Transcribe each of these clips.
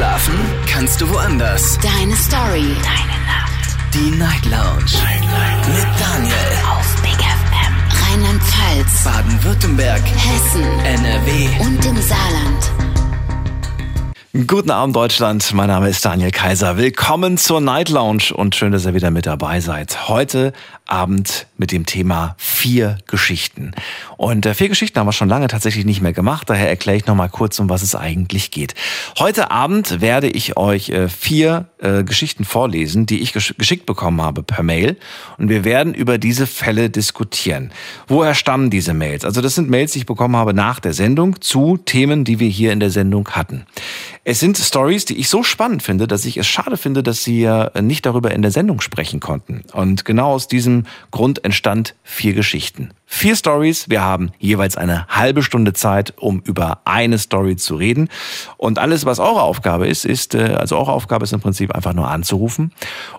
Schlafen kannst du woanders. Deine Story. Deine Nacht. Die Night Lounge. Night, Night. Mit Daniel. Auf Big FM. Rheinland-Pfalz. Baden-Württemberg. Hessen. NRW. Und im Saarland. Guten Abend Deutschland, mein Name ist Daniel Kaiser. Willkommen zur Night Lounge und schön, dass ihr wieder mit dabei seid. Heute Abend mit dem Thema vier Geschichten. Und äh, vier Geschichten haben wir schon lange tatsächlich nicht mehr gemacht, daher erkläre ich nochmal kurz, um was es eigentlich geht. Heute Abend werde ich euch äh, vier äh, Geschichten vorlesen, die ich gesch geschickt bekommen habe per Mail. Und wir werden über diese Fälle diskutieren. Woher stammen diese Mails? Also das sind Mails, die ich bekommen habe nach der Sendung zu Themen, die wir hier in der Sendung hatten. Es sind Stories, die ich so spannend finde, dass ich es schade finde, dass sie ja nicht darüber in der Sendung sprechen konnten. Und genau aus diesem Grund entstand vier Geschichten. Vier Stories. Wir haben jeweils eine halbe Stunde Zeit, um über eine Story zu reden. Und alles, was eure Aufgabe ist, ist, äh, also eure Aufgabe ist im Prinzip einfach nur anzurufen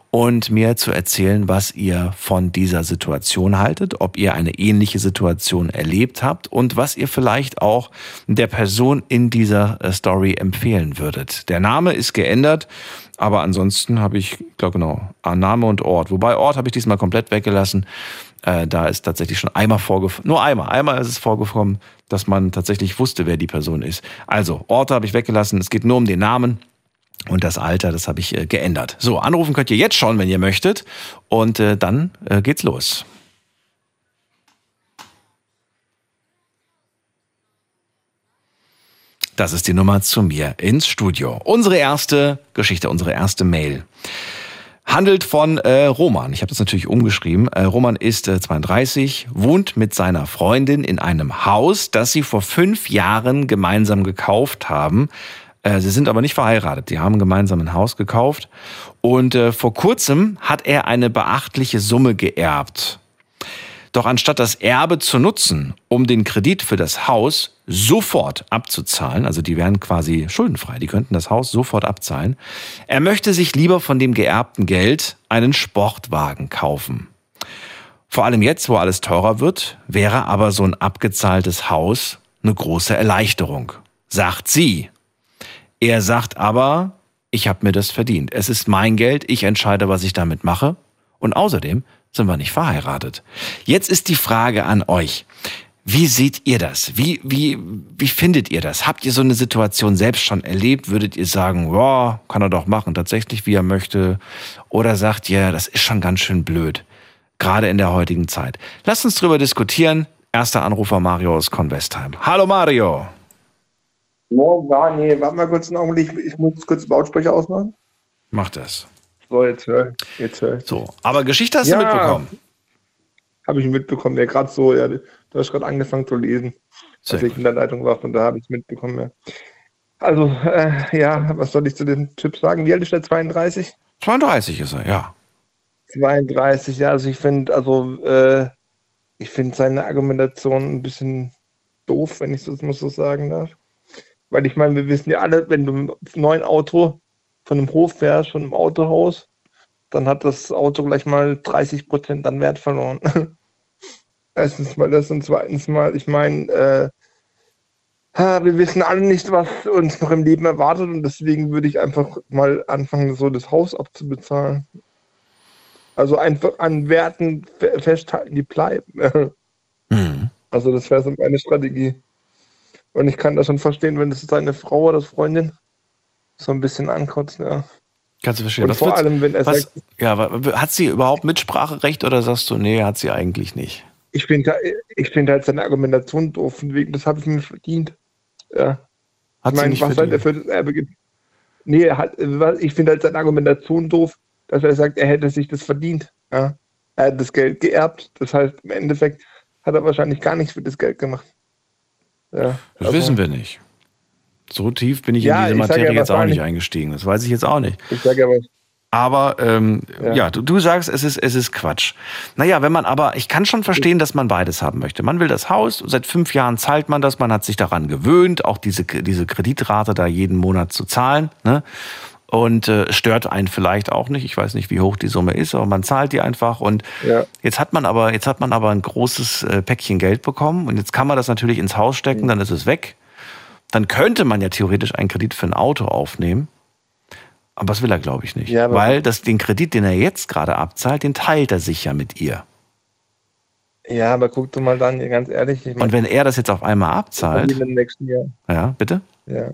und mir zu erzählen, was ihr von dieser Situation haltet, ob ihr eine ähnliche Situation erlebt habt und was ihr vielleicht auch der Person in dieser äh, Story empfehlen würdet. Der Name ist geändert. Aber ansonsten habe ich, glaube genau, Name und Ort. Wobei Ort habe ich diesmal komplett weggelassen. Äh, da ist tatsächlich schon einmal vorgekommen, nur einmal, einmal ist es vorgekommen, dass man tatsächlich wusste, wer die Person ist. Also, Orte habe ich weggelassen. Es geht nur um den Namen. Und das Alter, das habe ich äh, geändert. So, anrufen könnt ihr jetzt schon, wenn ihr möchtet. Und äh, dann äh, geht's los. Das ist die Nummer zu mir ins Studio. Unsere erste Geschichte, unsere erste Mail handelt von äh, Roman. Ich habe das natürlich umgeschrieben. Äh, Roman ist äh, 32, wohnt mit seiner Freundin in einem Haus, das sie vor fünf Jahren gemeinsam gekauft haben. Äh, sie sind aber nicht verheiratet. Die haben gemeinsam ein Haus gekauft. Und äh, vor kurzem hat er eine beachtliche Summe geerbt. Doch anstatt das Erbe zu nutzen, um den Kredit für das Haus sofort abzuzahlen, also die wären quasi schuldenfrei, die könnten das Haus sofort abzahlen, er möchte sich lieber von dem geerbten Geld einen Sportwagen kaufen. Vor allem jetzt, wo alles teurer wird, wäre aber so ein abgezahltes Haus eine große Erleichterung, sagt sie. Er sagt aber, ich habe mir das verdient. Es ist mein Geld, ich entscheide, was ich damit mache. Und außerdem sind wir nicht verheiratet. Jetzt ist die Frage an euch. Wie seht ihr das? Wie, wie, wie findet ihr das? Habt ihr so eine Situation selbst schon erlebt? Würdet ihr sagen, ja, kann er doch machen, tatsächlich, wie er möchte? Oder sagt ihr, das ist schon ganz schön blöd, gerade in der heutigen Zeit? Lasst uns drüber diskutieren. Erster Anrufer Mario aus Convestheim. Hallo Mario. Morgen, ja, nee, warte mal kurz einen Augenblick, ich muss kurz den Lautsprecher ausmachen. Mach das. So, jetzt hör, jetzt hör. So, aber Geschichte hast Ja. du mitbekommen. Habe ich mitbekommen, ja, gerade so, ja, du hast gerade angefangen zu lesen, Sehr als ich gut. in der Leitung war, und da habe ich es mitbekommen, ja. Also, äh, ja, was soll ich zu dem Typ sagen? Wie alt ist der? 32? 32 ist er, ja. 32, ja, also ich finde, also, äh, ich finde seine Argumentation ein bisschen doof, wenn ich das mal so sagen darf. Weil ich meine, wir wissen ja alle, wenn du mit einem neuen Auto von einem Hof fährst, von einem Autohaus, dann hat das Auto gleich mal 30 Prozent an Wert verloren. Erstens mal das und zweitens mal, ich meine, äh, wir wissen alle nicht, was uns noch im Leben erwartet und deswegen würde ich einfach mal anfangen, so das Haus abzubezahlen. Also einfach an Werten fe- festhalten, die bleiben. Mhm. Also das wäre so meine Strategie. Und ich kann das schon verstehen, wenn es seine Frau oder Freundin so ein bisschen ankotzt, ja. Kannst du verstehen. Und Was vor allem, wenn er was, sagt, ja, hat sie überhaupt Mitspracherecht oder sagst du, nee, hat sie eigentlich nicht? ich finde ich find halt seine Argumentation doof, von wegen, das habe ich mir verdient. Ja. Hat ich meine, nicht was soll er verdient? für das Erbe? Nee, er hat, ich finde halt seine Argumentation doof, dass er sagt, er hätte sich das verdient. Ja. Er hat das Geld geerbt, das heißt, im Endeffekt hat er wahrscheinlich gar nichts für das Geld gemacht. Ja, Das also, wissen wir nicht. So tief bin ich Ja, in diese ich Materie ja jetzt auch nicht eingestiegen. Das weiß ich jetzt auch nicht. Ich sage aber, Aber ähm, ja, Ja. du, du sagst, es ist, es ist Quatsch. Naja, wenn man aber, ich kann schon verstehen, dass man beides haben möchte. Man will das Haus, seit fünf Jahren zahlt man das, man hat sich daran gewöhnt, auch diese, diese Kreditrate da jeden Monat zu zahlen. Ne? Und äh, es stört einen vielleicht auch nicht. Ich weiß nicht, wie hoch die Summe ist, aber man zahlt die einfach. Und Ja. jetzt hat man aber, jetzt hat man aber ein großes äh, Päckchen Geld bekommen und jetzt kann man das natürlich ins Haus stecken, dann ist es weg. Dann könnte man ja theoretisch einen Kredit für ein Auto aufnehmen. Aber das will er, glaube ich, nicht. Ja, Weil das, den Kredit, den er jetzt gerade abzahlt, den teilt er sich ja mit ihr. Ja, aber guck doch mal dann, ganz ehrlich, ich Und wenn er das jetzt auf einmal abzahlt, ja, bitte? Ja.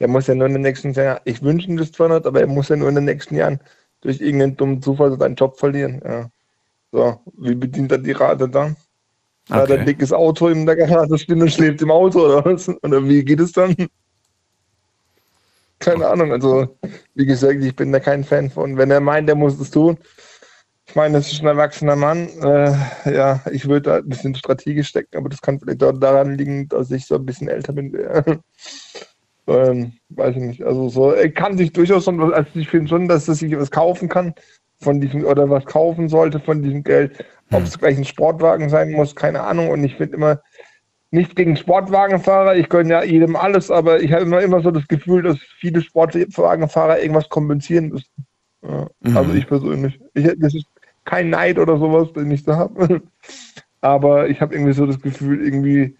Der muss ja nur in den nächsten Jahren, ich wünsche ihm das zwar nicht, aber er muss ja nur in den nächsten Jahren durch irgendeinen dummen Zufall seinen Job verlieren. Ja. So, wie bedient er die Rate dann? Hat er ein Okay. dickes Auto in der Garage stehen und schläft im Auto oder was? Oder wie geht es dann? Keine Ahnung, also wie gesagt, ich bin da kein Fan von. Wenn er meint, er muss es tun, ich meine, das ist ein erwachsener Mann. Äh, ja, ich würde da ein bisschen strategisch stecken, aber das kann vielleicht auch daran liegen, dass ich so ein bisschen älter bin. ähm, weiß ich nicht. Also so, er kann sich durchaus schon, also ich finde schon, dass er sich was kaufen kann von diesem oder was kaufen sollte von diesem Geld. Ob es gleich ein Sportwagen sein muss, keine Ahnung. Und ich finde immer, nichts gegen Sportwagenfahrer, ich gönne ja jedem alles, aber ich habe immer, immer so das Gefühl, dass viele Sportwagenfahrer irgendwas kompensieren müssen. Ja, Mhm. Also ich persönlich. Ich, das ist kein Neid oder sowas, den ich da habe. Aber ich habe irgendwie so das Gefühl, irgendwie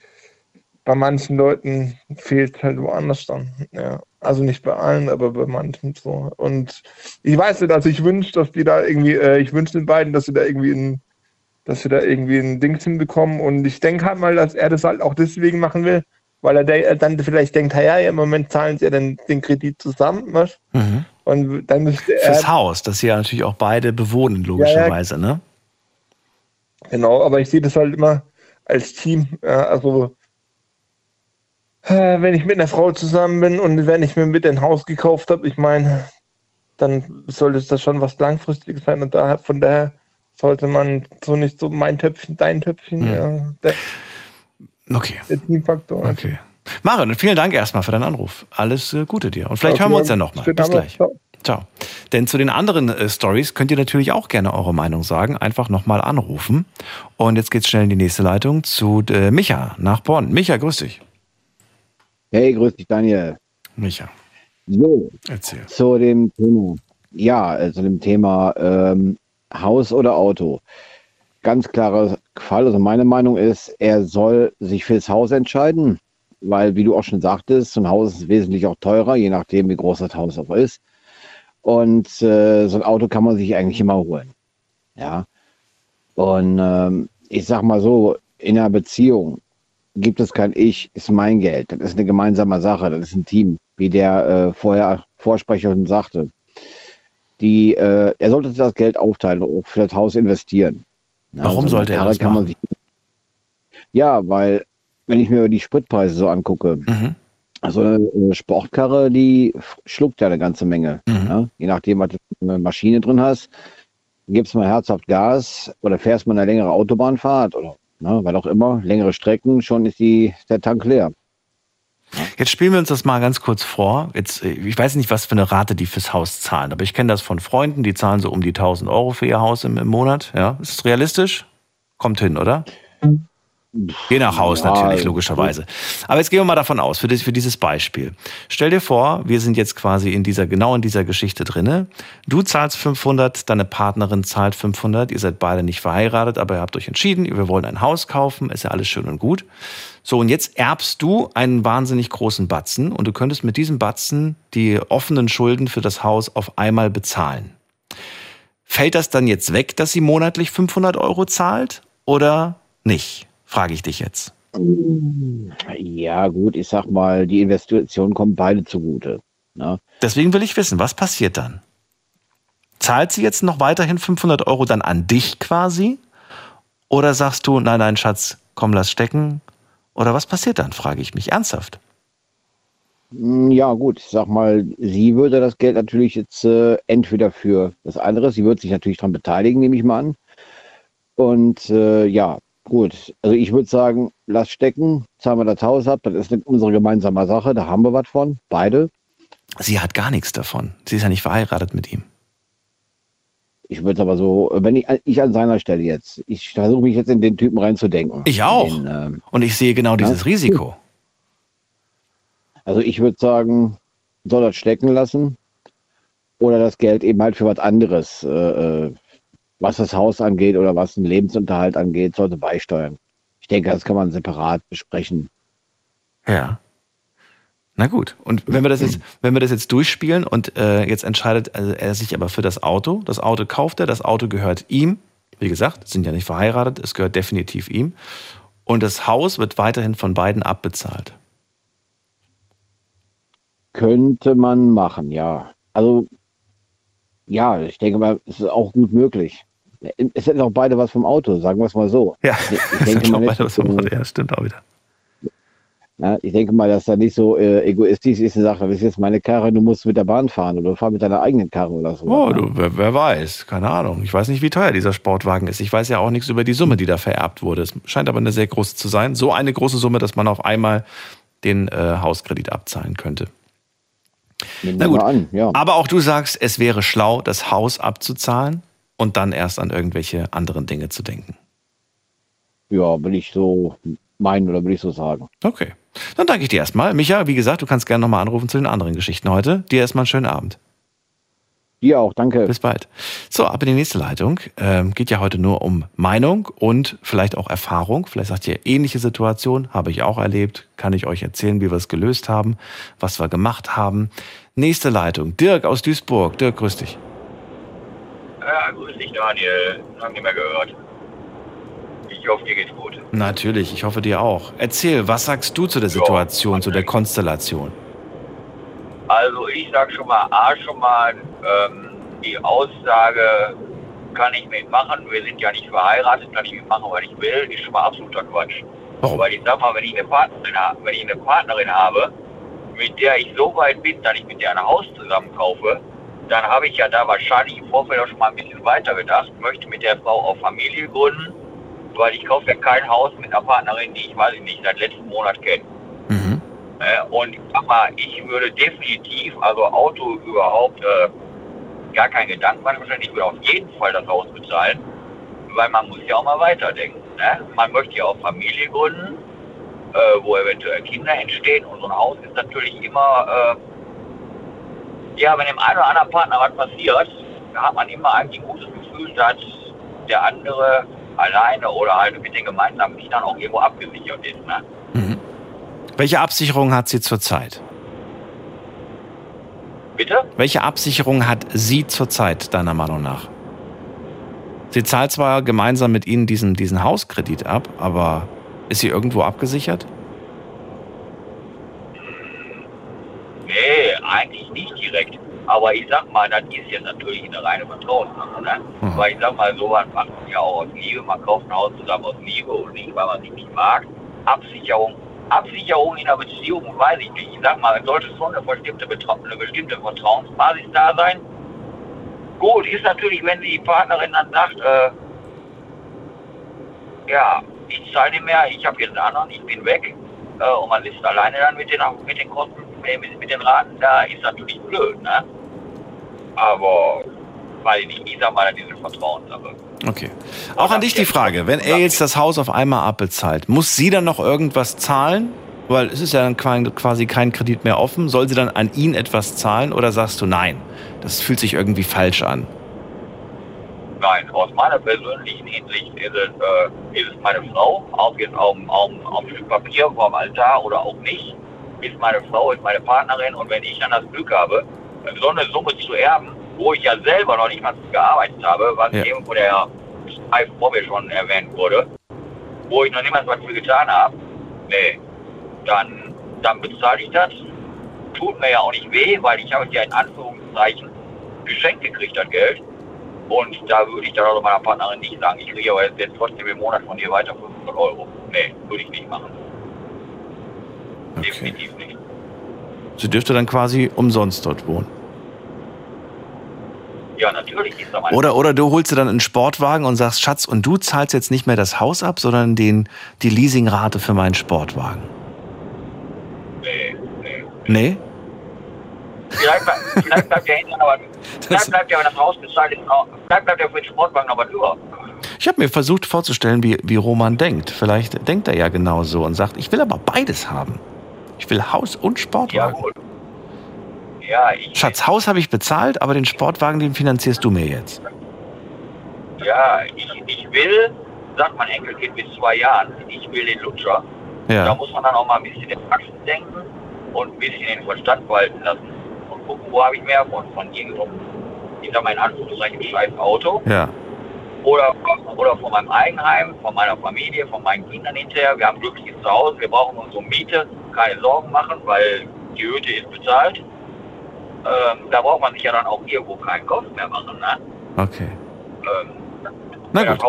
bei manchen Leuten fehlt halt woanders dann. Ja. Also nicht bei allen, aber bei manchen so. Und ich weiß nicht, also ich wünsche, dass die da irgendwie, äh, ich wünsche den beiden, dass sie da irgendwie ein, dass sie da irgendwie ein Dings hinbekommen. Und ich denke halt mal, dass er das halt auch deswegen machen will, weil er dann vielleicht denkt, ja, im Moment zahlen sie ja den, den Kredit zusammen, was? Mhm. Und dann müsste er. Fürs Haus, das sie ja natürlich auch beide bewohnen, logischerweise, ne? Genau, aber ich sehe das halt immer als Team. Ja, also, wenn ich mit einer Frau zusammen bin und wenn ich mir mit ein Haus gekauft habe, ich meine, dann sollte es das schon was Langfristiges sein und daher, von daher sollte man so nicht so mein Töpfchen, dein Töpfchen, ja, der, Okay. der Teamfaktor. Okay. Marion, vielen Dank erstmal für deinen Anruf. Alles äh, Gute dir. Und vielleicht Okay, hören wir uns ja nochmal. Bis gleich. Ciao. Ciao. Denn zu den anderen äh, Stories könnt ihr natürlich auch gerne eure Meinung sagen. Einfach nochmal anrufen. Und jetzt geht's schnell in die nächste Leitung zu äh, Micha nach Bonn. Micha, grüß dich. Hey, grüß dich, Daniel. Micha, So, erzähl. zu dem Thema. Ja, äh, zu dem Thema ähm, Haus oder Auto. Ganz klarer Fall. Also meine Meinung ist, er soll sich fürs Haus entscheiden, weil, wie du auch schon sagtest, so ein Haus ist wesentlich auch teurer, je nachdem, wie groß das Haus auch ist. Und äh, so ein Auto kann man sich eigentlich immer holen. Ja. Und ähm, ich sag mal so, in einer Beziehung gibt es kein Ich, ist mein Geld. Das ist eine gemeinsame Sache, das ist ein Team, wie der äh, vorher Vorsprecher schon sagte. Die, äh, er sollte das Geld aufteilen und auch für das Haus investieren. Warum eine sollte er das machen? sich, Ja, weil, wenn ich mir die Spritpreise so angucke, Mhm. also eine Sportkarre, die schluckt ja eine ganze Menge. Mhm. Ja? Je nachdem, was du eine Maschine drin hast, gibst mal herzhaft Gas oder fährst mal eine längere Autobahnfahrt oder ne, weil auch immer, längere Strecken, schon ist die, der Tank leer. Jetzt spielen wir uns das mal ganz kurz vor. Jetzt, äh, ich weiß nicht, was für eine Rate die fürs Haus zahlen, aber ich kenne das von Freunden, die zahlen so um die 1000 Euro für ihr Haus im, im Monat. Ja, ist es realistisch? Kommt hin, oder? Je nach Haus Ja, natürlich, logischerweise. Aber jetzt gehen wir mal davon aus, für, das, für dieses Beispiel. Stell dir vor, wir sind jetzt quasi in dieser, genau in dieser Geschichte drinne. Du zahlst 500, deine Partnerin zahlt 500. Ihr seid beide nicht verheiratet, aber ihr habt euch entschieden, wir wollen ein Haus kaufen. Ist ja alles schön und gut. So, und jetzt erbst du einen wahnsinnig großen Batzen und du könntest mit diesem Batzen die offenen Schulden für das Haus auf einmal bezahlen. Fällt das dann jetzt weg, dass sie monatlich 500 Euro zahlt oder nicht? Frage ich dich jetzt. Ja, gut, ich sag mal, die Investition kommt beide zugute. Ne? Deswegen will ich wissen, was passiert dann? Zahlt sie jetzt noch weiterhin 500 Euro dann an dich quasi? Oder sagst du, nein, nein, Schatz, komm, lass stecken? Oder was passiert dann, frage ich mich ernsthaft. Mm, Ja, gut, ich sag mal, sie würde das Geld natürlich jetzt äh, entweder für das andere, sie würde sich natürlich daran beteiligen, nehme ich mal an. Und äh, ja, gut, also ich würde sagen, lass stecken, zahlen wir das Haus ab, das ist nicht unsere gemeinsame Sache, da haben wir was von, beide. Sie hat gar nichts davon. Sie ist ja nicht verheiratet mit ihm. Ich würde aber so, wenn ich, ich an seiner Stelle jetzt, ich versuche mich jetzt in den Typen reinzudenken. Ich auch. Den, ähm, Und ich sehe genau dieses Risiko. Also ich würde sagen, soll das stecken lassen oder das Geld eben halt für was anderes, äh, äh, was das Haus angeht oder was den Lebensunterhalt angeht, sollte beisteuern. Ich denke, das kann man separat besprechen. Ja. Na gut. Und wenn wir das jetzt, wenn wir das jetzt durchspielen und äh, jetzt entscheidet also er sich aber für das Auto, das Auto kauft er, das Auto gehört ihm. Wie gesagt, sind ja nicht verheiratet, es gehört definitiv ihm. Und das Haus wird weiterhin von beiden abbezahlt. Könnte man machen, ja. Also, ja, ich denke mal, es ist auch gut möglich. Es hätten auch beide was vom Auto, sagen wir es mal so. Ja, ich denke mal weiter was vom Auto. Ja, stimmt auch wieder. Ja, ich denke mal, dass er nicht so äh, egoistisch ist und sagt, das ist jetzt meine Karre, du musst mit der Bahn fahren oder fahr mit deiner eigenen Karre oder so. Oh, du, wer, wer weiß, keine Ahnung. Ich weiß nicht, wie teuer dieser Sportwagen ist. Ich weiß ja auch nichts über die Summe, die da vererbt wurde. Es scheint aber eine sehr große zu sein. So eine große Summe, dass man auf einmal den äh, Hauskredit abzahlen könnte. Nehmen Na gut. an, ja. Aber auch du sagst, es wäre schlau, das Haus abzuzahlen und dann erst an irgendwelche anderen Dinge zu denken. Ja, will ich so meinen oder will ich so sagen. Okay. Dann danke ich dir erstmal. Micha, wie gesagt, du kannst gerne nochmal anrufen zu den anderen Geschichten heute. Dir erstmal einen schönen Abend. Dir auch, danke. Bis bald. So, ab in die nächste Leitung. Ähm, geht ja heute nur um Meinung und vielleicht auch Erfahrung. Vielleicht sagt ihr, ähnliche Situation habe ich auch erlebt. Kann ich euch erzählen, wie wir es gelöst haben, was wir gemacht haben. Nächste Leitung. Dirk aus Duisburg. Dirk, grüß dich. Ja, grüß dich, Daniel. Lang nicht mehr gehört. Ich hoffe, dir geht's gut. Natürlich, ich hoffe dir auch. Erzähl, was sagst du zu der Situation, zu der Konstellation? Also, ich sag schon mal, A, schon mal, ähm, die Aussage kann ich mitmachen. Wir sind ja nicht verheiratet, kann ich mitmachen, was ich will, ist schon mal absoluter Quatsch. Warum? Weil ich sag mal, wenn ich eine Partnerin habe, wenn ich eine Partnerin habe, mit der ich so weit bin, dass ich mit der ein Haus zusammen kaufe, dann habe ich ja da wahrscheinlich im Vorfeld auch schon mal ein bisschen weiter gedacht, möchte mit der Frau auch Familie gründen, weil ich kaufe ja kein Haus mit einer Partnerin, die ich, weiß ich nicht, seit letzten Monat kenne. Mhm. Äh, und ich sag mal, ich würde definitiv, also Auto überhaupt äh, gar keinen Gedanken machen, wahrscheinlich. Ich würde auf jeden Fall das Haus bezahlen, weil man muss ja auch mal weiterdenken. Ne? Man möchte ja auch Familie gründen, äh, wo eventuell Kinder entstehen und so ein Haus ist natürlich immer, äh, ja, wenn dem einen oder anderen Partner was passiert, da hat man immer eigentlich ein gutes Gefühl, dass der andere alleine oder halt mit den gemeinsamen Kindern auch irgendwo abgesichert ist. Ne? Mhm. Welche Absicherung hat sie zurzeit? Bitte? Welche Absicherung hat sie zurzeit, deiner Meinung nach? Sie zahlt zwar gemeinsam mit Ihnen diesen, diesen Hauskredit ab, aber ist sie irgendwo abgesichert? Nee, eigentlich nicht direkt. Aber ich sag mal, das ist jetzt natürlich eine reine Vertrauenssache. Ne? Mhm. Weil ich sag mal, sowas macht man ja auch aus Liebe. Man kauft ein Haus zusammen aus Liebe und nicht, weil man sich nicht mag. Absicherung. Absicherung in einer Beziehung, weiß ich nicht. Ich sag mal, sollte schon eine bestimmte, eine bestimmte Vertrauensbasis da sein. Gut, ist natürlich, wenn die Partnerin dann sagt, äh, ja, ich zahle mehr, ich habe jetzt einen anderen, ich bin weg. Äh, und man sitzt alleine dann mit den, mit den Kosten, äh, mit, mit den Raten, da ist natürlich blöd, ne? Aber, weiß ich ich sag mal, eine Vertrauenssache. Okay. Auch an dich die Frage, wenn er jetzt das Haus auf einmal abbezahlt, muss sie dann noch irgendwas zahlen? Weil es ist ja dann quasi kein Kredit mehr offen. Soll sie dann an ihn etwas zahlen oder sagst du nein? Das fühlt sich irgendwie falsch an. Nein, aus meiner persönlichen Hinsicht ist es, äh, ist es meine Frau, ob jetzt auf, dem- Stück Papier vorm Altar oder auch nicht, ist meine Frau, ist meine Partnerin und wenn ich dann das Glück habe, so eine Summe zu erben, wo ich ja selber noch nicht mal gearbeitet habe, was Ja. eben von der Zeit vor mir schon erwähnt wurde, wo ich noch niemals was für getan habe, nee, dann, dann bezahle ich das. Tut mir ja auch nicht weh, weil ich habe es ja in Anführungszeichen geschenkt gekriegt, das Geld. Und da würde ich dann auch meiner Partnerin nicht sagen, ich kriege aber jetzt, trotzdem im Monat von dir weiter 500 Euro. Nee, würde ich nicht machen. Okay. Definitiv nicht. Sie dürfte dann quasi umsonst dort wohnen. Ja, natürlich ist meine Oder, oder du holst dir dann einen Sportwagen und sagst, Schatz, und du zahlst jetzt nicht mehr das Haus ab, sondern den, die Leasingrate für meinen Sportwagen. Nee, nee. Nee? Vielleicht, vielleicht bleibt der hinten aber, vielleicht bleibt der, wenn das Haus bezahlt ist, vielleicht bleibt der für den Sportwagen aber über. Ich habe mir versucht vorzustellen, wie, wie Roman denkt. Vielleicht denkt er ja genau so und sagt, ich will aber beides haben. Ich will Haus und Sportwagen. Jawohl. Ja, ich, Schatz, Haus habe ich bezahlt, aber den Sportwagen, den finanzierst du mir jetzt. ja, ich, ich will, sagt mein Enkelkind bis zwei Jahren, ich will den Lutscher. Da Ja. muss man dann auch mal ein bisschen in Praxis denken. und ein bisschen den Verstand walten lassen und gucken, wo habe ich mehr von, von irgendwo, ich sag mal in Anführungszeichen, scheiß Auto Ja. oder, oder von meinem Eigenheim, von meiner Familie, von meinen Kindern hinterher. Wir haben glückliches Zuhause, wir brauchen unsere Miete, keine Sorgen machen, weil die Hütte ist bezahlt. Ähm, da braucht man sich ja dann auch irgendwo keinen Kopf mehr machen. Ne? Okay. Ähm, Na gut.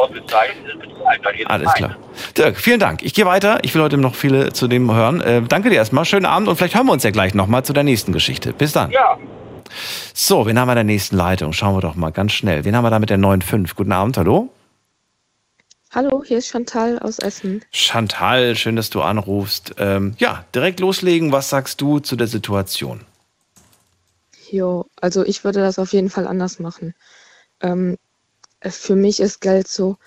Alles klar. Dirk, vielen Dank. Ich gehe weiter. Ich will heute noch viele zu dem hören. Äh, danke dir erstmal. Schönen Abend und vielleicht hören wir uns ja gleich nochmal zu der nächsten Geschichte. Bis dann. Ja, So, wen haben wir in der nächsten Leitung? Schauen wir doch mal ganz schnell. Wen haben wir da mit der 9.5? Guten Abend, hallo? Hallo, hier ist Chantal aus Essen. Chantal, schön, dass du anrufst. Ähm, ja, direkt loslegen. Was sagst du zu der Situation? Jo, also ich würde das auf jeden Fall anders machen. Ähm, für mich ist Geld so,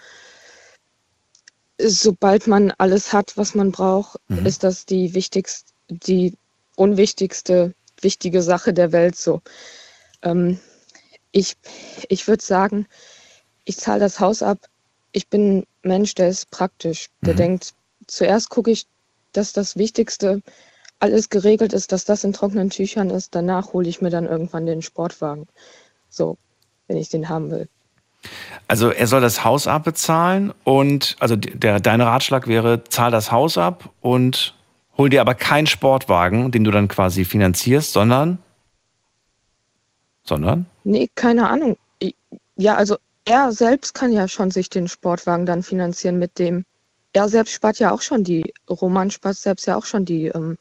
sobald man alles hat, was man braucht, Mhm. ist das die wichtigste, die unwichtigste, wichtige Sache der Welt so. Ähm, ich ich würde sagen, ich zahle das Haus ab. Ich bin ein Mensch, der ist praktisch. Der Mhm. denkt, zuerst gucke ich, dass das Wichtigste alles geregelt ist, dass das in trockenen Tüchern ist. Danach hole ich mir dann irgendwann den Sportwagen. So, wenn ich den haben will. Also er soll das Haus abbezahlen und also der, dein Ratschlag wäre, zahl das Haus ab und hol dir aber keinen Sportwagen, den du dann quasi finanzierst, sondern sondern Nee, keine Ahnung. Ja, also er selbst kann ja schon sich den Sportwagen dann finanzieren mit dem. Er selbst spart ja auch schon die, Roman spart selbst ja auch schon die ähm,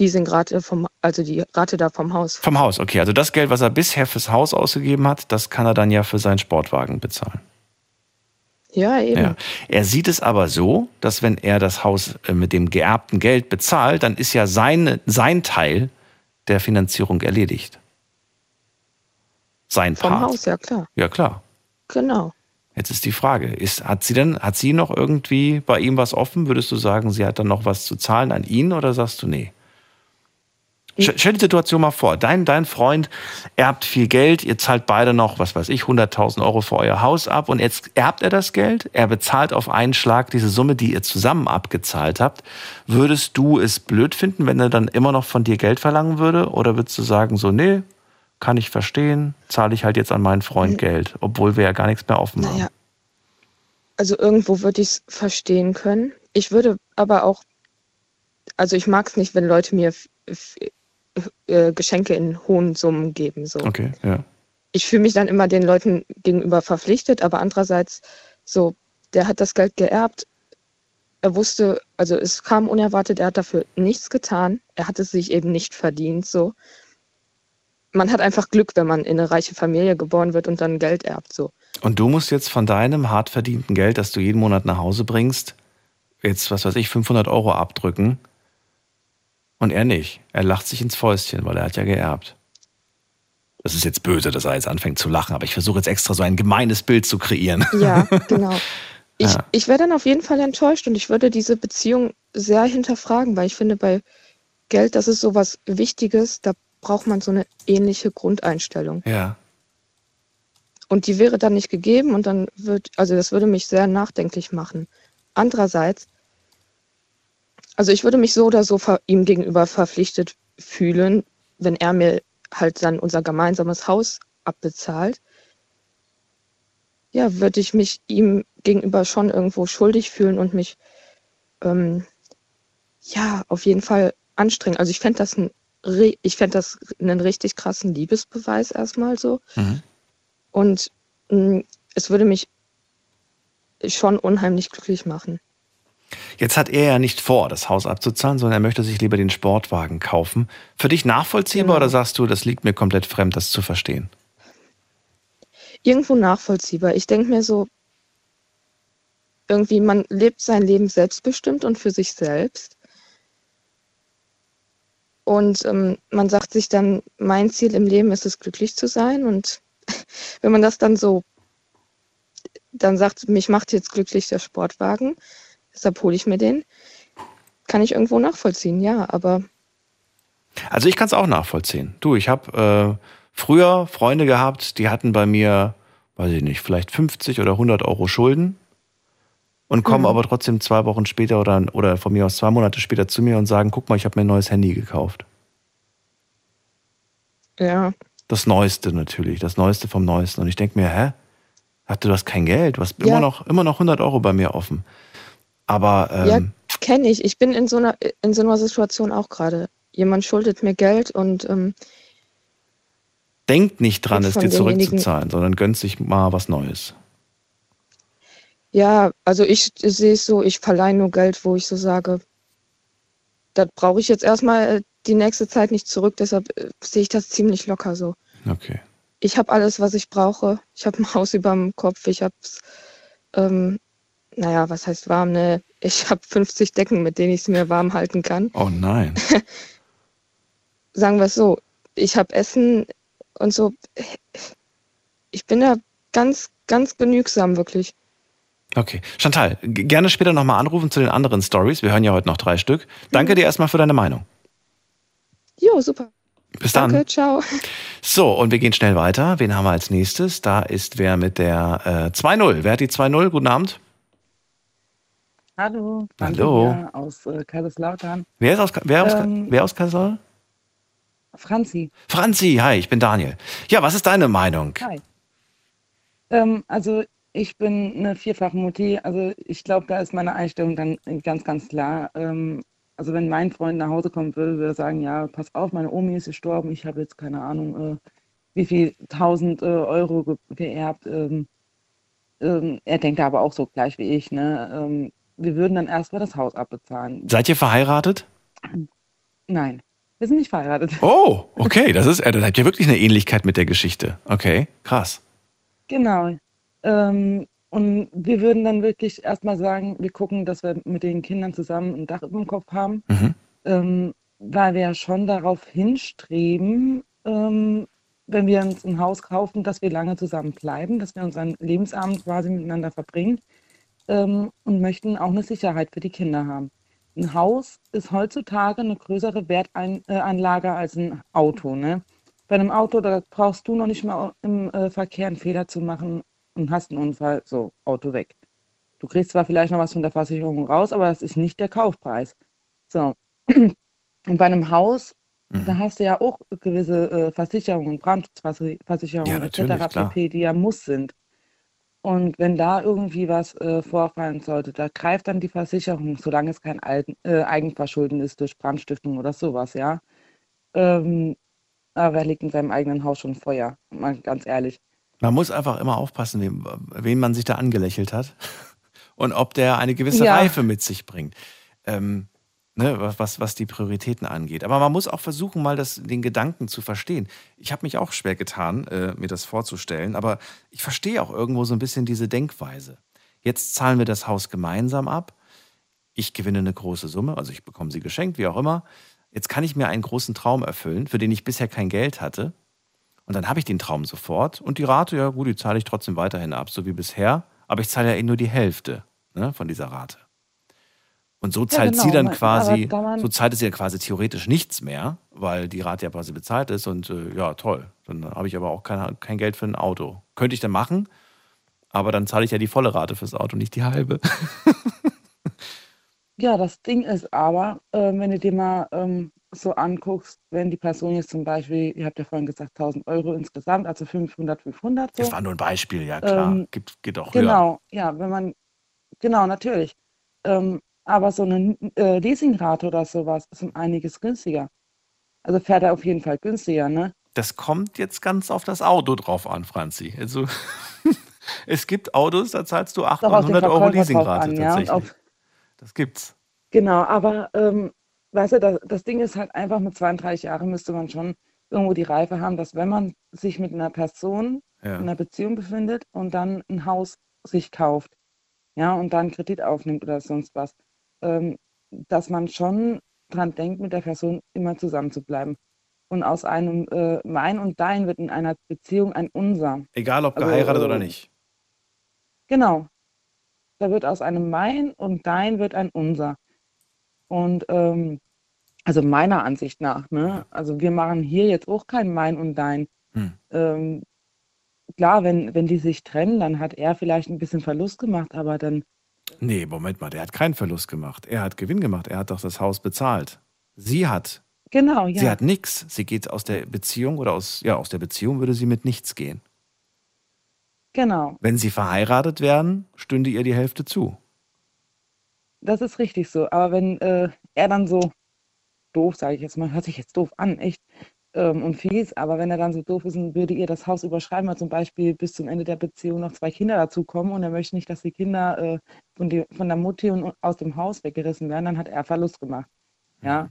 Leasingrate vom, also die Rate da vom Haus. vom Haus. Okay, also das Geld, was er bisher fürs Haus ausgegeben hat, das kann er dann ja für seinen Sportwagen bezahlen. Ja, eben. Ja. Er sieht es aber so, dass wenn er das Haus äh, mit dem geerbten Geld bezahlt, dann ist ja sein, sein Teil der Finanzierung erledigt. Sein Vom Part. Haus, ja klar. Ja, klar. Genau. Jetzt ist die Frage, ist, hat sie denn, hat sie noch irgendwie bei ihm was offen? Würdest du sagen, sie hat dann noch was zu zahlen an ihn oder sagst du nee? Stell die Situation mal vor, dein, dein Freund erbt viel Geld, ihr zahlt beide noch, was weiß ich, 100.000 Euro für euer Haus ab und jetzt erbt er das Geld, er bezahlt auf einen Schlag diese Summe, die ihr zusammen abgezahlt habt. Würdest du es blöd finden, wenn er dann immer noch von dir Geld verlangen würde oder würdest du sagen so, nee, kann ich verstehen, zahle ich halt jetzt an meinen Freund Geld, obwohl wir ja gar nichts mehr offen haben. Naja, also irgendwo würde ich es verstehen können. Ich würde aber auch, also ich mag es nicht, wenn Leute mir äh, Geschenke in hohen Summen geben. So. Okay, ja. Ich fühle mich dann immer den Leuten gegenüber verpflichtet, aber andererseits so, der hat das Geld geerbt. Er wusste, also es kam unerwartet, er hat dafür nichts getan. Er hat es sich eben nicht verdient. So, man hat einfach Glück, wenn man in eine reiche Familie geboren wird und dann Geld erbt. So, Und du musst jetzt von deinem hart verdienten Geld, das du jeden Monat nach Hause bringst, jetzt, was weiß ich, 500 Euro abdrücken. Und er nicht. Er lacht sich ins Fäustchen, weil er hat ja geerbt. Das ist jetzt böse, dass er jetzt anfängt zu lachen, aber ich versuche jetzt extra so ein gemeines Bild zu kreieren. Ja, genau. Ich, Ja. ich wäre dann auf jeden Fall enttäuscht und ich würde diese Beziehung sehr hinterfragen, weil ich finde, bei Geld, das ist sowas Wichtiges, da braucht man so eine ähnliche Grundeinstellung. Ja. Und die wäre dann nicht gegeben und dann wird, also das würde mich sehr nachdenklich machen. Andererseits, also ich würde mich so oder so ihm gegenüber verpflichtet fühlen, wenn er mir halt dann unser gemeinsames Haus abbezahlt. Ja, würde ich mich ihm gegenüber schon irgendwo schuldig fühlen und mich ähm, ja auf jeden Fall anstrengen. Also ich fände das ein, ich fände das einen richtig krassen Liebesbeweis erstmal so. Mhm. Und mh, es würde mich schon unheimlich glücklich machen. Jetzt hat er ja nicht vor, das Haus abzuzahlen, sondern er möchte sich lieber den Sportwagen kaufen. Für dich nachvollziehbar Genau. oder sagst du, das liegt mir komplett fremd, das zu verstehen? Irgendwo nachvollziehbar. Ich denke mir so, irgendwie, man lebt sein Leben selbstbestimmt und für sich selbst. Und ähm, man sagt sich dann, mein Ziel im Leben ist es, glücklich zu sein. Und wenn man das dann so, dann sagt, mich macht jetzt glücklich der Sportwagen, deshalb hole ich mir den, kann ich irgendwo nachvollziehen, ja. Aber Also ich kann es auch nachvollziehen. Du, ich habe äh, früher Freunde gehabt, die hatten bei mir, weiß ich nicht, vielleicht 50 oder 100 Euro Schulden und kommen aber trotzdem zwei Wochen später oder, oder von mir aus zwei Monate später zu mir und sagen, guck mal, ich habe mir ein neues Handy gekauft. Ja. Das Neueste natürlich, das Neueste vom Neuesten. Und ich denke mir, hä? Hatte du hast kein Geld, hast Ja. immer, noch, immer noch 100 Euro bei mir offen. Aber Ja, ähm, kenne ich. Ich bin in so einer, in so einer Situation auch gerade. Jemand schuldet mir Geld und ähm, denkt nicht dran, es dir zurückzuzahlen, sondern gönnt sich mal was Neues. ja, also ich sehe es so, ich verleihe nur Geld, wo ich so sage, das brauche ich jetzt erstmal äh, die nächste Zeit nicht zurück, deshalb äh, sehe ich das ziemlich locker so. Okay. Ich habe alles, was ich brauche. Ich habe ein Haus über dem Kopf, ich habe, ähm, naja, was heißt warm, ne? Ich habe 50 Decken, mit denen ich es mir warm halten kann. Oh nein. sagen wir es so, ich habe Essen und so. Ich bin da ganz, ganz genügsam, wirklich. Okay. Chantal, gerne später nochmal anrufen zu den anderen Stories. Wir hören ja heute noch drei Stück. Danke dir erstmal für deine Meinung. Jo, super. Bis dann. Danke, ciao. So, und wir gehen schnell weiter. Wen haben wir als nächstes? Da ist wer mit der äh, 2-0. Wer hat die 2-0? Guten Abend. Hallo. Hallo. Aus äh, Kaiserslautern. Wer, ist aus, wer, aus, Ähm, wer aus Kassel? Franzi. Franzi, hi, ich bin Daniel. Ja, was ist deine Meinung? Hi. Ähm, also ich bin eine vierfache Mutti. Also ich glaube, da ist meine Einstellung dann ganz, ganz klar. Ähm, also wenn mein Freund nach Hause kommen würde, würde er sagen, ja, pass auf, meine Omi ist gestorben. Ich habe jetzt keine Ahnung, äh, wie viel tausend äh, Euro ge geerbt. Ähm, ähm, er denkt aber auch so gleich wie ich. Ne? Wir würden dann erstmal das Haus abbezahlen. Seid ihr verheiratet? Nein, wir sind nicht verheiratet. Oh, okay, das ist, äh, dann habt ihr wirklich eine Ähnlichkeit mit der Geschichte. Okay, krass. Genau. Ähm, und wir würden dann wirklich erstmal sagen, wir gucken, dass wir mit den Kindern zusammen ein Dach über dem Kopf haben, Mhm. ähm, weil wir ja schon darauf hinstreben, ähm, wenn wir uns ein Haus kaufen, dass wir lange zusammen bleiben, dass wir unseren Lebensabend quasi miteinander verbringen ähm, und möchten auch eine Sicherheit für die Kinder haben. Ein Haus ist heutzutage eine größere Wertanlage als ein Auto. Ne? Bei einem Auto, da brauchst du noch nicht mal im äh, Verkehr einen Fehler zu machen und hast einen Unfall, so, Auto weg. Du kriegst zwar vielleicht noch was von der Versicherung raus, aber das ist nicht der Kaufpreis. So. Und bei einem Haus, Mhm. da hast du ja auch gewisse äh, Versicherungen, Brandschutzversicherungen Ja, etc. klar. pp., die ja muss sind. Und wenn da irgendwie was äh, vorfallen sollte, da greift dann die Versicherung, solange es kein Alten, äh, Eigenverschulden ist durch Brandstiftung oder sowas, ja. Ähm, aber wer liegt in seinem eigenen Haus schon Feuer? Mal ganz ehrlich. Man muss einfach immer aufpassen, wem, wen man sich da angelächelt hat und ob der eine gewisse Ja. Reife mit sich bringt. Ähm, ne, was- was, die Prioritäten angeht. Aber man muss auch versuchen, mal das, den Gedanken zu verstehen. Ich habe mich auch schwer getan, äh, mir das vorzustellen, aber ich verstehe auch irgendwo so ein bisschen diese Denkweise. Jetzt zahlen wir das Haus gemeinsam ab. Ich gewinne eine große Summe, also ich bekomme sie geschenkt, wie auch immer. Jetzt kann ich mir einen großen Traum erfüllen, für den ich bisher kein Geld hatte. Und dann habe ich den Traum sofort. Und die Rate, ja gut, die zahle ich trotzdem weiterhin ab, so wie bisher. Aber ich zahle ja eh nur die Hälfte ne, von dieser Rate. Und so zahlt genau, sie dann aber quasi, so zahlt es ja quasi theoretisch nichts mehr, weil die Rate ja quasi bezahlt ist. Und äh, ja, toll. Dann habe ich aber auch kein, kein Geld für ein Auto. Könnte ich dann machen, aber dann zahle ich ja die volle Rate fürs Auto, nicht die halbe. Ja, das Ding ist aber, ähm, wenn du dir mal ähm, so anguckst, wenn die Person jetzt zum Beispiel, ihr habt ja vorhin gesagt, 1000 Euro insgesamt, also 500, 500 so. Das war nur ein Beispiel, ja klar. Ähm, Gibt, geht auch höher. Genau, ja, wenn man, genau, natürlich. Ähm, aber so eine äh, Leasingrate oder sowas ist um einiges günstiger. Also fährt er auf jeden Fall günstiger, ne? Das kommt jetzt ganz auf das Auto drauf an, Franzi. Also es gibt Autos, da zahlst du 800, Doch auf den 900 Euro Leasingrate an, ja. Tatsächlich. auf, Das gibt's. genau, aber ähm, weißt du, das, das Ding ist halt einfach mit 32 Jahren müsste man schon irgendwo die Reife haben, dass wenn man sich mit einer Person Ja. in einer Beziehung befindet und dann ein Haus sich kauft, ja, und dann Kredit aufnimmt oder sonst was, ähm, dass man schon dran denkt, mit der Person immer zusammen zu bleiben. Und aus einem äh, Mein und Dein wird in einer Beziehung ein Unser. Egal ob Also, geheiratet oder äh, nicht. Genau. Da wird aus einem Mein und Dein wird ein Unser. Und ähm, also meiner Ansicht nach, ne? Also wir machen hier jetzt auch kein Mein und Dein. Hm. Ähm, klar, wenn, wenn die sich trennen, dann hat er vielleicht ein bisschen Verlust gemacht, aber dann, Nee, Moment mal, der hat keinen Verlust gemacht. Er hat Gewinn gemacht. Er hat doch das Haus bezahlt. Sie hat Genau, ja. Sie hat nichts. Sie geht aus der Beziehung oder aus, ja, aus der Beziehung würde sie mit nichts gehen. Genau. Wenn sie verheiratet wären, stünde ihr die Hälfte zu. Das ist richtig so. Aber wenn äh, er dann so doof, sage ich jetzt mal, hört sich jetzt doof an, echt, ähm, und fies, aber wenn er dann so doof ist und würde ihr das Haus überschreiben, weil zum Beispiel bis zum Ende der Beziehung noch zwei Kinder dazukommen und er möchte nicht, dass die Kinder äh, von, die, von der Mutti und aus dem Haus weggerissen werden, dann hat er Verlust gemacht. Ja.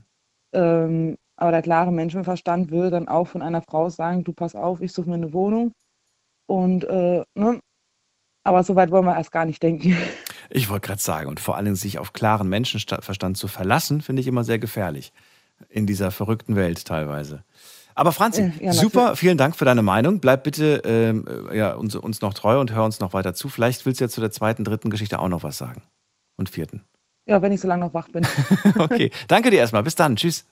Ähm, aber der klare Menschenverstand würde dann auch von einer Frau sagen, du pass auf, ich suche mir eine Wohnung. Und äh, ne? aber so weit wollen wir erst gar nicht denken. Ich wollte gerade sagen, und vor allem sich auf klaren Menschenverstand zu verlassen, finde ich immer sehr gefährlich. In dieser verrückten Welt teilweise. Aber Franzi, Äh, ja, super, vielen Dank für deine Meinung. Bleib bitte ähm, äh, ja, uns, uns noch treu und hör uns noch weiter zu. Vielleicht willst du ja zu der zweiten, dritten Geschichte auch noch was sagen. Und vierten. Ja, wenn ich so lange noch wach bin. Okay, danke dir erstmal. Bis dann. Tschüss.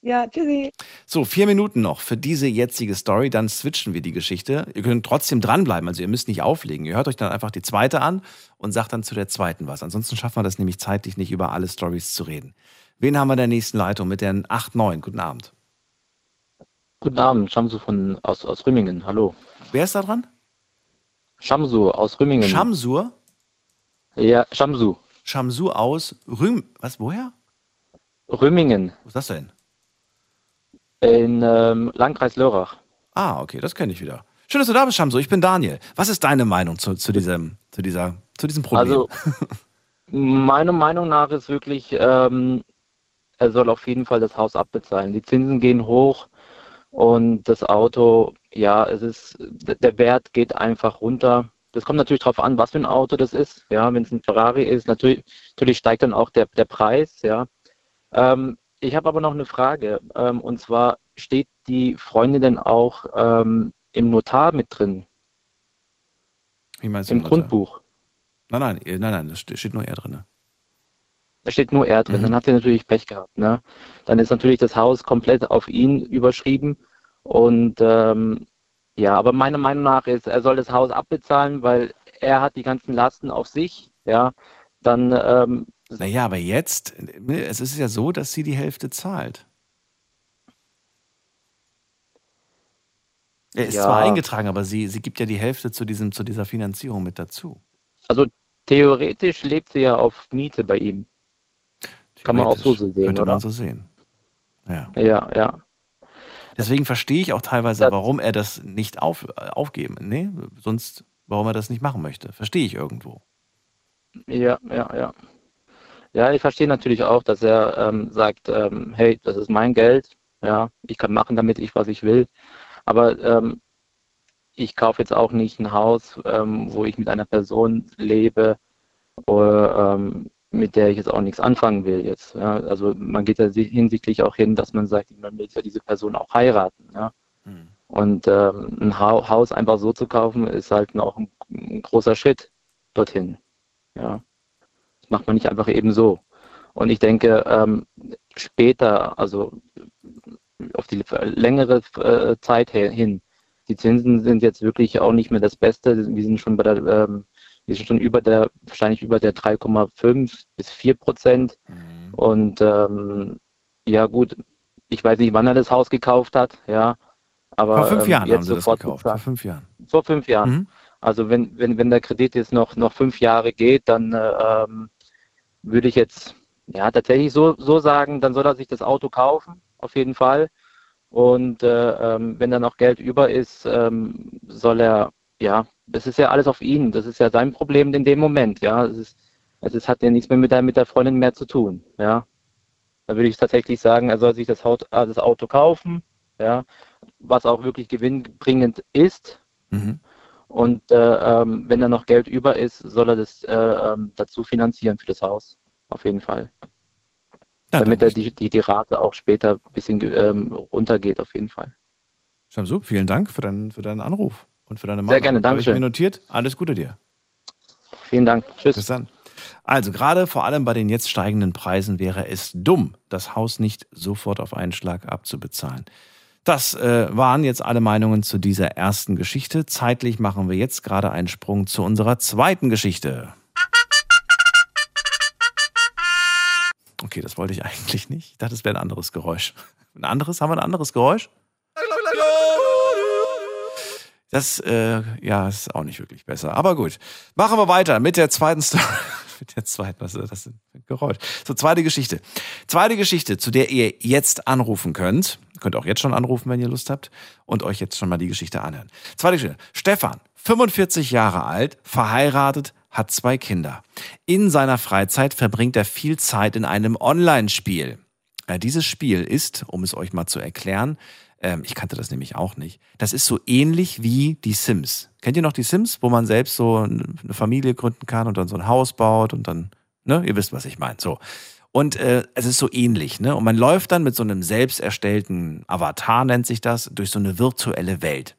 ja, tschüssi. So, vier Minuten noch für diese jetzige Story, dann switchen wir die Geschichte. Ihr könnt trotzdem dranbleiben, also ihr müsst nicht auflegen. Ihr hört euch dann einfach die zweite an und sagt dann zu der zweiten was. Ansonsten schaffen wir das nämlich zeitlich nicht, über alle Stories zu reden. Wen haben wir in der nächsten Leitung mit der 8-9? Guten Abend. Guten Abend, Shamsu von, aus, aus Rümmingen. Hallo. Wer ist da dran? Shamsu aus Rümmingen. Shamsur? ja, Shamsu. Shamsu aus Rüm. Was, woher? Rümmingen Wo ist das denn? in ähm, Landkreis Lörrach. Ah, okay, das kenne ich wieder. Schön, dass du da bist, Shamsu. Ich bin Daniel. Was ist deine Meinung zu, zu, diesem, zu, dieser, zu diesem Problem? Also, meiner Meinung nach ist wirklich, ähm, er soll auf jeden Fall das Haus abbezahlen. Die Zinsen gehen hoch und das Auto, ja, es ist, der Wert geht einfach runter. Das kommt natürlich darauf an, was für ein Auto das ist. Ja, wenn es ein Ferrari ist, natürlich, natürlich steigt dann auch der, der Preis, ja. Ähm, ich habe aber noch eine Frage. Ähm, und zwar steht die Freundin denn auch ähm, im Notar mit drin, Wie meinst im Notar? Grundbuch? Nein, nein, eh, nein, nein, da steht steht nur er drin. Da steht nur er drin. Mhm. Dann hat er natürlich Pech gehabt. Ne? Dann ist natürlich das Haus komplett auf ihn überschrieben. Und ähm, ja, aber meiner Meinung nach ist, er soll das Haus abbezahlen, weil er hat die ganzen Lasten auf sich. Ja, dann ähm, Naja, aber jetzt, es ist ja so, dass sie die Hälfte zahlt. Er ist Ja. zwar eingetragen, aber sie, sie gibt ja die Hälfte zu, diesem, zu dieser Finanzierung mit dazu. also theoretisch lebt sie ja auf Miete bei ihm. Kann man auch so sehen, Könnte oder? man so sehen. Ja. Ja, ja. Deswegen verstehe ich auch teilweise, Das- warum er das nicht auf, äh, aufgeben. Nee, sonst, warum er das nicht machen möchte. Verstehe ich irgendwo. Ja, ja, ja. Ja, ich verstehe natürlich auch, dass er ähm, sagt, ähm, hey, das ist mein Geld, ja, ich kann machen damit ich, was ich will. Aber ähm, ich kaufe jetzt auch nicht ein Haus, ähm, wo ich mit einer Person lebe, oder, ähm, mit der ich jetzt auch nichts anfangen will jetzt. Ja. Also man geht ja si- hinsichtlich auch hin, dass man sagt, man will ja diese Person auch heiraten. Ja. Hm. Und ähm, ein ha Haus einfach so zu kaufen, ist halt auch ein, ein großer Schritt dorthin. Ja. Das macht man nicht einfach eben so. Und ich denke, ähm, später, also auf die längere äh, Zeit hin, die Zinsen sind jetzt wirklich auch nicht mehr das Beste. Wir sind schon bei der, ähm, wir sind schon über der, wahrscheinlich über der 3,5 bis 4 Prozent. Mhm. Und ähm, ja gut, ich weiß nicht, wann er das Haus gekauft hat, ja. Aber Vor fünf ähm, Jahren haben jetzt sie das gekauft. Vor fünf Jahren. Vor fünf Jahren. Mhm. Also wenn, wenn, wenn der Kredit jetzt noch, noch fünf Jahre geht, dann äh, ähm, würde ich jetzt ja tatsächlich so, so sagen, dann soll er sich das Auto kaufen, auf jeden Fall. Und äh, ähm, wenn dann noch Geld über ist, ähm, soll er, ja, das ist ja alles auf ihn. Das ist ja sein Problem in dem Moment, ja. Es ist, es ist, hat ja nichts mehr mit der, mit der Freundin mehr zu tun, ja. Da würde ich tatsächlich sagen, er soll sich das, Haut, äh, das Auto kaufen, ja, was auch wirklich gewinnbringend ist, Mhm. und äh, ähm, wenn da noch Geld über ist, soll er das äh, ähm, dazu finanzieren für das Haus. Auf jeden Fall. Ja, Damit er die, die, die Rate auch später ein bisschen ähm, runtergeht, auf jeden Fall. Shamsu, vielen Dank für deinen, für deinen Anruf und für deine Meinung. Sehr gerne, Habe ich mir notiert. Alles Gute dir. Vielen Dank. Tschüss. Bis dann. Also gerade vor allem bei den jetzt steigenden Preisen wäre es dumm, das Haus nicht sofort auf einen Schlag abzubezahlen. Das äh, waren jetzt alle Meinungen zu dieser ersten Geschichte. Zeitlich machen wir jetzt gerade einen Sprung zu unserer zweiten Geschichte. Okay, das wollte ich eigentlich nicht. Ich dachte, es wäre ein anderes Geräusch. Ein anderes? Haben wir ein anderes Geräusch? Das, äh, ja, ist auch nicht wirklich besser. Aber gut. Machen wir weiter mit der zweiten Story. mit der zweiten, was ist das denn ein Geräusch? So, zweite Geschichte. Zweite Geschichte, zu der ihr jetzt anrufen könnt. Könnt auch jetzt schon anrufen, wenn ihr Lust habt und euch jetzt schon mal die Geschichte anhören. Zweite Geschichte. Stefan, 45 Jahre alt, verheiratet, hat zwei Kinder. In seiner Freizeit verbringt er viel Zeit in einem Online-Spiel. Äh, dieses Spiel ist, um es euch mal zu erklären, ähm, ich kannte das nämlich auch nicht. Das ist so ähnlich wie die Sims. Kennt ihr noch die Sims, wo man selbst so eine Familie gründen kann und dann so ein Haus baut und dann, ne, ihr wisst, was ich meine. So. Und äh, es ist so ähnlich, ne? Und man läuft dann mit so einem selbst erstellten Avatar, nennt sich das, durch so eine virtuelle Welt.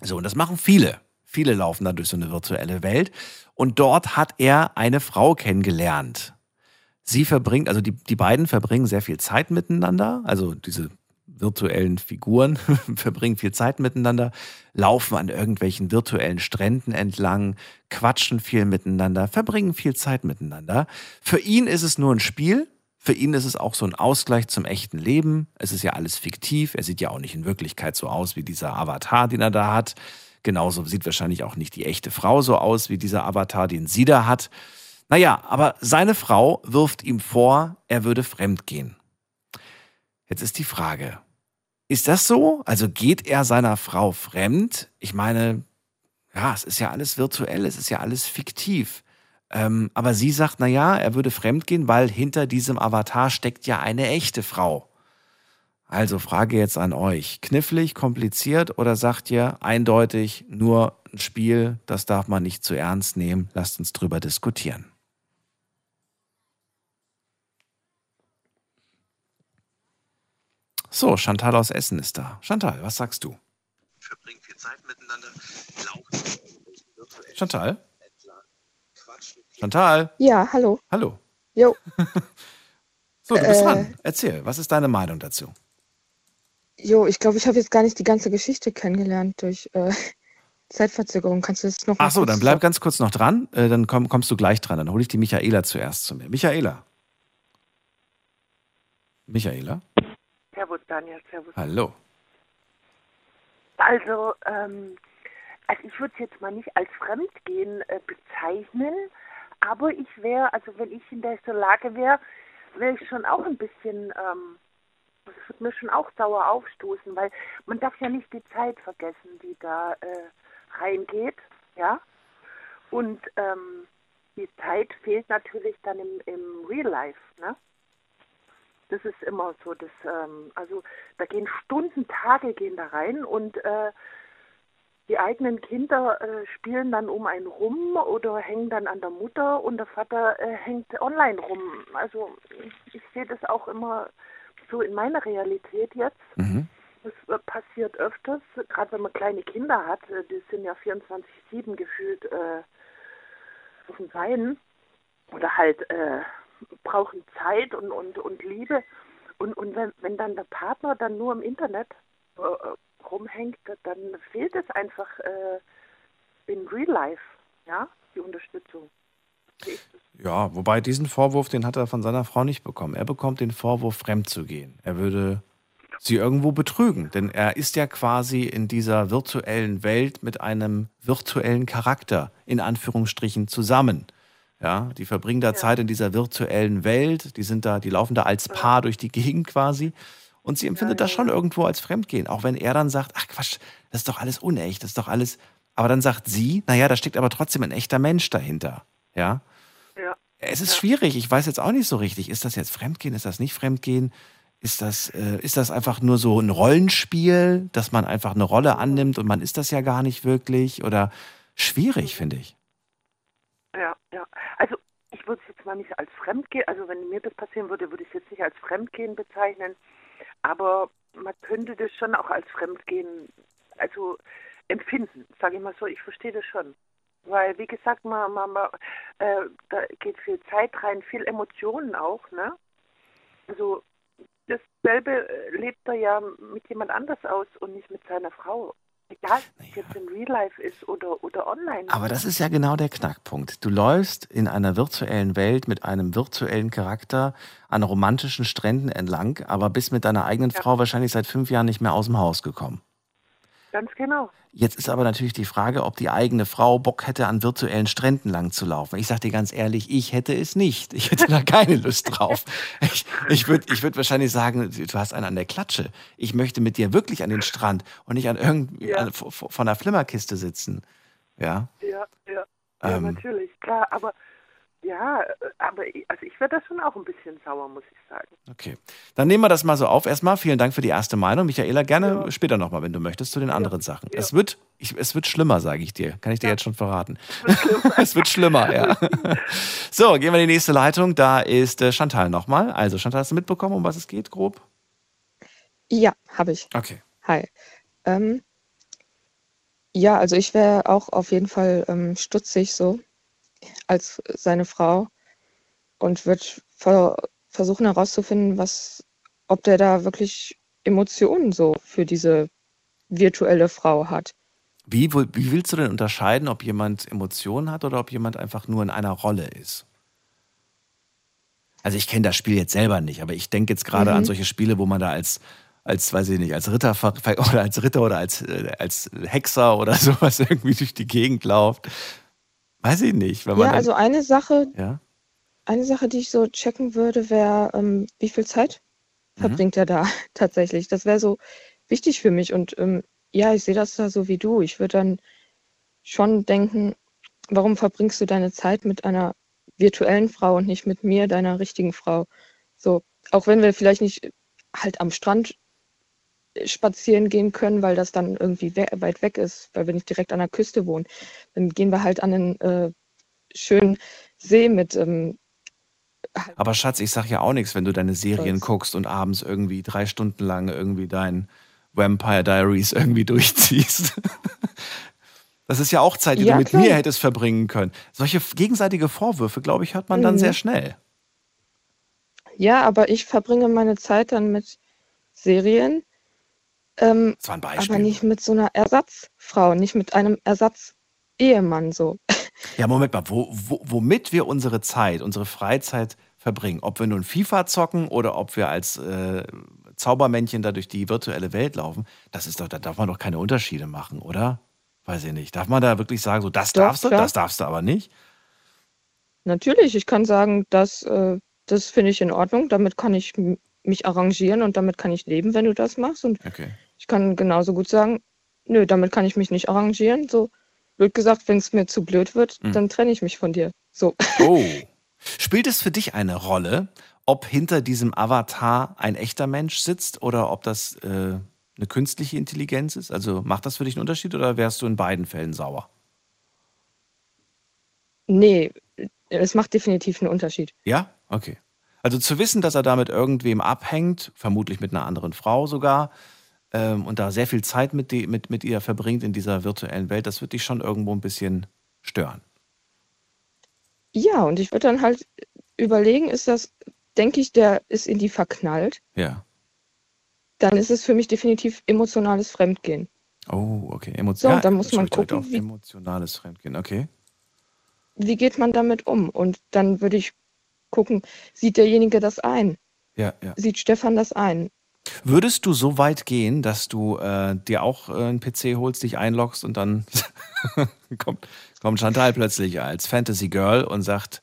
So, und das machen viele. Viele laufen dann durch so eine virtuelle Welt. Und dort hat er eine Frau kennengelernt. Sie verbringt, also die, die beiden verbringen sehr viel Zeit miteinander. Also diese virtuellen Figuren, verbringen viel Zeit miteinander, laufen an irgendwelchen virtuellen Stränden entlang, quatschen viel miteinander, verbringen viel Zeit miteinander. Für ihn ist es nur ein Spiel. Für ihn ist es auch so ein Ausgleich zum echten Leben. Es ist ja alles fiktiv. Er sieht ja auch nicht in Wirklichkeit so aus wie dieser Avatar, den er da hat. Genauso sieht wahrscheinlich auch nicht die echte Frau so aus wie dieser Avatar, den sie da hat. Naja, aber seine Frau wirft ihm vor, er würde fremd gehen. Jetzt ist die Frage, ist das so? Also geht er seiner Frau fremd? Ich meine, ja, es ist ja alles virtuell, es ist ja alles fiktiv. Ähm, aber sie sagt, na ja, er würde fremd gehen, weil hinter diesem Avatar steckt ja eine echte Frau. Also Frage jetzt an euch. Knifflig, kompliziert oder sagt ihr eindeutig nur ein Spiel, das darf man nicht zu ernst nehmen? Lasst uns drüber diskutieren. So, Chantal aus Essen ist da. Chantal, was sagst du? Verbringen viel Zeit miteinander. Chantal? Chantal? Ja, hallo. Hallo. Jo. so, du bist Äh. dran. Erzähl, was ist deine Meinung dazu? Jo, ich glaube, ich habe jetzt gar nicht die ganze Geschichte kennengelernt durch äh, Zeitverzögerung. Kannst du das noch mal Ach so, dann bleib ganz kurz noch dran. Äh, dann komm, kommst du gleich dran. Dann hole ich die Michaela zuerst zu mir. Michaela. Michaela? Daniel, servus. Hallo. Also, ähm, also ich würde es jetzt mal nicht als Fremdgehen äh, bezeichnen, aber ich wäre, also wenn ich in dieser Lage wäre, wäre ich schon auch ein bisschen, ähm, das würde mir schon auch sauer aufstoßen, weil man darf ja nicht die Zeit vergessen, die da äh, reingeht, ja. Und ähm, die Zeit fehlt natürlich dann im, im Real Life, ne? Das ist immer so, das, ähm, also da gehen Stunden, Tage gehen da rein und äh, die eigenen Kinder äh, spielen dann um einen rum oder hängen dann an der Mutter und der Vater äh, hängt online rum. Also ich, sehe das auch immer so in meiner Realität jetzt. Mhm. Das äh, passiert öfters, gerade wenn man kleine Kinder hat, äh, die sind ja 24-7 gefühlt äh, auf dem Beinen oder halt äh, brauchen Zeit und, und, und Liebe. Und, und wenn, wenn dann der Partner dann nur im Internet äh, rumhängt, dann fehlt es einfach äh, in Real Life, ja, die Unterstützung. Ja, wobei diesen Vorwurf, den hat er von seiner Frau nicht bekommen. Er bekommt den Vorwurf, fremd zu gehen. Er würde sie irgendwo betrügen, denn er ist ja quasi in dieser virtuellen Welt mit einem virtuellen Charakter in Anführungsstrichen zusammen. Ja, die verbringen da Zeit in dieser virtuellen Welt, die sind da, die laufen da als Paar durch die Gegend quasi. Und sie empfindet das schon irgendwo als Fremdgehen, auch wenn er dann sagt, ach Quatsch, das ist doch alles unecht, das ist doch alles. Aber dann sagt sie, naja, da steckt aber trotzdem ein echter Mensch dahinter. Ja. Ja. Es ist schwierig. Ich weiß jetzt auch nicht so richtig. Ist das jetzt Fremdgehen? Ist das nicht Fremdgehen? Ist das, äh, ist das einfach nur so ein Rollenspiel, dass man einfach eine Rolle annimmt und man ist das ja gar nicht wirklich? Oder schwierig, finde ich. Ja, ja. Also ich würde es jetzt mal nicht als Fremdgehen, also wenn mir das passieren würde, würde ich es jetzt nicht als Fremdgehen bezeichnen, aber man könnte das schon auch als Fremdgehen, also empfinden, sage ich mal so, ich verstehe das schon. Weil, wie gesagt, man, man, man, äh, da geht viel Zeit rein, viel Emotionen auch, ne? Also dasselbe äh, lebt er ja mit jemand anders aus und nicht mit seiner Frau. Egal, ob es jetzt in Real Life ist oder, oder online. Aber das ist ja genau der Knackpunkt. Du läufst in einer virtuellen Welt mit einem virtuellen Charakter an romantischen Stränden entlang, aber bist mit deiner eigenen Frau wahrscheinlich seit fünf Jahren nicht mehr aus dem Haus gekommen. Ganz genau. Jetzt ist aber natürlich die Frage, ob die eigene Frau Bock hätte, an virtuellen Stränden lang zu laufen. Ich sag dir ganz ehrlich, ich hätte es nicht. Ich hätte da keine Lust drauf. Ich, ich würde ich würd wahrscheinlich sagen, du hast einen an der Klatsche. Ich möchte mit dir wirklich an den Strand und nicht an irgendwie Ja. an, v- v- von einer Flimmerkiste sitzen. Ja. Ja, ja, ja Ähm. natürlich, klar, aber ja, aber ich- also ich werde da schon auch ein bisschen sauer, muss ich sagen. Okay. Dann nehmen wir das mal so auf. Erstmal vielen Dank für die erste Meinung. Michaela, gerne später nochmal, wenn du möchtest, zu den anderen Sachen. Es, wird, ich, es wird schlimmer, sage ich dir. Kann ich dir jetzt schon verraten. es wird schlimmer, ja. so, gehen wir in die nächste Leitung. Da ist äh, Chantal nochmal. Also, Chantal, hast du mitbekommen, um was es geht, grob? Ja, habe ich. Okay. Hi. Ähm, ja, also ich wäre auch auf jeden Fall ähm, stutzig so als seine Frau und würde ver versuchen herauszufinden, was, ob der da wirklich Emotionen so für diese virtuelle Frau hat. Wie, wie willst du denn unterscheiden, ob jemand Emotionen hat oder ob jemand einfach nur in einer Rolle ist? Also ich kenne das Spiel jetzt selber nicht, aber ich denke jetzt gerade Mhm. an solche Spiele, wo man da als, als weiß ich nicht, als Ritter oder als Ritter oder als, äh, als Hexer oder sowas irgendwie durch die Gegend läuft. Weiß ich nicht. Ja, dann, also eine Sache, ja? eine Sache, die ich so checken würde, wäre, ähm, wie viel Zeit Mhm. verbringt er da tatsächlich? Das wäre so wichtig für mich. Und ähm, ja, ich sehe das da so wie du. Ich würde dann schon denken, warum verbringst du deine Zeit mit einer virtuellen Frau und nicht mit mir, deiner richtigen Frau? So, auch wenn wir vielleicht nicht halt am Strand spazieren gehen können, weil das dann irgendwie we weit weg ist, weil wir nicht direkt an der Küste wohnen, dann gehen wir halt an einen äh, schönen See mit ähm, Aber Schatz, ich sag ja auch nichts, wenn du deine Serien Stolz. guckst und abends irgendwie drei Stunden lang irgendwie dein Vampire Diaries irgendwie durchziehst. Das ist ja auch Zeit, die Ja, du mit klar. mir hättest verbringen können. Solche gegenseitige Vorwürfe, glaube ich, hört man dann Mhm. sehr schnell. Ja, aber ich verbringe meine Zeit dann mit Serien, ähm, Das war ein aber Beispiel. nicht mit so einer Ersatzfrau, nicht mit einem Ersatzehemann so. Ja, Moment mal, wo, wo, womit wir unsere Zeit, unsere Freizeit verbringen, ob wir nun FIFA zocken oder ob wir als äh, Zaubermännchen da durch die virtuelle Welt laufen, das ist doch, da darf man doch keine Unterschiede machen, oder? Weiß ich nicht. Darf man da wirklich sagen, so das Doch, darfst du, klar. das darfst du aber nicht? Natürlich, ich kann sagen, das, äh, das finde ich in Ordnung, damit kann ich mich arrangieren und damit kann ich leben, wenn du das machst. Und Okay. ich kann genauso gut sagen, nö, damit kann ich mich nicht arrangieren. So blöd gesagt, wenn es mir zu blöd wird, Mhm. dann trenne ich mich von dir. So. Oh. Spielt es für dich eine Rolle, ob hinter diesem Avatar ein echter Mensch sitzt oder ob das äh, eine künstliche Intelligenz ist? Also macht das für dich einen Unterschied oder wärst du in beiden Fällen sauer? Nee, es macht definitiv einen Unterschied. Ja? Okay. Also zu wissen, dass er da mit irgendwem abhängt, vermutlich mit einer anderen Frau sogar, ähm, und da sehr viel Zeit mit, die, mit, mit ihr verbringt in dieser virtuellen Welt, das wird dich schon irgendwo ein bisschen stören. Ja, und ich würde dann halt überlegen, ist das, denke ich, der ist in die verknallt, Ja. dann ist es für mich definitiv emotionales Fremdgehen. Oh, okay. Emotion So, ja, dann muss man gucken, auf. wie- Emotionales Fremdgehen, okay. Wie geht man damit um? Und dann würde ich gucken, sieht derjenige das ein? Ja, ja. Sieht Stefan das ein? Würdest du so weit gehen, dass du äh, dir auch äh, einen PC holst, dich einloggst und dann kommt, kommt Chantal plötzlich als Fantasy Girl und sagt,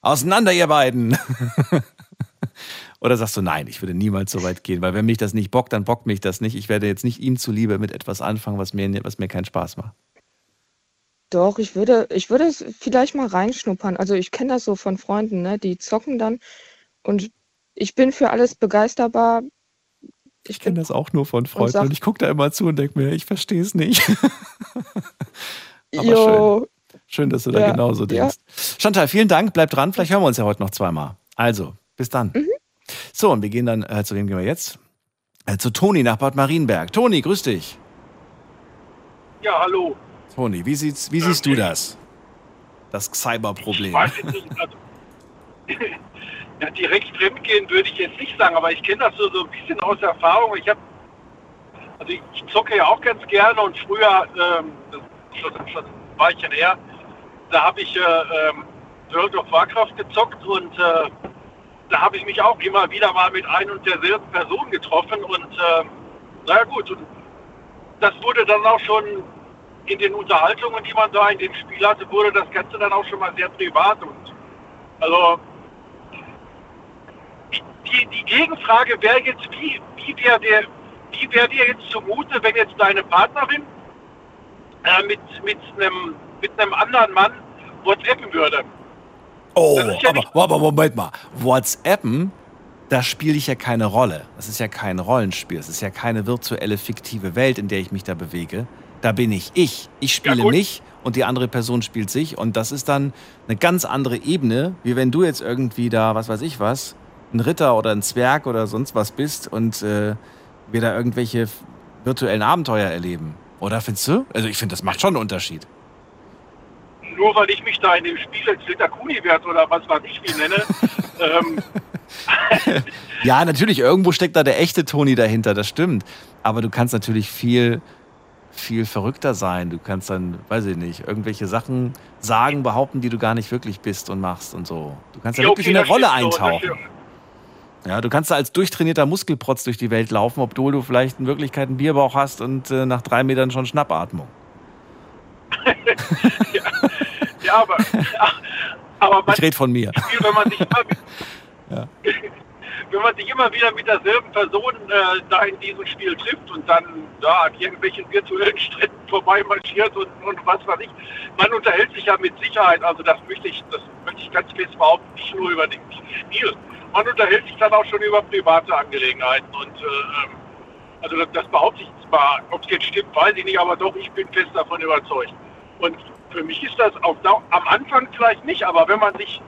auseinander ihr beiden. Oder sagst du, nein, ich würde niemals so weit gehen, weil wenn mich das nicht bockt, dann bockt mich das nicht. Ich werde jetzt nicht ihm zuliebe mit etwas anfangen, was mir, was mir keinen Spaß macht. Doch, ich würde, ich würde es vielleicht mal reinschnuppern. Also ich kenne das so von Freunden, ne? Die zocken dann und ich bin für alles begeisterbar. Ich kenne das auch nur von Freunden sag- und ich gucke da immer zu und denke mir, ich verstehe es nicht. Aber Jo, Schön, dass du da Ja, genauso ja. denkst. Chantal, vielen Dank. Bleib dran. Vielleicht hören wir uns ja heute noch zweimal. Also, bis dann. Mhm. So, und wir gehen dann, äh, zu wem gehen wir jetzt? Äh, zu Toni nach Bad Marienberg. Toni, grüß dich. Ja, hallo. Toni, wie, sieht's, wie siehst du das? Das Cyberproblem. Also, ja, direkt fremdgehen würde ich jetzt nicht sagen, aber ich kenne das so, so ein bisschen aus Erfahrung. Ich habe Also ich, ich zocke ja auch ganz gerne und früher, ähm, das ist schon, schon ein Weilchen her, da habe ich äh, ähm, World of Warcraft gezockt und äh, da habe ich mich auch immer wieder mal mit ein und derselben Person getroffen und äh, naja gut, und das wurde dann auch schon in den Unterhaltungen, die man da in dem Spiel hatte, wurde das Ganze dann auch schon mal sehr privat und also die, die Gegenfrage wäre jetzt, wie, wie wäre der, wie wäre dir jetzt zumute, wenn jetzt deine Partnerin äh, mit, mit, einem, mit einem anderen Mann WhatsAppen würde? Oh, ja aber, aber Moment mal. WhatsAppen, da spiele ich ja keine Rolle. Das ist ja kein Rollenspiel. Es ist ja keine virtuelle, fiktive Welt, in der ich mich da bewege. Da bin ich ich. Ich spiele gut. mich und die andere Person spielt sich. Und das ist dann eine ganz andere Ebene, wie wenn du jetzt irgendwie da, was weiß ich was, ein Ritter oder ein Zwerg oder sonst was bist und äh, wir da irgendwelche virtuellen Abenteuer erleben. Oder findest du? Also ich finde, das macht schon einen Unterschied. Nur weil ich mich da in dem Spiel als Ritter Kunibert oder was weiß ich wie nenne, ähm, Ja, natürlich, irgendwo steckt da der echte Toni dahinter, das stimmt. Aber du kannst natürlich viel, viel verrückter sein. Du kannst dann, weiß ich nicht, irgendwelche Sachen sagen, behaupten, die du gar nicht wirklich bist und machst und so. Du kannst ja, Ja, wirklich okay, in eine Rolle eintauchen. Ja, du kannst da als durchtrainierter Muskelprotz durch die Welt laufen, obwohl du vielleicht in Wirklichkeit einen Bierbauch hast und äh, nach drei Metern schon Schnappatmung. ja, aber, aber man, Ich rede von mir. Spiel, wenn man sich immer, wenn man sich immer wieder mit derselben Person äh, da in diesem Spiel trifft und dann da an irgendwelchen virtuellen Stränden vorbeimarschiert und, und was weiß ich, man unterhält sich ja mit Sicherheit, also das möchte ich, das möchte ich ganz fest behaupten, nicht nur über den Spiel. Man unterhält sich dann auch schon über private Angelegenheiten und äh, ähm, also das, behaupte ich zwar, ob es jetzt stimmt, weiß ich nicht, aber doch, ich bin fest davon überzeugt. Und für mich ist das Dau am Anfang vielleicht nicht, aber wenn man sich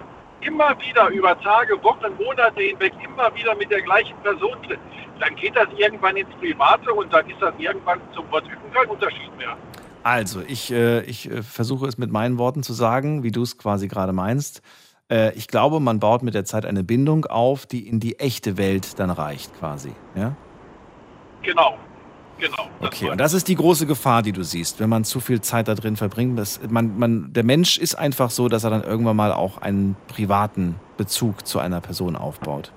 immer wieder über Tage, Wochen, Monate hinweg immer wieder mit der gleichen Person trifft, dann geht das irgendwann ins Private und dann ist das irgendwann zum WhatsApp kein Unterschied mehr. Also, ich, äh, ich äh, versuche es mit meinen Worten zu sagen, wie du es quasi gerade meinst. Äh, ich glaube, man baut mit der Zeit eine Bindung auf, die in die echte Welt dann reicht, quasi. Ja? Genau, genau. Okay, und das ist die große Gefahr, die du siehst, wenn man zu viel Zeit da drin verbringt. Das, man, man, der Mensch ist einfach so, dass er dann irgendwann mal auch einen privaten Bezug zu einer Person aufbaut.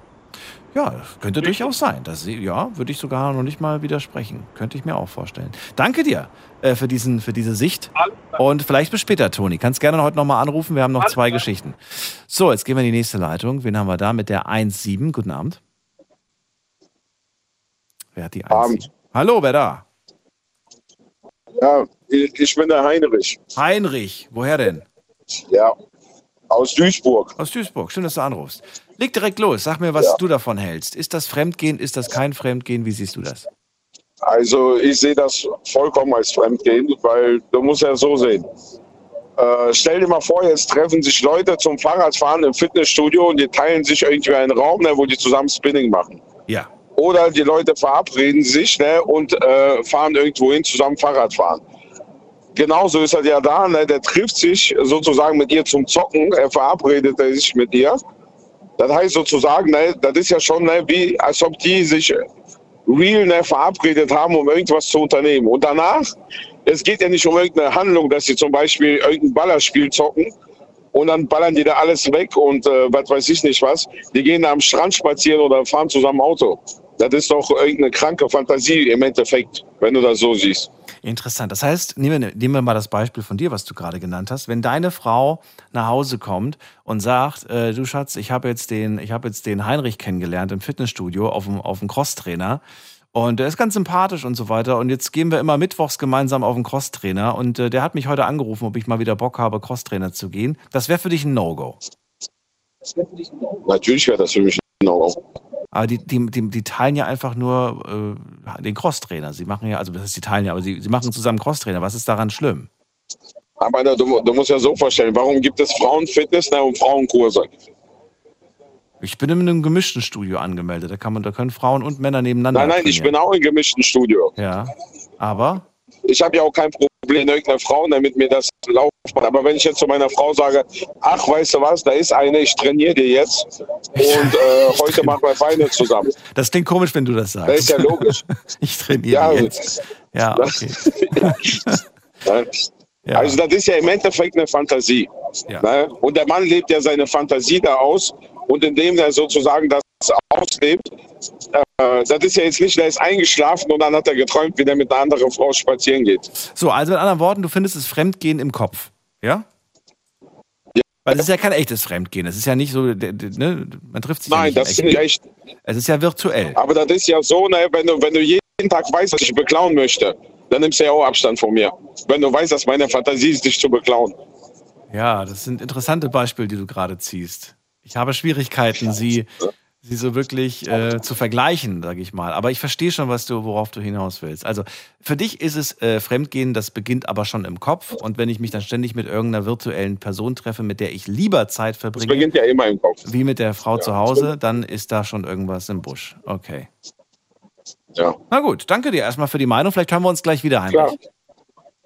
Ja, das könnte durchaus sein. Das, ja, würde ich sogar noch nicht mal widersprechen. Könnte ich mir auch vorstellen. Danke dir äh, für, diesen, für diese Sicht. Und vielleicht bis später, Toni. Kannst gerne heute nochmal anrufen. Wir haben noch zwei Geschichten. So, jetzt gehen wir in die nächste Leitung. Wen haben wir da mit der 1.7? Guten Abend. Wer hat die 1.7? Abend. Hallo, wer da? Ja, ich, bin der Heinrich. Heinrich, woher denn? Ja, aus Duisburg. Aus Duisburg. Schön, dass du anrufst. Leg direkt los. Sag mir, was Ja. du davon hältst. Ist das Fremdgehen? Ist das kein Fremdgehen? Wie siehst du das? Also ich sehe das vollkommen als Fremdgehen, weil du musst ja so sehen. Äh, stell dir mal vor, jetzt treffen sich Leute zum Fahrradfahren im Fitnessstudio und die teilen sich irgendwie einen Raum, ne, wo die zusammen Spinning machen. Ja. Oder die Leute verabreden sich ne, und äh, fahren irgendwo hin zusammen Fahrrad fahren. Genauso ist er ja da, ne, der trifft sich sozusagen mit ihr zum Zocken, er verabredet sich mit ihr. Das heißt sozusagen, ne, das ist ja schon ne, wie, als ob die sich real ne, verabredet haben, um irgendwas zu unternehmen. Und danach, es geht ja nicht um irgendeine Handlung, dass sie zum Beispiel irgendein Ballerspiel zocken und dann ballern die da alles weg und äh, was weiß ich nicht was. Die gehen da am Strand spazieren oder fahren zusammen Auto. Das ist doch irgendeine kranke Fantasie im Endeffekt, wenn du das so siehst. Interessant. Das heißt, nehmen wir, nehmen wir mal das Beispiel von dir, was du gerade genannt hast. Wenn deine Frau nach Hause kommt und sagt, äh, du Schatz, ich habe jetzt den, habe jetzt den Heinrich kennengelernt im Fitnessstudio auf dem, auf dem Crosstrainer und der ist ganz sympathisch und so weiter. Und jetzt gehen wir immer mittwochs gemeinsam auf den Crosstrainer und äh, der hat mich heute angerufen, ob ich mal wieder Bock habe, Crosstrainer zu gehen. Das wäre für dich ein No-Go. Natürlich wäre das für mich ein No-Go. Aber die, die, die, die teilen ja einfach nur äh, den Crosstrainer. Sie machen ja, also das ist die teilen ja, aber sie, sie machen zusammen Crosstrainer. Was ist daran schlimm? Aber du, du musst ja so vorstellen, warum gibt es Frauenfitness ne, und Frauenkurse? Ich bin in einem gemischten Studio angemeldet. Da, kann man, da können Frauen und Männer nebeneinander. Nein, nein, ich bin auch im gemischten Studio. Ja. Aber? Ich habe ja auch kein Problem ablehnen, irgendeine Frau, damit mir das laufen. Aber wenn ich jetzt zu meiner Frau sage, ach, weißt du was, da ist eine, ich trainiere dir jetzt und äh, heute machen wir Beine zusammen. Das klingt komisch, wenn du das sagst. Das ist ja logisch. ich trainiere Ja, jetzt. Ja, okay. Ja. Also das ist ja im Endeffekt eine Fantasie. Ja. Ne? Und der Mann lebt ja seine Fantasie da aus und indem er sozusagen das auslebt, äh, das ist ja jetzt nicht, der ist eingeschlafen und dann hat er geträumt, wie der mit einer anderen Frau spazieren geht. So, also mit anderen Worten, du findest es Fremdgehen im Kopf, ja? Weil es ist ja kein echtes Fremdgehen. Es ist ja nicht so, ne? man trifft sich ja Nein, nicht das ist nicht echt. Es ist ja virtuell. Aber das ist ja so, ne, wenn, du, wenn du jeden Tag weißt, dass ich beklauen möchte, dann nimmst du ja auch Abstand von mir. Wenn du weißt, dass meine Fantasie ist, dich zu beklauen. Ja, das sind interessante Beispiele, die du gerade ziehst. Ich habe Schwierigkeiten, sie, sie so wirklich äh, zu vergleichen, sage ich mal. Aber ich verstehe schon, was du, worauf du hinaus willst. Also für dich ist es äh, Fremdgehen, das beginnt aber schon im Kopf. Und wenn ich mich dann ständig mit irgendeiner virtuellen Person treffe, mit der ich lieber Zeit Das verbringe, beginnt ja immer im Kopf. wie mit der Frau Ja, zu Hause, dann ist da schon irgendwas im Busch. Okay. Ja. Na gut, danke dir erstmal für die Meinung. Vielleicht hören wir uns gleich wieder, Heinrich. Klar.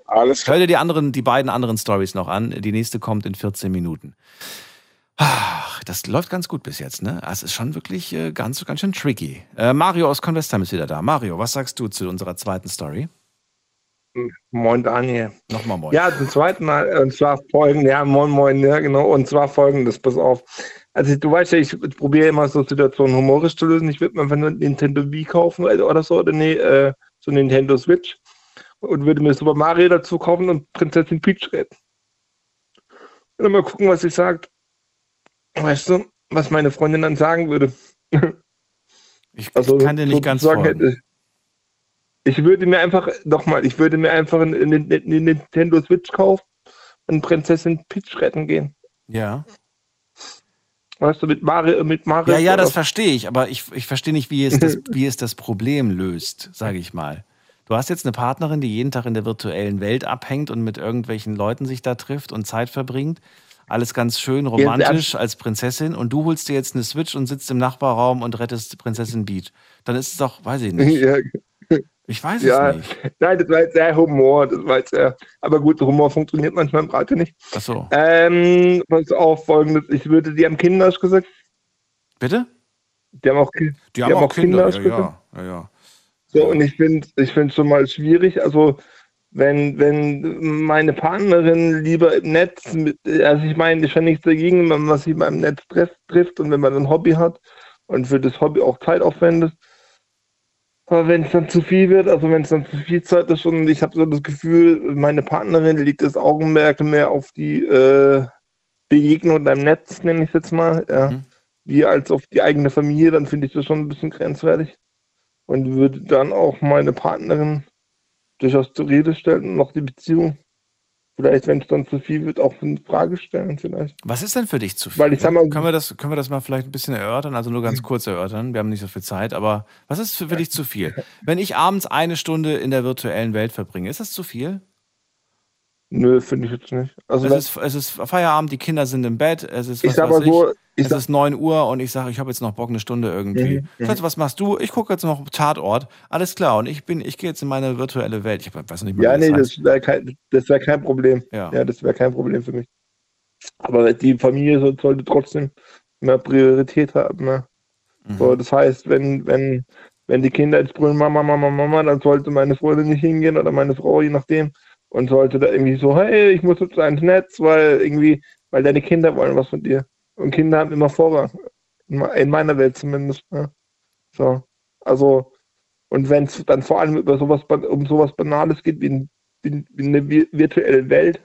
Alles Hör dir die, anderen, die beiden anderen Stories noch an. Die nächste kommt in 14 Minuten. Ach, das läuft ganz gut bis jetzt, ne? Es ist schon wirklich äh, ganz, ganz schön tricky. Äh, Mario aus Convestheim ist wieder da. Mario, was sagst du zu unserer zweiten Story? Moin Daniel. Nochmal moin. Ja, zum zweiten Mal, und zwar folgendes, ja, moin moin, ja genau, und zwar folgendes, pass auf. Also du weißt ja, ich, probiere immer so Situationen humorisch zu lösen. Ich würde mir einfach nur ein Nintendo Wii kaufen oder oder so, oder nee, äh, so ein Nintendo Switch und würde mir Super Mario dazu kaufen und Prinzessin Peach retten. Und dann mal gucken, was sie sagt. Weißt du, was meine Freundin dann sagen würde? Ich, Also, kann dir nicht ganz hätte- Ich würde mir einfach, nochmal, ich würde mir einfach eine, eine, eine Nintendo Switch kaufen und Prinzessin Peach retten gehen. Ja. Weißt du, mit Mario, mit Mario. Ja, ja, das verstehe ich, aber ich, ich verstehe nicht, wie es, das, wie es das Problem löst, sage ich mal. Du hast jetzt eine Partnerin, die jeden Tag in der virtuellen Welt abhängt und mit irgendwelchen Leuten sich da trifft und Zeit verbringt. Alles ganz schön romantisch als Prinzessin und du holst dir jetzt eine Switch und sitzt im Nachbarraum und rettest Prinzessin Beach. Dann ist es doch, weiß ich nicht. Ja, Ich weiß ja. es nicht. Nein, das war jetzt sehr Humor, das war jetzt sehr, aber gut, Humor funktioniert manchmal im Radio nicht. Ach so. Ähm, pass auf, folgendes, ich würde, die haben Kinder, gesagt? Bitte? Die haben auch, Ki- Die, haben auch Kinder. hast ja, ja, ja, ja. So, und ich finde ich finde schon mal schwierig, also wenn, wenn meine Partnerin lieber im Netz, mit, also ich meine, ich habe nichts dagegen, wenn man sich mal im Netz trifft und wenn man ein Hobby hat und für das Hobby auch Zeit aufwendet. Aber wenn es dann zu viel wird, also wenn es dann zu viel Zeit ist und ich habe so das Gefühl, meine Partnerin legt das Augenmerk mehr auf die äh, Begegnung im Netz, nenne ich es jetzt mal, ja, Mhm. wie als auf die eigene Familie, dann finde ich das schon ein bisschen grenzwertig und würde dann auch meine Partnerin durchaus zur Rede stellen und noch die Beziehung vielleicht, wenn es dann zu viel wird, auch in Frage stellen vielleicht. Was ist denn für dich zu viel? Weil ich sag mal- können, wir das, können wir das mal vielleicht ein bisschen erörtern? Also nur ganz kurz erörtern. Wir haben nicht so viel Zeit, aber was ist für, für dich zu viel? Wenn ich abends eine Stunde in der virtuellen Welt verbringe, ist das zu viel? Nö, finde ich jetzt nicht. Also Es ist, es ist Feierabend, die Kinder sind im Bett, es ist Ich was sag weiß mal so, ich, ich es sag- ist 9 Uhr und ich sage, ich habe jetzt noch Bock eine Stunde irgendwie. Mhm, mhm. Schatz, was machst du? Ich gucke jetzt noch Tatort. Alles klar. Und ich bin, ich gehe jetzt in meine virtuelle Welt. Ich weiß nicht mal, ja, nee, das das wäre kein, wär kein Problem. Ja. Ja, das wäre kein Problem für mich. Aber die Familie so- sollte trotzdem mehr Priorität haben. Ne? Mhm. So, das heißt, wenn, wenn, wenn die Kinder jetzt brüllen, Mama, Mama, Mama, dann sollte meine Freundin nicht hingehen oder meine Frau, je nachdem, und sollte da irgendwie so, hey, ich muss jetzt ins Netz, weil irgendwie, weil deine Kinder wollen was von dir. Und Kinder haben immer Vorrang. In me- in meiner Welt zumindest. Ne? So. Also, und wenn es dann vor allem über sowas, um sowas Banales geht, wie, wie, wie eine vi- virtuelle Welt.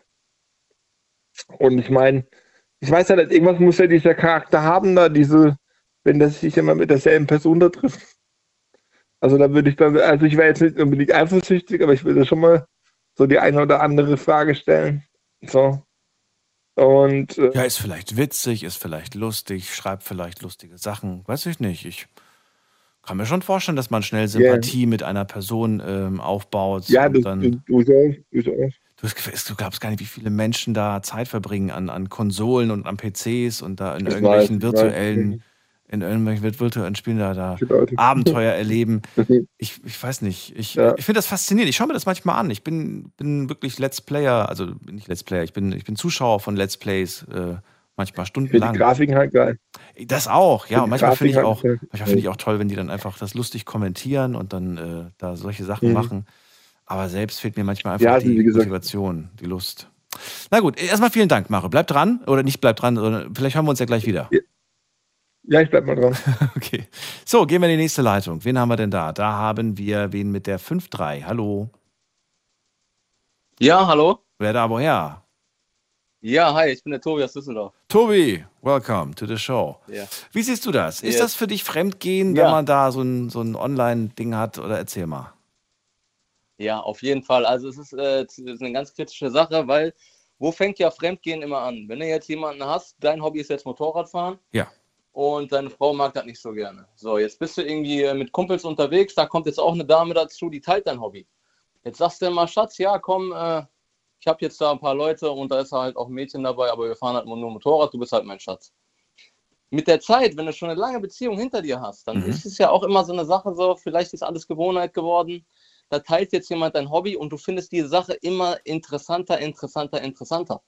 Und ich meine, ich weiß ja nicht, irgendwas muss ja dieser Charakter haben, da diese, wenn das sich immer mit derselben Person da trifft. Also da würde ich dann, also ich wäre jetzt nicht unbedingt eifersüchtig, aber ich würde schon mal so die eine oder andere Frage stellen. So. Und äh, Ja, ist vielleicht witzig, ist vielleicht lustig, schreibt vielleicht lustige Sachen. Weiß ich nicht. Ich kann mir schon vorstellen, dass man schnell Sympathie mit einer Person ähm, aufbaut. ja, das, dann, du, du, du, du, du, du glaubst gar nicht, wie viele Menschen da Zeit verbringen an, an Konsolen und an PCs und da in Ich irgendwelchen weiß, ich weiß. in irgendwelchen virtuellen Spielen da, da. Abenteuer erleben. Ich, ich weiß nicht. Ich, Ja. ich finde das faszinierend. Ich schaue mir das manchmal an. Ich bin, bin wirklich Let's Player, also nicht Let's Player, ich bin, ich bin Zuschauer von Let's Plays, äh, manchmal stundenlang. die Grafiken halt geil. Das auch, ja. Und manchmal finde ich auch, halt- manchmal finde ich auch toll, wenn die dann einfach das lustig kommentieren und dann äh, da solche Sachen Mhm. machen. Aber selbst fehlt mir manchmal einfach Ja, also die Motivation, die Lust. Na gut, erstmal vielen Dank, Mario. Bleib dran oder nicht bleib dran, sondern vielleicht hören wir uns ja gleich wieder. Ja, ich bleib mal dran. Okay. So, gehen wir in die nächste Leitung. Wen haben wir denn da? Da haben wir wen mit der 5-3. Hallo. Ja, hallo. Wer da woher? Ja, hi, ich bin der Tobi aus Düsseldorf. Tobi, welcome to the show. Ja. Wie siehst du das? Ist Yes. das für dich Fremdgehen, Ja. wenn man da so ein, so ein Online-Ding hat? Oder erzähl mal. Ja, auf jeden Fall. Also es ist, äh, es ist eine ganz kritische Sache, weil wo fängt ja Fremdgehen immer an? Wenn du jetzt jemanden hast, dein Hobby ist jetzt Motorradfahren Ja. Und deine Frau mag das nicht so gerne. So, jetzt bist du irgendwie äh, mit Kumpels unterwegs, da kommt jetzt auch eine Dame dazu, die teilt dein Hobby. Jetzt sagst du mal, Schatz, ja, komm, äh, ich habe jetzt da ein paar Leute und da ist halt auch ein Mädchen dabei, aber wir fahren halt nur Motorrad, du bist halt mein Schatz. Mit der Zeit, wenn du schon eine lange Beziehung hinter dir hast, dann Mhm. ist es ja auch immer so eine Sache so, vielleicht ist alles Gewohnheit geworden, da teilt jetzt jemand dein Hobby und du findest diese Sache immer interessanter, interessanter, interessanter.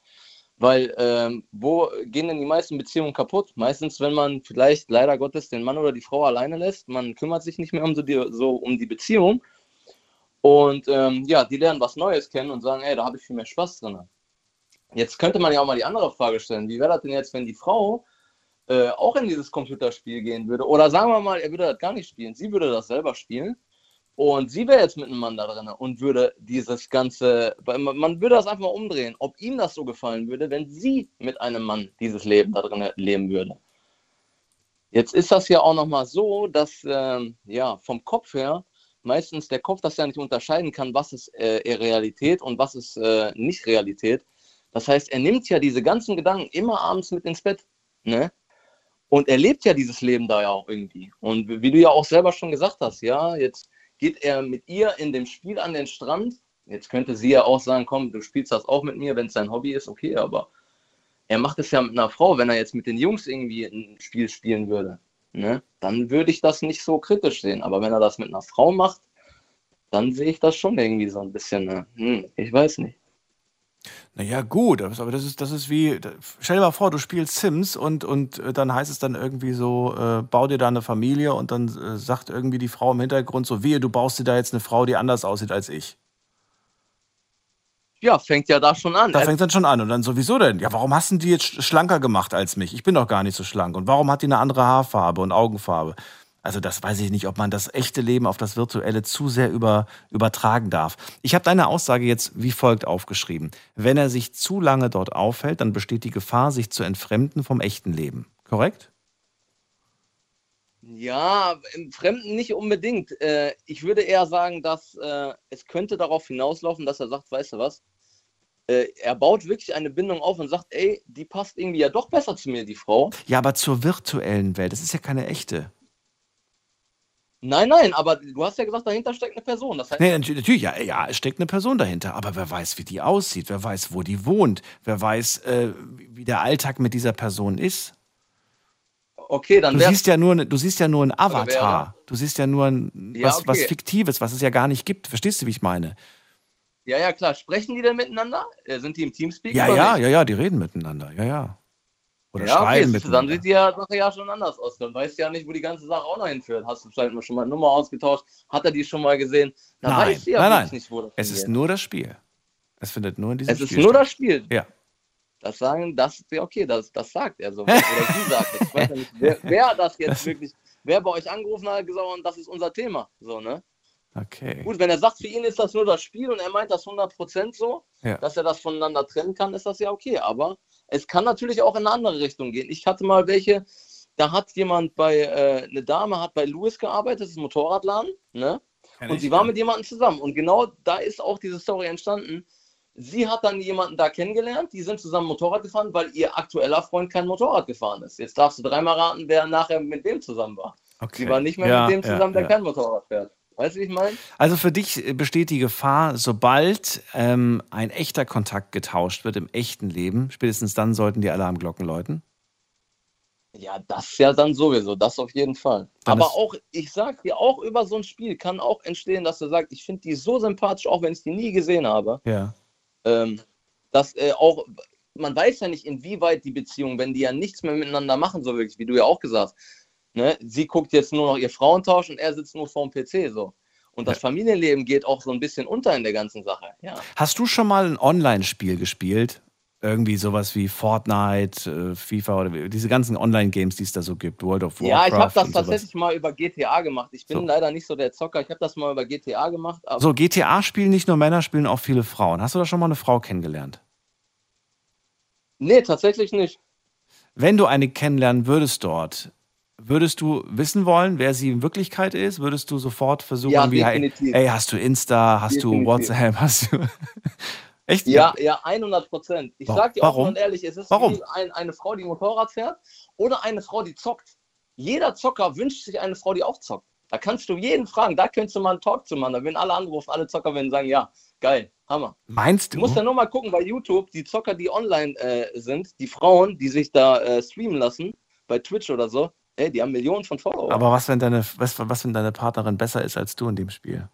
Weil ähm, wo gehen denn die meisten Beziehungen kaputt? Meistens, wenn man vielleicht leider Gottes den Mann oder die Frau alleine lässt, man kümmert sich nicht mehr um so die, so um die Beziehung und ähm, ja, die lernen was Neues kennen und sagen, ey, da habe ich viel mehr Spaß drin. Jetzt könnte man ja auch mal die andere Frage stellen, wie wäre das denn jetzt, wenn die Frau äh, auch in dieses Computerspiel gehen würde? Oder sagen wir mal, er würde das gar nicht spielen, sie würde das selber spielen und sie wäre jetzt mit einem Mann da drin und würde dieses Ganze, man würde das einfach mal umdrehen, ob ihm das so gefallen würde, wenn sie mit einem Mann dieses Leben da drin leben würde. Jetzt ist das ja auch nochmal so, dass ähm, ja vom Kopf her meistens der Kopf das ja nicht unterscheiden kann, was ist äh, Realität und was ist äh, nicht Realität. Das heißt, er nimmt ja diese ganzen Gedanken immer abends mit ins Bett. Ne? Und er lebt ja dieses Leben da ja auch irgendwie. Und wie du ja auch selber schon gesagt hast, ja, jetzt geht er mit ihr in dem Spiel an den Strand. Jetzt könnte sie ja auch sagen, komm, du spielst das auch mit mir, wenn es sein Hobby ist, okay, aber er macht es ja mit einer Frau, wenn er jetzt mit den Jungs irgendwie ein Spiel spielen würde, ne, dann würde ich das nicht so kritisch sehen. Aber wenn er das mit einer Frau macht, dann sehe ich das schon irgendwie so ein bisschen, ne, hm, ich weiß nicht. Naja, gut, aber das ist, das ist wie, stell dir mal vor, du spielst Sims und, und äh, dann heißt es dann irgendwie so, äh, bau dir da eine Familie und dann äh, sagt irgendwie die Frau im Hintergrund so, wehe, du baust dir da jetzt eine Frau, die anders aussieht als ich. Ja, fängt ja da schon an. Da fängt dann schon an. Und dann sowieso denn? Ja, warum hast du die jetzt sch- schlanker gemacht als mich? Ich bin doch gar nicht so schlank. Und warum hat die eine andere Haarfarbe und Augenfarbe? Also das weiß ich nicht, ob man das echte Leben auf das virtuelle zu sehr über, übertragen darf. Ich habe deine Aussage jetzt wie folgt aufgeschrieben. Wenn er sich zu lange dort aufhält, dann besteht die Gefahr, sich zu entfremden vom echten Leben. Korrekt? Ja, im Fremden nicht unbedingt. Äh, ich würde eher sagen, dass äh, es könnte darauf hinauslaufen, dass er sagt, weißt du was, äh, er baut wirklich eine Bindung auf und sagt, ey, die passt irgendwie ja doch besser zu mir, die Frau. Ja, aber zur virtuellen Welt. Das ist ja keine echte. Nein, nein, aber du hast ja gesagt, dahinter steckt eine Person. Das heißt, Nee, natürlich, ja, ja, es steckt eine Person dahinter. Aber wer weiß, wie die aussieht, wer weiß, wo die wohnt, wer weiß, äh, wie der Alltag mit dieser Person ist. okay, dann Du siehst ja nur, du siehst ja nur ein Avatar. Du siehst ja nur ein, Ja, was, was okay. Fiktives, was es ja gar nicht gibt. Verstehst du, wie ich meine? ja, ja, klar. Sprechen die denn miteinander? Äh, sind die im Teamspeak? Ja, ja, nicht? ja, ja, die reden miteinander. Ja, ja. Oder ja, okay, schreiben siehst du, dann sieht die ja, Sache ja schon anders aus. Dann weißt du ja nicht, wo die ganze Sache auch noch hinführt. Hast du vielleicht mal schon mal eine Nummer ausgetauscht? Hat er die schon mal gesehen? Dann Nein, weißt du ja nein, nein. nicht, wo das Es ist hingeht. nur das Spiel. Es findet nur in diesem Es ist Spiel nur statt. das Spiel. Ja. Das sagen, das, ja, okay, das, das sagt er so. Oder sie sagt das. Ich weiß ja nicht, wer, wer das jetzt wirklich, wer bei euch angerufen hat, gesagt, und das ist unser Thema. So, ne? Okay. Gut, wenn er sagt, für ihn ist das nur das Spiel und er meint das 100% so, Ja. dass er das voneinander trennen kann, ist das ja okay. Aber es kann natürlich auch in eine andere Richtung gehen. Ich hatte mal welche, da hat jemand bei, äh, eine Dame hat bei Lewis gearbeitet, das ist ein Motorradladen, ne? Und sie war ja. mit jemandem zusammen. Und genau da ist auch diese Story entstanden. Sie hat dann jemanden da kennengelernt, die sind zusammen Motorrad gefahren, weil ihr aktueller Freund kein Motorrad gefahren ist. Jetzt darfst du dreimal raten, wer nachher mit wem zusammen war. Okay. Sie war nicht mehr Ja, mit dem ja, zusammen, der ja. kein Motorrad fährt. Weißt du, wie ich meine? Also für dich besteht die Gefahr, sobald ähm, ein echter Kontakt getauscht wird im echten Leben, spätestens dann sollten die Alarmglocken läuten. Ja, das ja dann sowieso, das auf jeden Fall. Dann Aber auch, ich sag dir, auch über so ein Spiel kann auch entstehen, dass du sagst, ich finde die so sympathisch, auch wenn ich die nie gesehen habe. Ja. Ähm, dass äh, auch, man weiß ja nicht, inwieweit die Beziehung, wenn die ja nichts mehr miteinander machen, so wirklich, wie du ja auch gesagt hast. Ne? Sie guckt jetzt nur noch ihr Frauentausch und er sitzt nur vorm PC so. Und das Familienleben geht auch so ein bisschen unter in der ganzen Sache. Ja. Hast du schon mal ein Online-Spiel gespielt? Irgendwie sowas wie Fortnite, äh, FIFA oder diese ganzen Online-Games, die es da so gibt, World of Warcraft. Ja, ich habe das tatsächlich mal über GTA gemacht. Ich bin So. leider nicht so der Zocker. Ich habe das mal über GTA gemacht. So, GTA spielen nicht nur Männer, spielen auch viele Frauen. Hast du da schon mal eine Frau kennengelernt? Nee, tatsächlich nicht. Wenn du eine kennenlernen würdest dort, würdest du wissen wollen, wer sie in Wirklichkeit ist? Würdest du sofort versuchen, Ja, wie, hey, hast du Insta, hast du Definitiv. WhatsApp, hast du. Echt? Ja, ja, 100 Prozent. Ich sag dir Warum? offen und ehrlich, es ist Warum? wie ein, eine Frau, die Motorrad fährt oder eine Frau, die zockt. Jeder Zocker wünscht sich eine Frau, die auch zockt. Da kannst du jeden fragen, da könntest du mal einen Talk zu machen. Da werden alle anrufen, alle Zocker werden sagen, ja, geil, Hammer. Meinst Du du? musst ja nur mal gucken bei YouTube, die Zocker, die online äh, sind, die Frauen, die sich da äh, streamen lassen, bei Twitch oder so, ey, die haben Millionen von Followern. Aber was, wenn deine, was, was, wenn deine Partnerin besser ist als du in dem Spiel?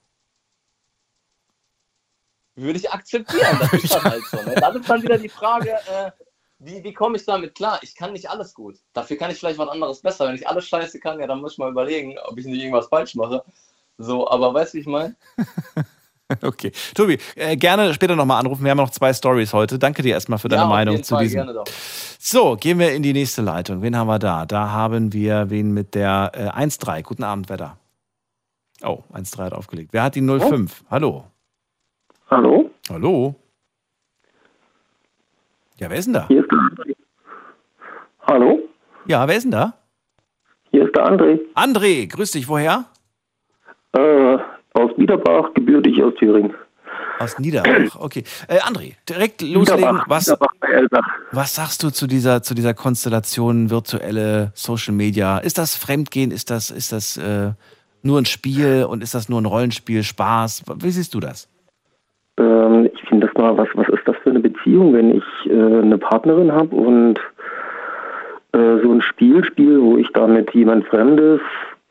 würde ich akzeptieren. Das ist dann halt so. Ne? Das ist dann wieder die Frage, äh, wie, wie komme ich damit klar? Ich kann nicht alles gut. Dafür kann ich vielleicht was anderes besser. Wenn ich alles scheiße kann, ja, dann muss ich mal überlegen, ob ich nicht irgendwas falsch mache. So, aber weißt du, wie ich meine? Okay. Tobi, äh, gerne später nochmal anrufen. Wir haben noch zwei Stories heute. Danke dir erstmal für deine ja, Meinung zu Fall, diesem. gerne doch. So, gehen wir in die nächste Leitung. Wen haben wir da? Da haben wir wen mit der äh, 1-3. Guten Abend, wer da? Oh, 1-3 hat aufgelegt. Wer hat die 05? Hallo. Hallo? Hallo. Ja, wer ist denn da? Hier ist der André. Hallo? Ja, wer ist denn da? Hier ist der André. André, grüß dich. Woher? Äh, aus Biederbach, gebürtig aus Thüringen. Aus Niederbach. Okay. Äh, André, direkt loslegen. Niederbach, Was, Niederbach was sagst du zu dieser, zu dieser Konstellation virtuelle Social Media? Ist das Fremdgehen? Ist das, ist das äh, nur ein Spiel und ist das nur ein Rollenspiel, Spaß? Wie siehst du das? Ähm, ich finde das mal, was, was ist das für eine Beziehung, wenn ich äh, eine Partnerin habe und äh, so ein Spiel spiele, wo ich da mit jemand Fremdes,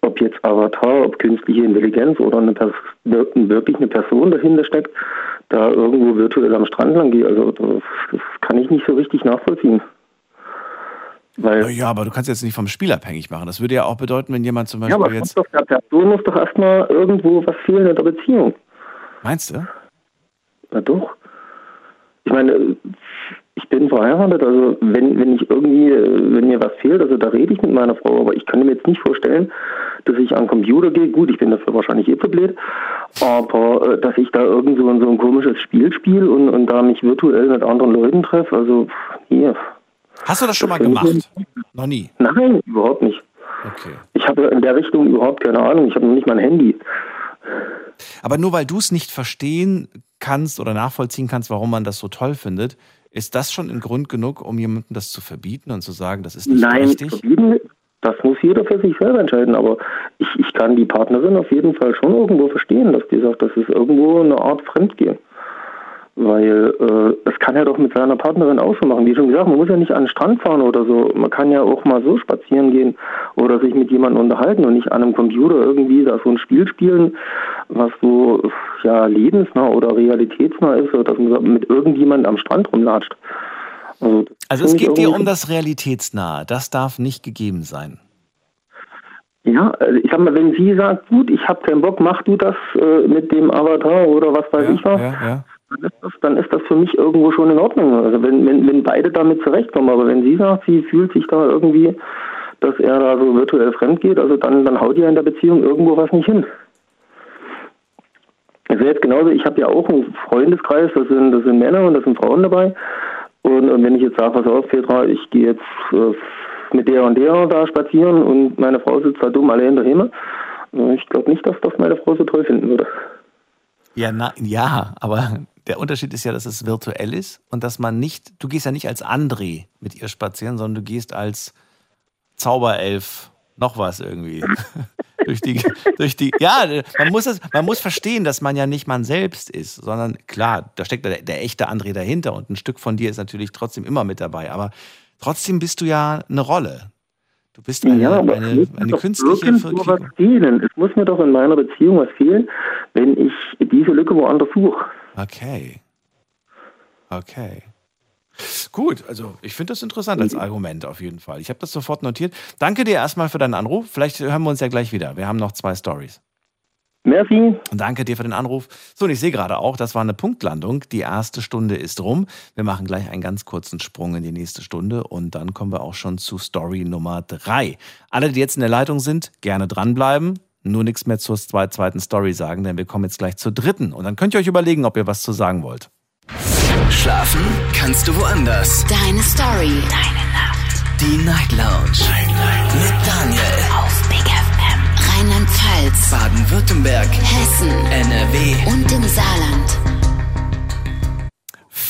ob jetzt Avatar, ob künstliche Intelligenz oder eine Pers wirklich eine Person dahinter steckt, da irgendwo virtuell am Strand lang gehe. Also das, das kann ich nicht so richtig nachvollziehen. Weil Ja, aber du kannst jetzt nicht vom Spiel abhängig machen. Das würde ja auch bedeuten, wenn jemand zum Ja, Beispiel aber jetzt. doch der Person muss doch erstmal irgendwo was fehlen in der Beziehung. Meinst du? Na doch. Ich meine, ich bin verheiratet, also wenn, wenn ich irgendwie, äh, wenn mir was fehlt, also da rede ich mit meiner Frau, aber ich kann mir jetzt nicht vorstellen, dass ich an den Computer gehe, gut, ich bin dafür wahrscheinlich eh blöd, aber äh, dass ich da irgend so, ein- so ein komisches Spiel spiele und, und da mich virtuell mit anderen Leuten treffe, also hier. Hast du das schon mal Das finde gemacht? ich- Noch nie. Nein, überhaupt nicht. Okay. Ich habe in der Richtung überhaupt keine Ahnung, ich habe noch nicht mein Handy. Aber nur weil du es nicht verstehen kannst oder nachvollziehen kannst, warum man das so toll findet, ist das schon ein Grund genug, um jemandem das zu verbieten und zu sagen, das ist nicht Nein, richtig? verbieten, das muss jeder für sich selber entscheiden. Aber ich, ich kann die Partnerin auf jeden Fall schon irgendwo verstehen, dass die sagt, das ist irgendwo eine Art Fremdgehen. Weil äh, es kann ja doch mit seiner Partnerin auch so machen. Wie schon gesagt, man muss ja nicht an den Strand fahren oder so. Man kann ja auch mal so spazieren gehen oder sich mit jemandem unterhalten und nicht an einem Computer irgendwie da so ein Spiel spielen, was so ja lebensnah oder realitätsnah ist, oder dass man mit irgendjemandem am Strand rumlatscht. Also, das Also es geht dir um das Realitätsnahe. Das darf nicht gegeben sein. Ja, also ich sag mal, wenn sie sagt, gut, ich habe keinen Bock, mach du das äh, mit dem Avatar oder was weiß ich was, ja. Dann, ist das, dann ist das für mich irgendwo schon in Ordnung. Also wenn, wenn, wenn beide damit zurechtkommen, aber wenn sie sagt, sie fühlt sich da irgendwie, dass er da so virtuell fremd geht, also dann, dann haut ja in der Beziehung irgendwo was nicht hin. Also jetzt genauso, ich habe ja auch einen Freundeskreis, das sind, das sind Männer und das sind Frauen dabei. Und, und wenn ich jetzt sage, pass auf, Petra, ich gehe jetzt äh, mit der und der da spazieren und meine Frau sitzt da dumm allein daheim, äh, ich glaube nicht, dass das meine Frau so toll finden würde. Ja, na, ja, aber der Unterschied ist ja, dass es virtuell ist und dass man nicht, du gehst ja nicht als André mit ihr spazieren, sondern du gehst als Zauberelf, noch was irgendwie. durch die, durch die, ja, man muss es, man muss verstehen, dass man ja nicht man selbst ist, sondern klar, da steckt der, der echte André dahinter und ein Stück von dir ist natürlich trotzdem immer mit dabei, aber trotzdem bist du ja eine Rolle. Du bist eine, ja, aber eine, eine doch künstliche fehlen. Es muss mir doch in meiner Beziehung was fehlen, wenn ich diese Lücke woanders suche. Okay. Okay. Gut, also ich finde das interessant als Argument auf jeden Fall. Ich habe das sofort notiert. Danke dir erstmal für deinen Anruf. Vielleicht hören wir uns ja gleich wieder. Wir haben noch zwei Stories. Merci. Danke dir für den Anruf. So, und ich sehe gerade auch, das war eine Punktlandung. Die erste Stunde ist rum. Wir machen gleich einen ganz kurzen Sprung in die nächste Stunde und dann kommen wir auch schon zu Story Nummer drei. Alle, die jetzt in der Leitung sind, gerne dranbleiben. Nur nichts mehr zur zweiten Story sagen, denn wir kommen jetzt gleich zur dritten. Und dann könnt ihr euch überlegen, ob ihr was zu sagen wollt. Schlafen kannst du woanders. Deine Story. Deine Nacht. Die Night Lounge. Night, Mit Daniel. Auf Big FM. Rheinland-Pfalz. Baden-Württemberg. Hessen. NRW. Und im Saarland.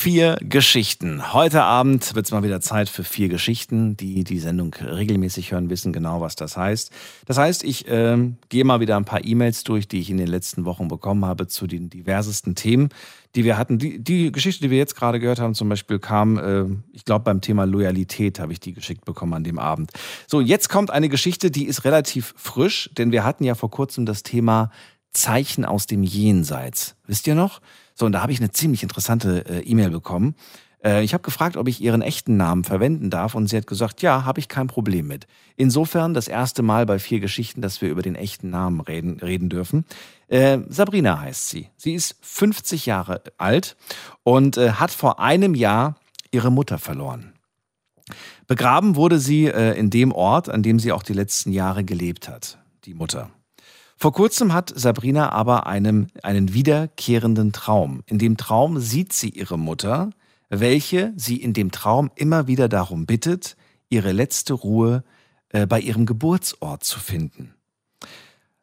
Vier Geschichten. Heute Abend wird es mal wieder Zeit für vier Geschichten. Die die Sendung regelmäßig hören, wissen genau, was das heißt. Das heißt, ich ähm, gehe mal wieder ein paar E-Mails durch, die ich in den letzten Wochen bekommen habe zu den diversesten Themen, die wir hatten. Die, die Geschichte, die wir jetzt gerade gehört haben, zum Beispiel kam, äh, ich glaube, beim Thema Loyalität habe ich die geschickt bekommen an dem Abend. So, jetzt kommt eine Geschichte, die ist relativ frisch, denn wir hatten ja vor kurzem das Thema Zeichen aus dem Jenseits. Wisst ihr noch? So, und da habe ich eine ziemlich interessante äh, E-Mail bekommen. Äh, ich habe gefragt, ob ich ihren echten Namen verwenden darf und sie hat gesagt, ja, habe ich kein Problem mit. Insofern das erste Mal bei vier Geschichten, dass wir über den echten Namen reden, reden dürfen. Äh, Sabrina heißt sie. Sie ist 50 Jahre alt und äh, hat vor einem Jahr ihre Mutter verloren. Begraben wurde sie äh, in dem Ort, an dem sie auch die letzten Jahre gelebt hat, die Mutter. Vor kurzem hat Sabrina aber einem, einen wiederkehrenden Traum. In dem Traum sieht sie ihre Mutter, welche sie in dem Traum immer wieder darum bittet, ihre letzte Ruhe äh, bei ihrem Geburtsort zu finden.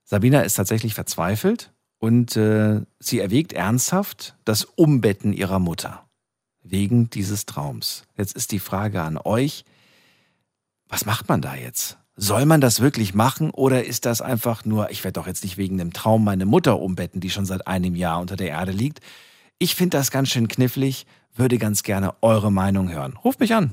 Sabrina ist tatsächlich verzweifelt und äh, sie erwägt ernsthaft das Umbetten ihrer Mutter wegen dieses Traums. Jetzt ist die Frage an euch, was macht man da jetzt? Soll man das wirklich machen oder ist das einfach nur, ich werde doch jetzt nicht wegen einem Traum meine Mutter umbetten, die schon seit einem Jahr unter der Erde liegt? Ich finde das ganz schön knifflig, würde ganz gerne eure Meinung hören. Ruft mich an.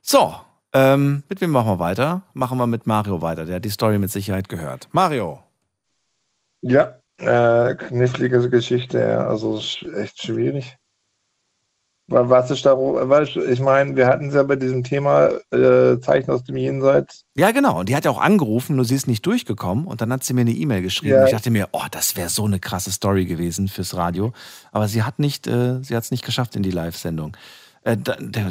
So, ähm, mit wem machen wir weiter? Machen wir mit Mario weiter. Der hat die Story mit Sicherheit gehört. Mario. Ja, äh, knifflige Geschichte, also echt schwierig. Wa- Was ist da, ich meine, wir hatten es ja bei diesem Thema äh, Zeichen aus dem Jenseits. Ja, genau. Und die hat ja auch angerufen, nur sie ist nicht durchgekommen. Und dann hat sie mir eine E-Mail geschrieben. Ja. Ich dachte mir, oh, das wäre so eine krasse Story gewesen fürs Radio. Aber sie hat nicht, äh, sie hat es nicht geschafft in die Live-Sendung. Äh,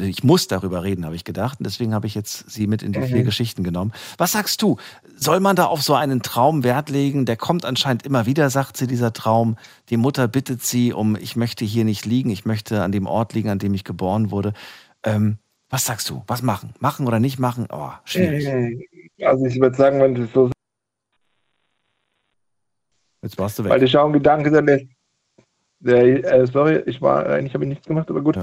ich muss darüber reden, habe ich gedacht. Und deswegen habe ich jetzt sie mit in die Mhm. vier Geschichten genommen. Was sagst du? Soll man da auf so einen Traum Wert legen? Der kommt anscheinend immer wieder, sagt sie, dieser Traum. Die Mutter bittet sie um, ich möchte hier nicht liegen, ich möchte an dem Ort liegen, an dem ich geboren wurde. Ähm, was sagst du? Was machen? Machen oder nicht machen? Oh, schwierig. Also ich würde sagen, wenn es so Jetzt warst du weg. Weil ich auch ein Gedanke, der lässt. Äh, sorry, ich war, eigentlich habe ich nichts gemacht, aber gut.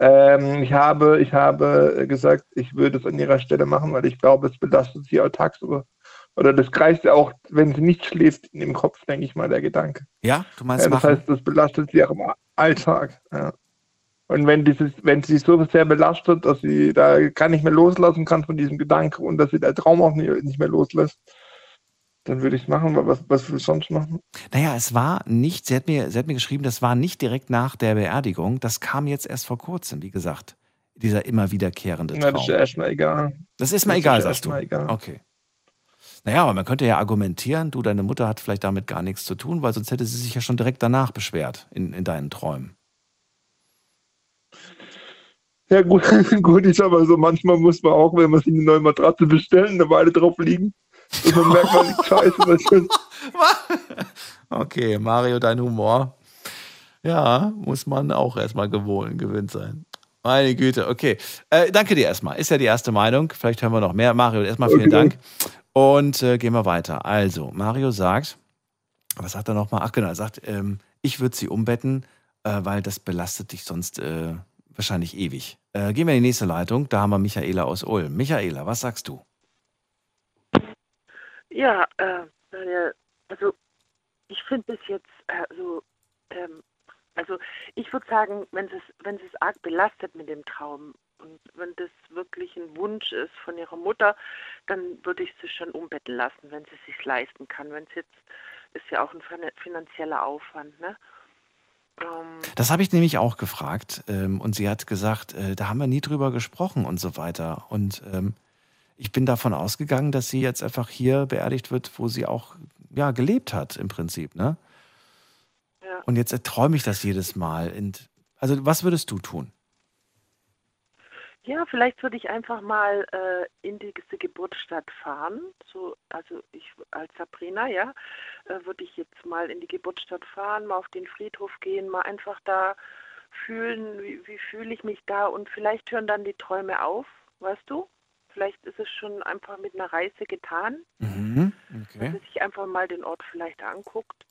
Ähm, ich habe, ich habe gesagt, ich würde es an ihrer Stelle machen, weil ich glaube, es belastet sie auch tagsüber. Oder das kreist ja auch, wenn sie nicht schläft, in dem Kopf, denke ich mal, der Gedanke. Ja, du meinst Ja, das machen? heißt, das belastet sie auch im Alltag. Ja. Und wenn dieses, wenn sie so sehr belastet, dass sie da gar nicht mehr loslassen kann von diesem Gedanke und dass sie der Traum auch nicht, nicht mehr loslässt, dann würde ich es machen, was, was will ich sonst machen? Naja, es war nicht, sie hat, mir, sie hat mir geschrieben, das war nicht direkt nach der Beerdigung. Das kam jetzt erst vor kurzem, wie gesagt. Dieser immer wiederkehrende Na, das ist ja Traum. erstmal egal. Das ist mir das egal, ist sagst du. egal. Okay. Naja, aber man könnte ja argumentieren, du, deine Mutter hat vielleicht damit gar nichts zu tun, weil sonst hätte sie sich ja schon direkt danach beschwert in, in deinen Träumen. Ja, gut, gut ist aber so, manchmal muss man auch, wenn man sich eine neue Matratze bestellen, eine Weile drauf liegen. Und dann merkt man, Scheiße, was ist. Okay, Mario, dein Humor. Ja, muss man auch erstmal gewohnt, gewöhnt sein. Meine Güte, okay. Äh, danke dir erstmal. Ist ja die erste Meinung. Vielleicht hören wir noch mehr. Mario, erstmal vielen Okay. Dank. Und äh, gehen wir weiter. Also, Mario sagt, was sagt er nochmal? Ach genau, er sagt, ähm, ich würde sie umbetten, äh, weil das belastet dich sonst äh, wahrscheinlich ewig. Äh, gehen wir in die nächste Leitung. Da haben wir Michaela aus Ulm. Michaela, was sagst du? Ja, äh, also ich finde es jetzt, äh, so, ähm, also ich würde sagen, wenn es, wenn es arg belastet mit dem Traum und wenn das wirklich ein Wunsch ist von ihrer Mutter, dann würde ich sie schon umbetteln lassen, wenn sie sich leisten kann. Wenn es jetzt ist ja auch ein fin- finanzieller Aufwand, ne? Ähm, Das habe ich nämlich auch gefragt. Ähm, und sie hat gesagt, äh, da haben wir nie drüber gesprochen und so weiter. Und ähm, ich bin davon ausgegangen, dass sie jetzt einfach hier beerdigt wird, wo sie auch ja, gelebt hat, im Prinzip. Ne? Ja. Und jetzt träume ich das jedes Mal. Und, also, was würdest du tun? Ja, vielleicht würde ich einfach mal äh, in diese Geburtsstadt fahren. So, also ich als Sabrina, ja, äh, würde ich jetzt mal in die Geburtsstadt fahren, mal auf den Friedhof gehen, mal einfach da fühlen, wie, wie fühle ich mich da und vielleicht hören dann die Träume auf, weißt du? Vielleicht ist es schon einfach mit einer Reise getan, Mhm. dass Okay. sie sich einfach mal den Ort vielleicht anguckt.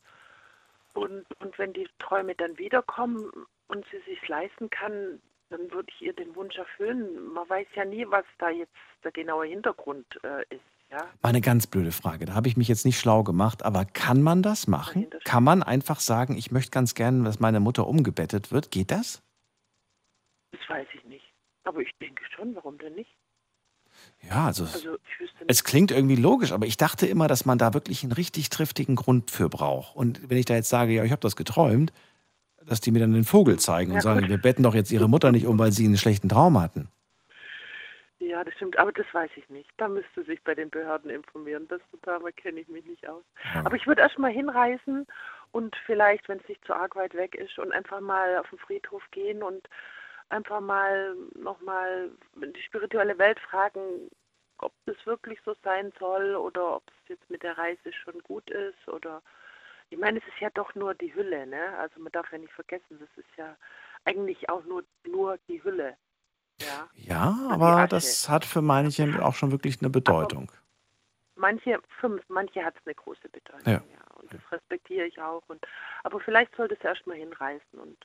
Und, und wenn die Träume dann wiederkommen und sie sich leisten kann, dann würde ich ihr den Wunsch erfüllen. Man weiß ja nie, was da jetzt der genaue Hintergrund äh, ist. Ja? Mal eine ganz blöde Frage. Da habe ich mich jetzt nicht schlau gemacht, aber kann man das machen? Kann man einfach sagen, ich möchte ganz gerne, dass meine Mutter umgebettet wird? Geht das? Das weiß ich nicht. Aber ich denke schon, warum denn nicht? Ja, also, Also es klingt irgendwie logisch, aber ich dachte immer, dass man da wirklich einen richtig triftigen Grund für braucht. Und wenn ich da jetzt sage, ja, ich habe das geträumt, dass die mir dann den Vogel zeigen und Ja, sagen, gut. wir betten doch jetzt ihre Mutter nicht um, weil sie einen schlechten Traum hatten. Ja, das stimmt, aber das weiß ich nicht. Da müsste sich bei den Behörden informieren. Das damit kenne ich mich nicht aus. Aber ich würde erst mal hinreisen und vielleicht, wenn es nicht zu arg weit weg ist, und einfach mal auf den Friedhof gehen und einfach mal nochmal die spirituelle Welt fragen, ob das wirklich so sein soll oder ob es jetzt mit der Reise schon gut ist oder ich meine, es ist ja doch nur die Hülle, ne? Also man darf ja nicht vergessen, das ist ja eigentlich auch nur nur die Hülle. Ja. Ja, aber das hat für manche auch schon wirklich eine Bedeutung. Manche, für manche hat es eine große Bedeutung, Ja. ja. Und das respektiere ich auch. Und, aber vielleicht sollte es erst mal hinreißen. Und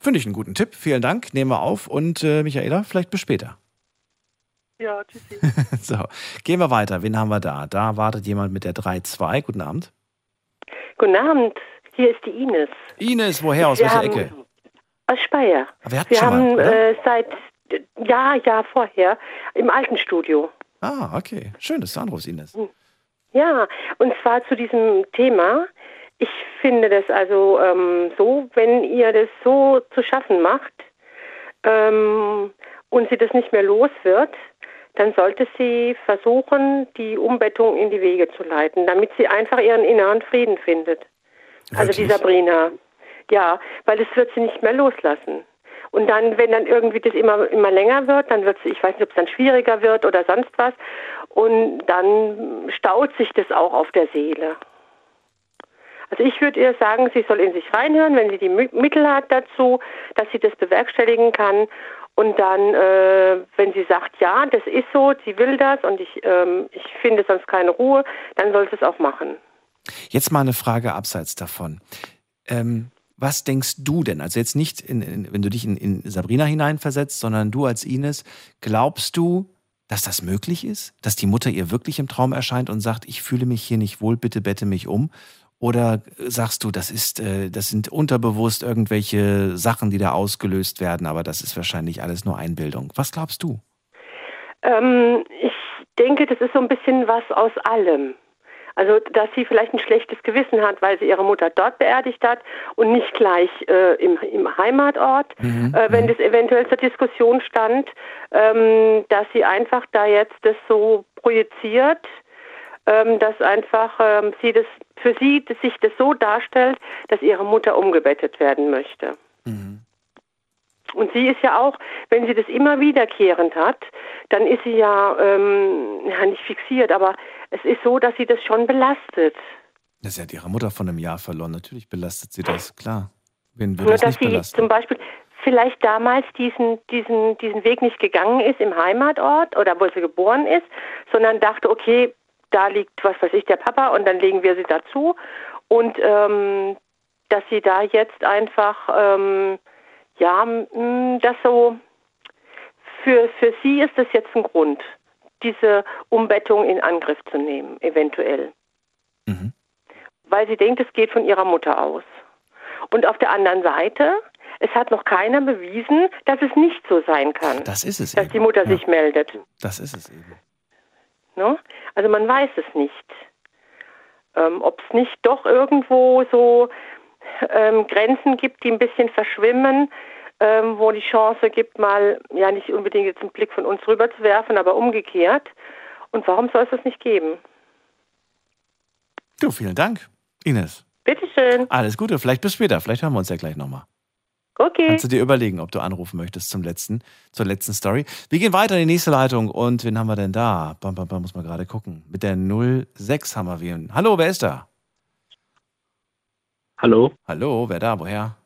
Finde ich einen guten Tipp. Vielen Dank. Nehmen wir auf. Und äh, Michaela, vielleicht bis später. ja, tschüssi. So, gehen wir weiter. Wen haben wir da? Da wartet jemand mit der 3-2. Guten Abend. Guten Abend, hier ist die Ines. Ines, woher? Aus Wir welcher haben- Ecke? Aus Speyer. Aber wir hatten Wir schon haben mal, oder? äh, seit ja, ja, vorher im alten Studio. Ah, okay. Schön, dass du anrufst, Ines. Ja, und zwar zu diesem Thema. Ich finde das also ähm, so, wenn ihr das so zu schaffen macht ähm, und sie das nicht mehr los wird, dann sollte sie versuchen, die Umbettung in die Wege zu leiten, damit sie einfach ihren inneren Frieden findet. Also die? Sabrina. Ja, weil das wird sie nicht mehr loslassen. Und dann, wenn dann irgendwie das immer, immer länger wird, dann wird sie, ich weiß nicht, ob es dann schwieriger wird oder sonst was. Und dann staut sich das auch auf der Seele. Also ich würde ihr sagen, sie soll in sich reinhören, wenn sie die Mi- Mittel hat dazu, dass sie das bewerkstelligen kann. Und dann, äh, wenn sie sagt, ja, das ist so, sie will das und ich, ähm, ich finde sonst keine Ruhe, dann soll sie es auch machen. Jetzt mal eine Frage abseits davon. Ähm, was denkst du denn? Also jetzt nicht, in, in, wenn du dich in, in Sabrina hineinversetzt, sondern du als Ines, glaubst du, dass das möglich ist? Dass die Mutter ihr wirklich im Traum erscheint und sagt, ich fühle mich hier nicht wohl, bitte bette mich um? Oder sagst du, das ist, äh, das sind unterbewusst irgendwelche Sachen, die da ausgelöst werden, aber das ist wahrscheinlich alles nur Einbildung. Was glaubst du? Ähm, ich denke, das ist so ein bisschen was aus allem. Also, dass sie vielleicht ein schlechtes Gewissen hat, weil sie ihre Mutter dort beerdigt hat und nicht gleich äh, im, im Heimatort, äh, wenn das eventuell zur Diskussion stand, ähm, dass sie einfach da jetzt das so projiziert, dass einfach ähm, sie das für sie dass sich das so darstellt, dass ihre Mutter umgebettet werden möchte. Und sie ist ja auch, wenn sie das immer wiederkehrend hat, dann ist sie ja, ähm, ja nicht fixiert, aber es ist so, dass sie das schon belastet. Sie hat ihre Mutter von einem Jahr verloren. Natürlich belastet sie das, klar. Wen würde Nur das dass nicht sie belasten? zum Beispiel vielleicht damals diesen, diesen, diesen Weg nicht gegangen ist im Heimatort oder wo sie geboren ist, sondern dachte, okay, da liegt, was weiß ich, der Papa und dann legen wir sie dazu. Und ähm, dass sie da jetzt einfach, ähm, ja, mh, das so, für, für sie ist das jetzt ein Grund, diese Umbettung in Angriff zu nehmen, eventuell. Weil sie denkt, es geht von ihrer Mutter aus. Und auf der anderen Seite, es hat noch keiner bewiesen, dass es nicht so sein kann. Das ist es Dass eben. die Mutter Ja. sich meldet. Das ist es eben. Ne? Also man weiß es nicht. Ähm, Ob es nicht doch irgendwo so ähm, Grenzen gibt, die ein bisschen verschwimmen, ähm, wo die Chance gibt, mal ja nicht unbedingt jetzt einen Blick von uns rüber zu werfen, aber umgekehrt. Und warum soll es das nicht geben? Du, vielen Dank, Ines. Bitteschön. Alles Gute, vielleicht bis später. Vielleicht hören wir uns ja gleich nochmal. Okay. Kannst du dir überlegen, ob du anrufen möchtest zum letzten, zur letzten Story. Wir gehen weiter in die nächste Leitung. Und wen haben wir denn da? Bam, bam, bam, muss man gerade gucken. Mit der 06 haben wir wen. Hallo, wer ist da? Hallo? Hallo, wer da? Woher?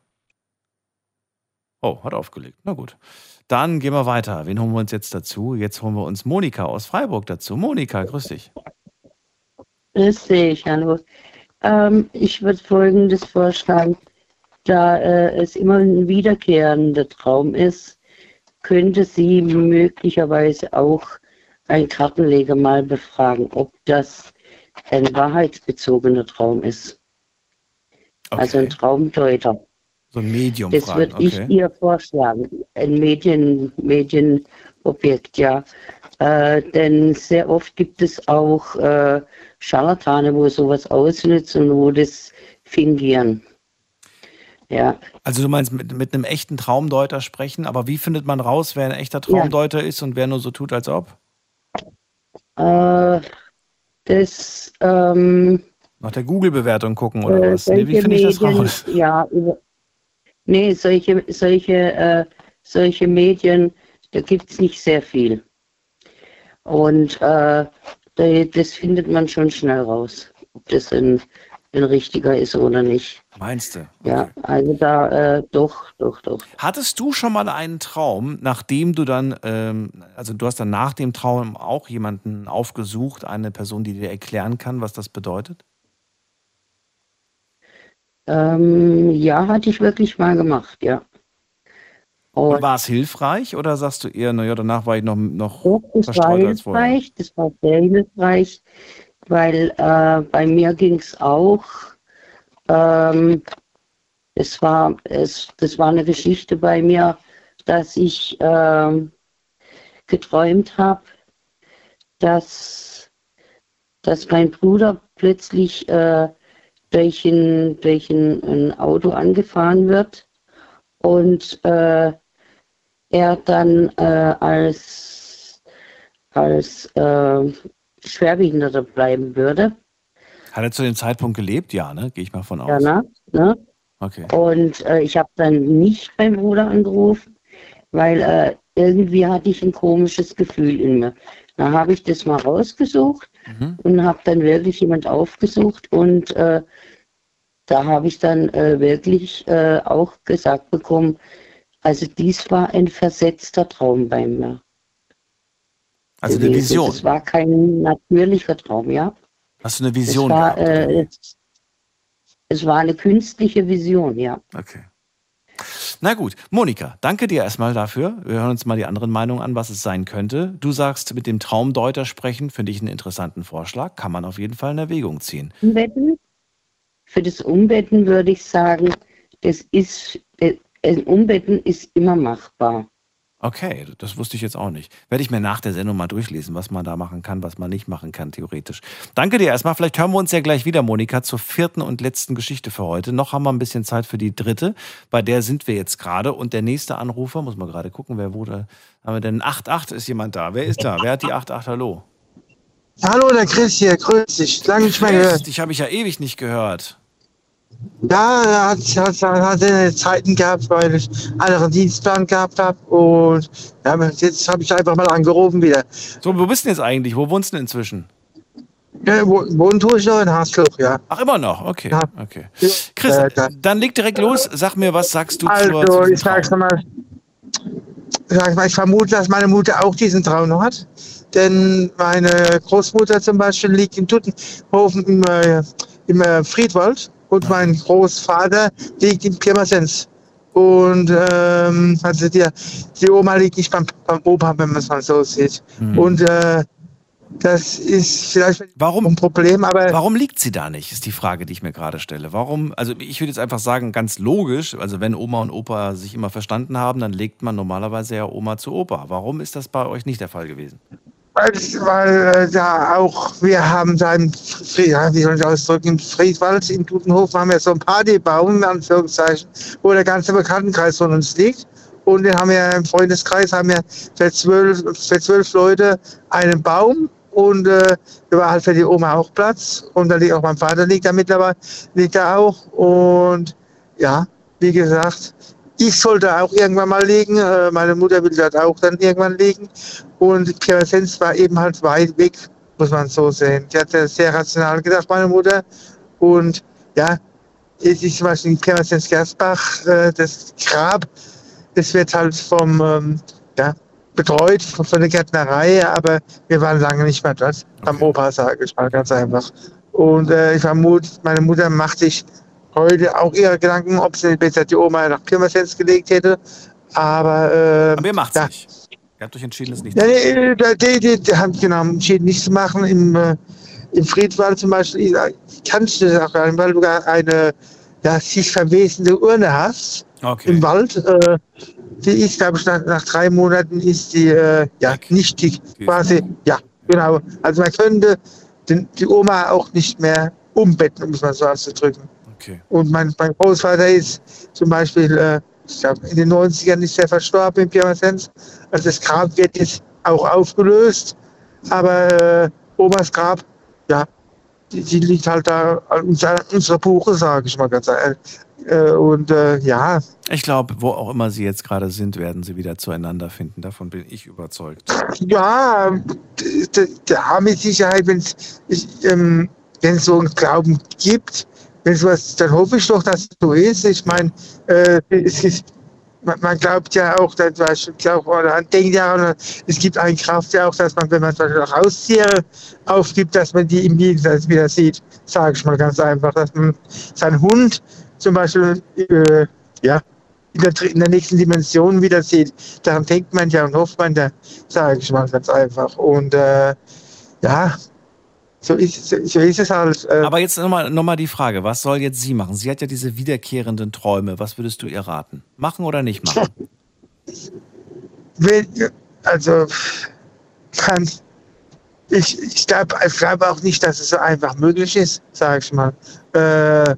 Oh, hat aufgelegt. Na gut. Dann gehen wir weiter. Wen holen wir uns jetzt dazu? Jetzt holen wir uns Monika aus Freiburg dazu. Monika, grüß dich. Grüß dich, hallo. Ähm, ich würde Folgendes vorschlagen. Da äh, es immer ein wiederkehrender Traum ist, könnte sie möglicherweise auch einen Kartenleger mal befragen, ob das ein wahrheitsbezogener Traum ist. Also ein Traumdeuter. So ein Medium Das würde ich Okay. ihr vorschlagen. Ein Medien, Medienobjekt, ja. Äh, denn sehr oft gibt es auch äh, Scharlatane, wo sowas ausnutzen und wo das fingieren. Ja, Also du meinst mit, mit einem echten Traumdeuter sprechen, aber wie findet man raus, wer ein echter Traumdeuter ist und wer nur so tut, als ob? äh, das ähm, Nach der Google-Bewertung gucken oder äh, was? Nee, wie solche finde ich das Medien, raus? Ja, über, nee, solche, solche, äh, solche Medien, da gibt es nicht sehr viel. Und äh, da- das findet man schon schnell raus, ob das ein, ein richtiger ist oder nicht. Meinst du? Ja, also da äh, doch, doch, doch. Hattest du schon mal einen Traum, nachdem du dann, ähm, also du hast dann nach dem Traum auch jemanden aufgesucht, eine Person, die dir erklären kann, was das bedeutet? Ähm, ja, hatte ich wirklich mal gemacht, ja. Und war es hilfreich oder sagst du eher, naja, danach war ich noch, noch Das war verstreuter als vorher? hilfreich, das war sehr hilfreich, weil äh, bei mir ging es auch, ähm, es war, es, das war eine Geschichte bei mir, dass ich ähm, geträumt habe, dass, dass mein Bruder plötzlich äh, durch, ein, durch ein, ein Auto angefahren wird und äh, er dann äh, als, als Schwerbehinderter bleiben würde. Hat er zu dem Zeitpunkt gelebt? Ja, ne? Gehe ich mal von aus. Danach, ne? Okay. Und äh, ich habe dann nicht meinen Bruder angerufen, weil äh, irgendwie hatte ich ein komisches Gefühl in mir. Da habe ich das mal rausgesucht Mhm. und habe dann wirklich jemand aufgesucht und äh, da habe ich dann äh, wirklich äh, auch gesagt bekommen, also dies war ein versetzter Traum bei mir. Also eine gewesen. Vision. Es war kein natürlicher Traum, ja. Hast du eine Vision es war, äh, es, es war eine künstliche Vision, ja. Okay. Na gut, Monika, danke dir erstmal dafür. Wir hören uns mal die anderen Meinungen an, was es sein könnte. Du sagst, mit dem Traumdeuter sprechen, finde ich einen interessanten Vorschlag. Kann man auf jeden Fall in Erwägung ziehen. Umbetten? Für das Umbetten würde ich sagen, das ist, äh, ein Umbetten ist immer machbar. Okay, das wusste ich jetzt auch nicht. Werde ich mir nach der Sendung mal durchlesen, was man da machen kann, was man nicht machen kann, theoretisch. Danke dir erstmal. Vielleicht hören wir uns ja gleich wieder, Monika, zur vierten und letzten Geschichte für heute. Noch haben wir ein bisschen Zeit für die dritte. Bei der sind wir jetzt gerade. Und der nächste Anrufer, muss man gerade gucken, wer wurde. Haben wir denn 88 ist jemand da? Wer ist da? Wer hat die 88? Hallo? Hallo, der Chris hier, grüß dich. Lange nicht mehr gehört. Dich habe ich ja ewig nicht gehört. Ja, er hat, hat, hat seine Zeiten gehabt, weil ich anderen Dienstplan gehabt habe. Und ja, jetzt habe ich einfach mal angerufen wieder. So, wo bist du denn jetzt eigentlich? Wo wohnst du denn inzwischen? Ja, wo- wohnen tue ich noch in Haslach, ja. Ach, immer noch? Okay. okay. Chris, Äh, da- dann leg direkt los. Sag mir, was sagst du zur, zu Also, ich sag's nochmal. Sag mal, ich vermute, dass meine Mutter auch diesen Traum noch hat. Denn meine Großmutter zum Beispiel liegt in Tuttenhofen im, äh, im äh, Friedwald und mein Großvater liegt in Pirmasens. Und ähm, also die, die Oma liegt nicht beim, beim Opa, wenn man es mal so sieht. Mhm. Und äh, Das ist vielleicht warum, ein Problem, aber. Warum liegt sie da nicht, ist die Frage, die ich mir gerade stelle. Warum, also ich würde jetzt einfach sagen, ganz logisch, also wenn Oma und Opa sich immer verstanden haben, dann legt man normalerweise ja Oma zu Opa. Warum ist das bei euch nicht der Fall gewesen? Weil, äh, da auch, wir haben da im, ja, wie soll ich ausdrücken, im Friedwald, in Dudenhof haben wir so einen Partybaum, in Anführungszeichen, wo der ganze Bekanntenkreis von uns liegt. Und den haben wir im Freundeskreis, haben wir für zwölf, für zwölf Leute einen Baum und äh, da war halt für die Oma auch Platz. Und da liegt auch mein Vater liegt da mittlerweile, liegt da auch. Und ja, wie gesagt, ich sollte auch irgendwann mal liegen. Äh, meine Mutter will dort auch dann irgendwann liegen. Und Pirmasens war eben halt weit weg, muss man so sehen. Die hat sehr rational gedacht, meine Mutter. Und ja, es ist zum Beispiel in Pirmasens Gersbach äh, das Grab. Das wird halt vom, ähm, ja, betreut von, von der Gärtnerei, aber wir waren lange nicht mehr dort. Am Opa, sage ich mal, ganz einfach. Und äh, ich vermute, meine Mutter macht sich heute auch ihre Gedanken, ob sie besser die Oma nach Pirmasens gelegt hätte. Aber, äh, Aber ihr macht's ja. nicht. Ihr habt euch entschieden, es nicht zu nee, die, die, die, die haben genau entschieden, nichts zu machen. Im, äh, im Friedwald zum Beispiel kannst du das auch gar nicht, weil du gar eine ja, sich verwesende Urne hast Okay. im Wald. Äh, die ist, glaube ich, nach, nach drei Monaten ist die äh, ja, nichtig. Quasi, ja, genau. Also man könnte den, die Oma auch nicht mehr umbetten, um es mal so auszudrücken. Okay. Und mein, mein Großvater ist zum Beispiel, äh, ich glaube, in den 90ern ist er verstorben in Pirmasens. Also das Grab wird jetzt auch aufgelöst. Aber äh, Omas Grab, ja, die, die liegt halt da an unserer, unserer Buche, sage ich mal ganz ehrlich. Äh, und äh, ja, Ich glaube, wo auch immer sie jetzt gerade sind, werden sie wieder zueinander finden. Davon bin ich überzeugt. ja, da mit Sicherheit, wenn es ähm, wenn's so einen Glauben gibt, wenn sowas, dann hoffe ich doch, dass es so ist. Ich meine, äh, es ist, man, man glaubt ja auch, dass man glaubt, oder denkt ja, oder es gibt eine Kraft ja auch, dass man, wenn man zum Beispiel Haustiere aufgibt, dass man die im Gegensatz wieder sieht, sage ich mal ganz einfach, dass man seinen Hund zum Beispiel, äh, ja, in der, in der nächsten Dimension wieder sieht. Daran denkt man ja und hofft man ja, sage ich mal ganz einfach. Und äh, ja, so ist, so, ist es halt. Äh, Aber jetzt nochmal noch mal die Frage, was soll jetzt sie machen? Sie hat ja diese wiederkehrenden Träume. Was würdest du ihr raten? Machen oder nicht machen? also, kann, ich, ich glaube ich glaub auch nicht, dass es so einfach möglich ist, sage ich mal. Äh,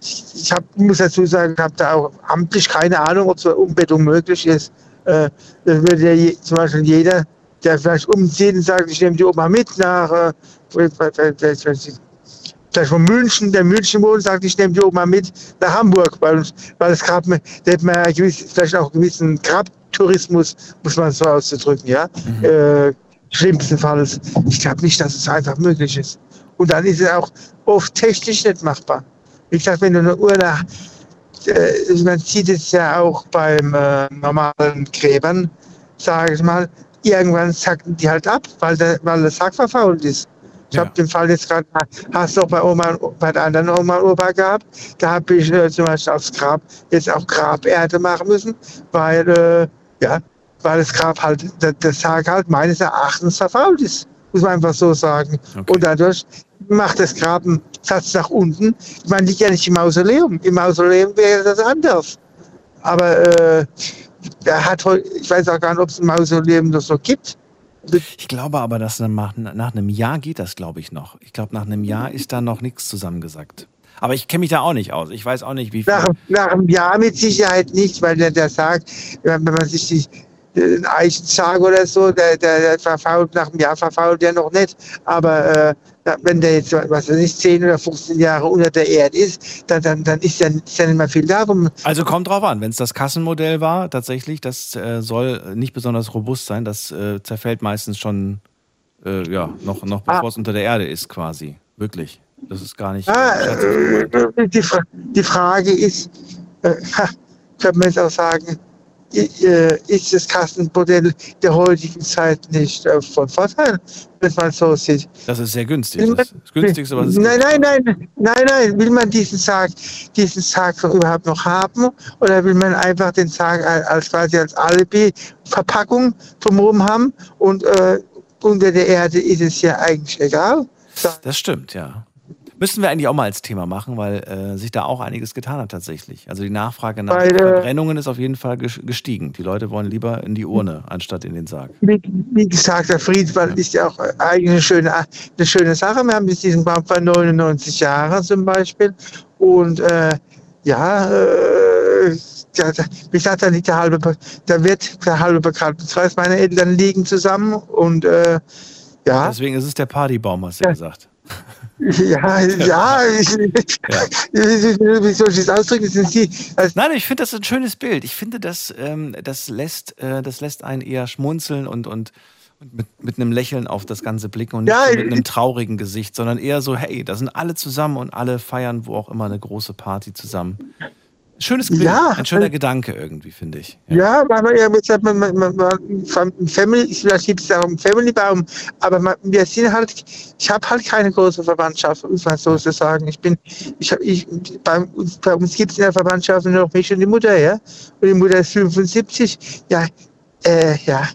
ich ich hab, muss dazu sagen, ich habe da auch amtlich keine Ahnung, ob so eine Umbettung möglich ist. Äh, das würde ja je, zum Beispiel jeder, der vielleicht umzieht und sagt, ich nehme die Oma mit nach, äh, vielleicht, von München, der München wohnt, sagt, ich nehme die Oma mit nach Hamburg, weil, weil es gab, da hat man ja gewiss, vielleicht auch einen gewissen Grabtourismus, muss man so auszudrücken, ja. Äh, schlimmstenfalls. Ich glaube nicht, dass es einfach möglich ist. Und dann ist es auch oft technisch nicht machbar. Wie gesagt, wenn du eine Urne, äh, man sieht es ja auch beim äh, normalen Gräbern, sage ich mal, irgendwann sacken die halt ab, weil der, weil der Sack verfault ist. Ich habe den Fall jetzt gerade, hast du auch bei Oma, bei der anderen Oma und Opa gehabt. Da habe ich äh, zum Beispiel aufs Grab jetzt auch Graberde machen müssen, weil, äh, ja, weil das Grab halt, der, der Sarg halt meines Erachtens verfault ist. Muss man einfach so sagen. Und dadurch macht das Grab einen Satz nach unten. Man liegt ja nicht im Mausoleum. Im Mausoleum wäre das anders. Aber äh, er hat heute, ich weiß auch gar nicht, ob es ein Mausoleum noch so gibt. Ich glaube aber, dass nach, nach einem Jahr geht das, glaube ich, noch. Ich glaube, nach einem Jahr ist da noch nichts zusammengesackt. Aber ich kenne mich da auch nicht aus. Ich weiß auch nicht, wie viel. Nach, nach einem Jahr mit Sicherheit nicht, weil der, der Sarg, wenn man sich die, den Eichensarg oder so, der, der, der verfault, nach einem Jahr verfault der noch nicht. Aber äh, wenn der jetzt, was weiß ich, 10 oder 15 Jahre unter der Erde ist, dann, dann, dann ist, ja, nicht mehr viel darum. Also kommt drauf an, wenn es das Kassenmodell war, tatsächlich, das äh, soll nicht besonders robust sein. Das äh, zerfällt meistens schon, äh, ja, noch, noch bevor es unter der Erde ist, quasi. Wirklich. Das ist gar nicht. Ah, äh, die, Fra die Frage ist, äh, könnte man jetzt auch sagen, ist das Kassenmodell der heutigen Zeit nicht äh, von Vorteil, wenn man so sieht? Das ist sehr günstig. Das ist das günstigste, was es Nein, gibt. nein, nein, nein, nein. Will man diesen Sarg, diesen Sarg so überhaupt noch haben? Oder will man einfach den Sarg al- als quasi als Alibi-Verpackung drumherum haben und äh, unter der Erde ist es ja eigentlich egal. Das stimmt, ja. Müssen wir eigentlich auch mal als Thema machen, weil äh, sich da auch einiges getan hat tatsächlich. Also die Nachfrage nach Weil, Verbrennungen ist auf jeden Fall ges- gestiegen. Die Leute wollen lieber in die Urne anstatt in den Sarg. Wie, wie gesagt, der Friedwald ist ja auch eigentlich eine schöne, eine schöne Sache. Wir haben jetzt diesen Baum vor 99 Jahren zum Beispiel. Und äh, ja, äh, ja, da- wie gesagt, da liegt der halbe, Be- da wird der halbe Bekanntenkreis meiner Eltern liegen zusammen. Und äh, ja, Deswegen ist es der Partybaum, hast du gesagt. Ja, ja, ich, wie soll ich das ausdrücken? Das die, also, Nein, ich finde das ein schönes Bild. Ich finde, das, ähm, das, lässt, äh, das lässt einen eher schmunzeln und, und, und mit, mit einem Lächeln auf das Ganze blicken und nicht Ja, so mit einem traurigen Gesicht, sondern eher so, hey, da sind alle zusammen und alle feiern wo auch immer eine große Party zusammen. Schönes Bild, Ja, ein schöner äh, Gedanke irgendwie, finde ich. Ja, weil man ja man, man, man, man Fam- Family, vielleicht gibt es auch einen Family-Baum, aber man, wir sind halt, ich habe halt keine große Verwandtschaft, muss man so zu sagen. Ich bin, ich habe, ich, bei, uns- bei uns gibt es in der Verwandtschaft nur noch mich und die Mutter, ja. Und die Mutter ist 75. Ja, äh, ja.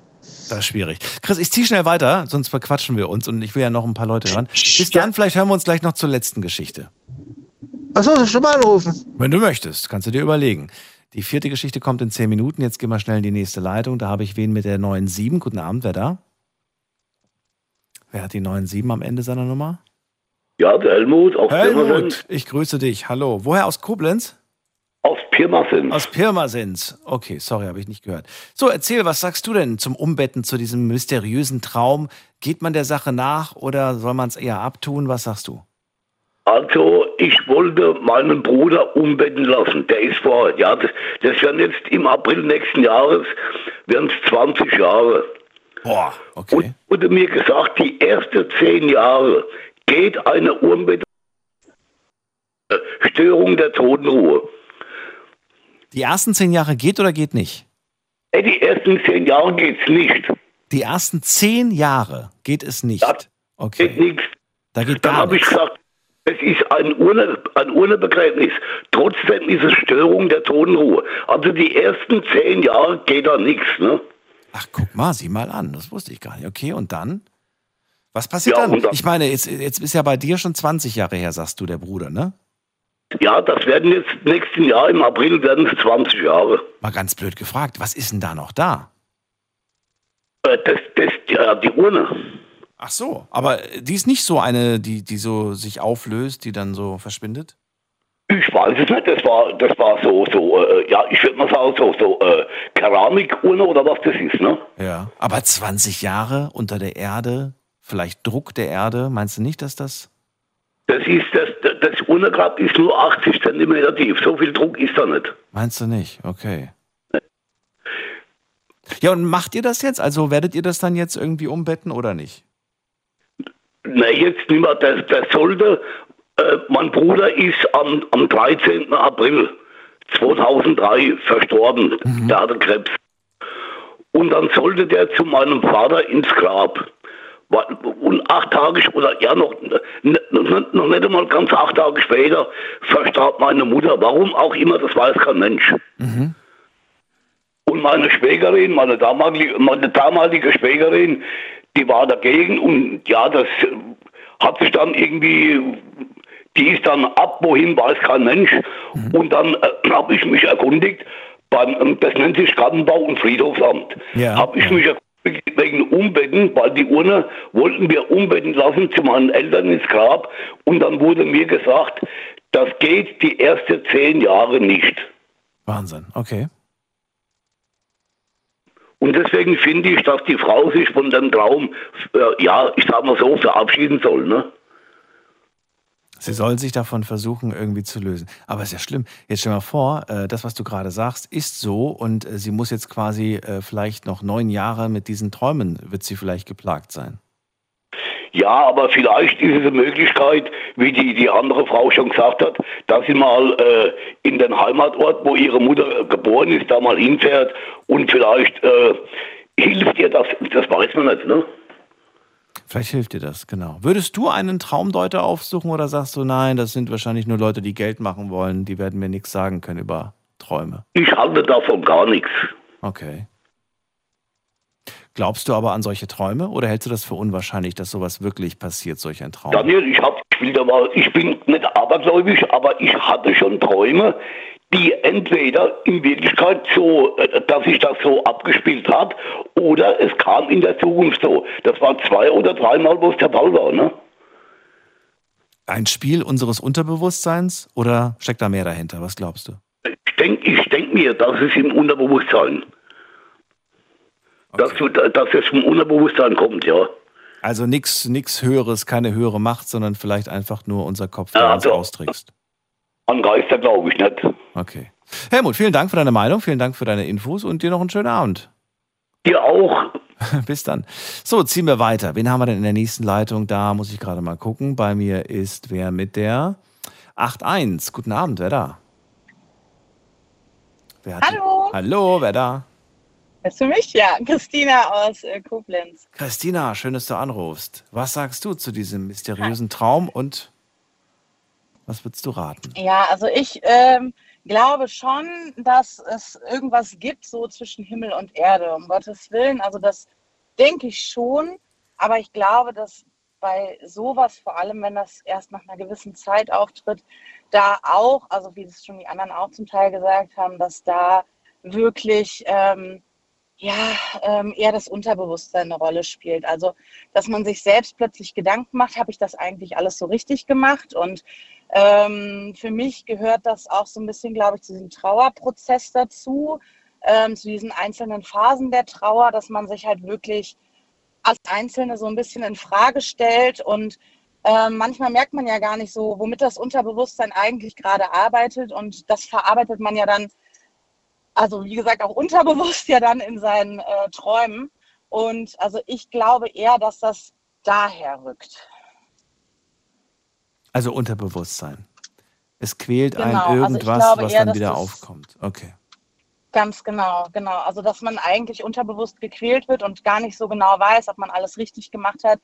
Das ist schwierig. Chris, ich ziehe schnell weiter, sonst verquatschen wir uns und ich will ja noch ein paar Leute hören. Bis dann, vielleicht hören wir uns gleich noch zur letzten Geschichte. Achso, soll ich schon mal anrufen? Wenn du möchtest, kannst du dir überlegen. Die vierte Geschichte kommt in zehn Minuten. Jetzt gehen wir schnell in die nächste Leitung. Da habe ich wen mit der 97. Guten Abend, wer da? Wer hat die 97 am Ende seiner Nummer? Ja, der Helmut, aus Pirmasens. Helmut, ich grüße dich. Hallo. Woher aus Koblenz? Aus Pirmasens. Aus Pirmasens. Okay, sorry, habe ich nicht gehört. So, erzähl, was sagst du denn zum Umbetten, zu diesem mysteriösen Traum? Geht man der Sache nach oder soll man es eher abtun? Was sagst du? Also, ich wollte meinen Bruder umbetten lassen. Der ist vor, ja, das, das werden jetzt im April nächsten Jahres, werden es 20 Jahre. Boah, okay. Und wurde mir gesagt, die ersten 10 Jahre geht eine Umbetten Störung der Totenruhe. Die ersten zehn Jahre geht oder geht nicht? Ey, die ersten 10 Jahre geht's nicht. Die ersten zehn Jahre geht es nicht. Okay. Geht nichts. Da geht Dann gar habe ich gesagt, es ist ein, Urne, ein Urnebegräbnis. Trotzdem ist es Störung der Totenruhe. Also die ersten zehn Jahre geht da nichts. Ne? Guck mal, sieh mal an. Das wusste ich gar nicht. Okay, und dann? Was passiert Ja, dann? dann- Ich meine, jetzt, jetzt ist ja bei dir schon 20 Jahre her, sagst du, der Bruder, ne? Ja, das werden jetzt nächsten Jahr im April werden es 20 Jahre. Mal ganz blöd gefragt, was ist denn da noch da? Äh, Das, das, ja, die Urne. Ach so, aber die ist nicht so eine, die, die so sich auflöst, die dann so verschwindet? Ich weiß es nicht, das war, das war so, so äh, ja, ich würde mal sagen, so, so äh, Keramikurne oder was das ist, ne? Ja. Aber 20 Jahre unter der Erde, vielleicht Druck der Erde, meinst du nicht, dass das. Das ist, das, das, Urnegrab ist nur 80 Zentimeter tief. So viel Druck ist da nicht. Meinst du nicht? Okay. Ja, und macht ihr das jetzt? Also werdet ihr das dann jetzt irgendwie umbetten oder nicht? Na, jetzt nicht mehr. Das, das sollte, äh, mein Bruder ist am, am 13. April 2003 verstorben. Der hatte Krebs. Und dann sollte der zu meinem Vater ins Grab. Und acht Tage, oder ja, noch, noch nicht einmal ganz acht Tage später verstarb meine Mutter. Warum auch immer, das weiß kein Mensch. Und meine Schwägerin, meine damalige, meine damalige Schwägerin, die war dagegen und ja, das hat sich dann irgendwie, die ist dann ab, wohin weiß kein Mensch. Und dann äh, habe ich mich erkundigt, beim, ähm, das nennt sich Gartenbau- und Friedhofsamt, Ja, habe ich mich erkundigt wegen Umbetten, weil die Urne wollten wir umbetten lassen zu meinen Eltern ins Grab und dann wurde mir gesagt, das geht die ersten zehn Jahre nicht. Wahnsinn, okay. Und deswegen finde ich, dass die Frau sich von dem Traum, äh, ja, ich sag mal so, verabschieden soll. Ne? Sie soll sich davon versuchen, irgendwie zu lösen. Aber ist ja schlimm. Jetzt stell dir mal vor, äh, das, was du gerade sagst, ist so und äh, sie muss jetzt quasi äh, vielleicht noch neun Jahre mit diesen Träumen, wird sie vielleicht geplagt sein. Ja, aber vielleicht ist es eine Möglichkeit, wie die, die andere Frau schon gesagt hat, dass sie mal äh, in den Heimatort, wo ihre Mutter geboren ist, da mal hinfährt und vielleicht äh, hilft ihr das. Das weiß man nicht, ne? Vielleicht hilft dir das, genau. Würdest du einen Traumdeuter aufsuchen oder sagst du, nein, das sind wahrscheinlich nur Leute, die Geld machen wollen, die werden mir nichts sagen können über Träume? Ich halte davon gar nichts. Okay. Glaubst du aber an solche Träume oder hältst du das für unwahrscheinlich, dass sowas wirklich passiert, solch ein Traum? Daniel, ich, hab, ich, will da mal, ich bin nicht abergläubisch, aber ich hatte schon Träume, die entweder in Wirklichkeit so, äh, dass sich das so abgespielt hat, oder es kam in der Zukunft so. Das war zwei oder dreimal, wo es der Fall war. Ne? Ein Spiel unseres Unterbewusstseins oder steckt da mehr dahinter? Was glaubst du? Ich denke ich denk mir, das ist im Unterbewusstsein. Dass, du, dass es vom Unterbewusstsein kommt, ja. Also nichts nix Höheres, keine höhere Macht, sondern vielleicht einfach nur unser Kopf, der Ja, uns doch. austrickst. An Geister glaube ich nicht. Okay. Helmut, vielen Dank für deine Meinung, vielen Dank für deine Infos und dir noch einen schönen Abend. Dir auch. Bis dann. So, ziehen wir weiter. Wen haben wir denn in der nächsten Leitung? Da muss ich gerade mal gucken. Bei mir ist wer mit der 8.1. Guten Abend, wer da? Wer hat Hallo. Hallo, wer da? Hörst du mich? Ja, Christina aus äh, Koblenz. Christina, schön, dass du anrufst. Was sagst du zu diesem mysteriösen Traum und was würdest du raten? Ja, also ich ähm, glaube schon, dass es irgendwas gibt, so zwischen Himmel und Erde, um Gottes Willen. Also das denke ich schon, aber ich glaube, dass bei sowas, vor allem wenn das erst nach einer gewissen Zeit auftritt, da auch, also wie es schon die anderen auch zum Teil gesagt haben, dass da wirklich ähm, ja, ähm, eher das Unterbewusstsein eine Rolle spielt. Also, dass man sich selbst plötzlich Gedanken macht, habe ich das eigentlich alles so richtig gemacht? Und ähm, für mich gehört das auch so ein bisschen, glaube ich, zu diesem Trauerprozess dazu, ähm, zu diesen einzelnen Phasen der Trauer, dass man sich halt wirklich als Einzelne so ein bisschen in Frage stellt und ähm, manchmal merkt man ja gar nicht so, womit das Unterbewusstsein eigentlich gerade arbeitet und das verarbeitet man ja dann also wie gesagt auch unterbewusst ja dann in seinen äh, Träumen. Und also ich glaube eher, dass das daher rückt. Also Unterbewusstsein. Es quält Genau, einen also irgendwas, glaube was eher, dann wieder aufkommt. Okay. Ganz genau, genau. Also dass man eigentlich unterbewusst gequält wird und gar nicht so genau weiß, ob man alles richtig gemacht hat,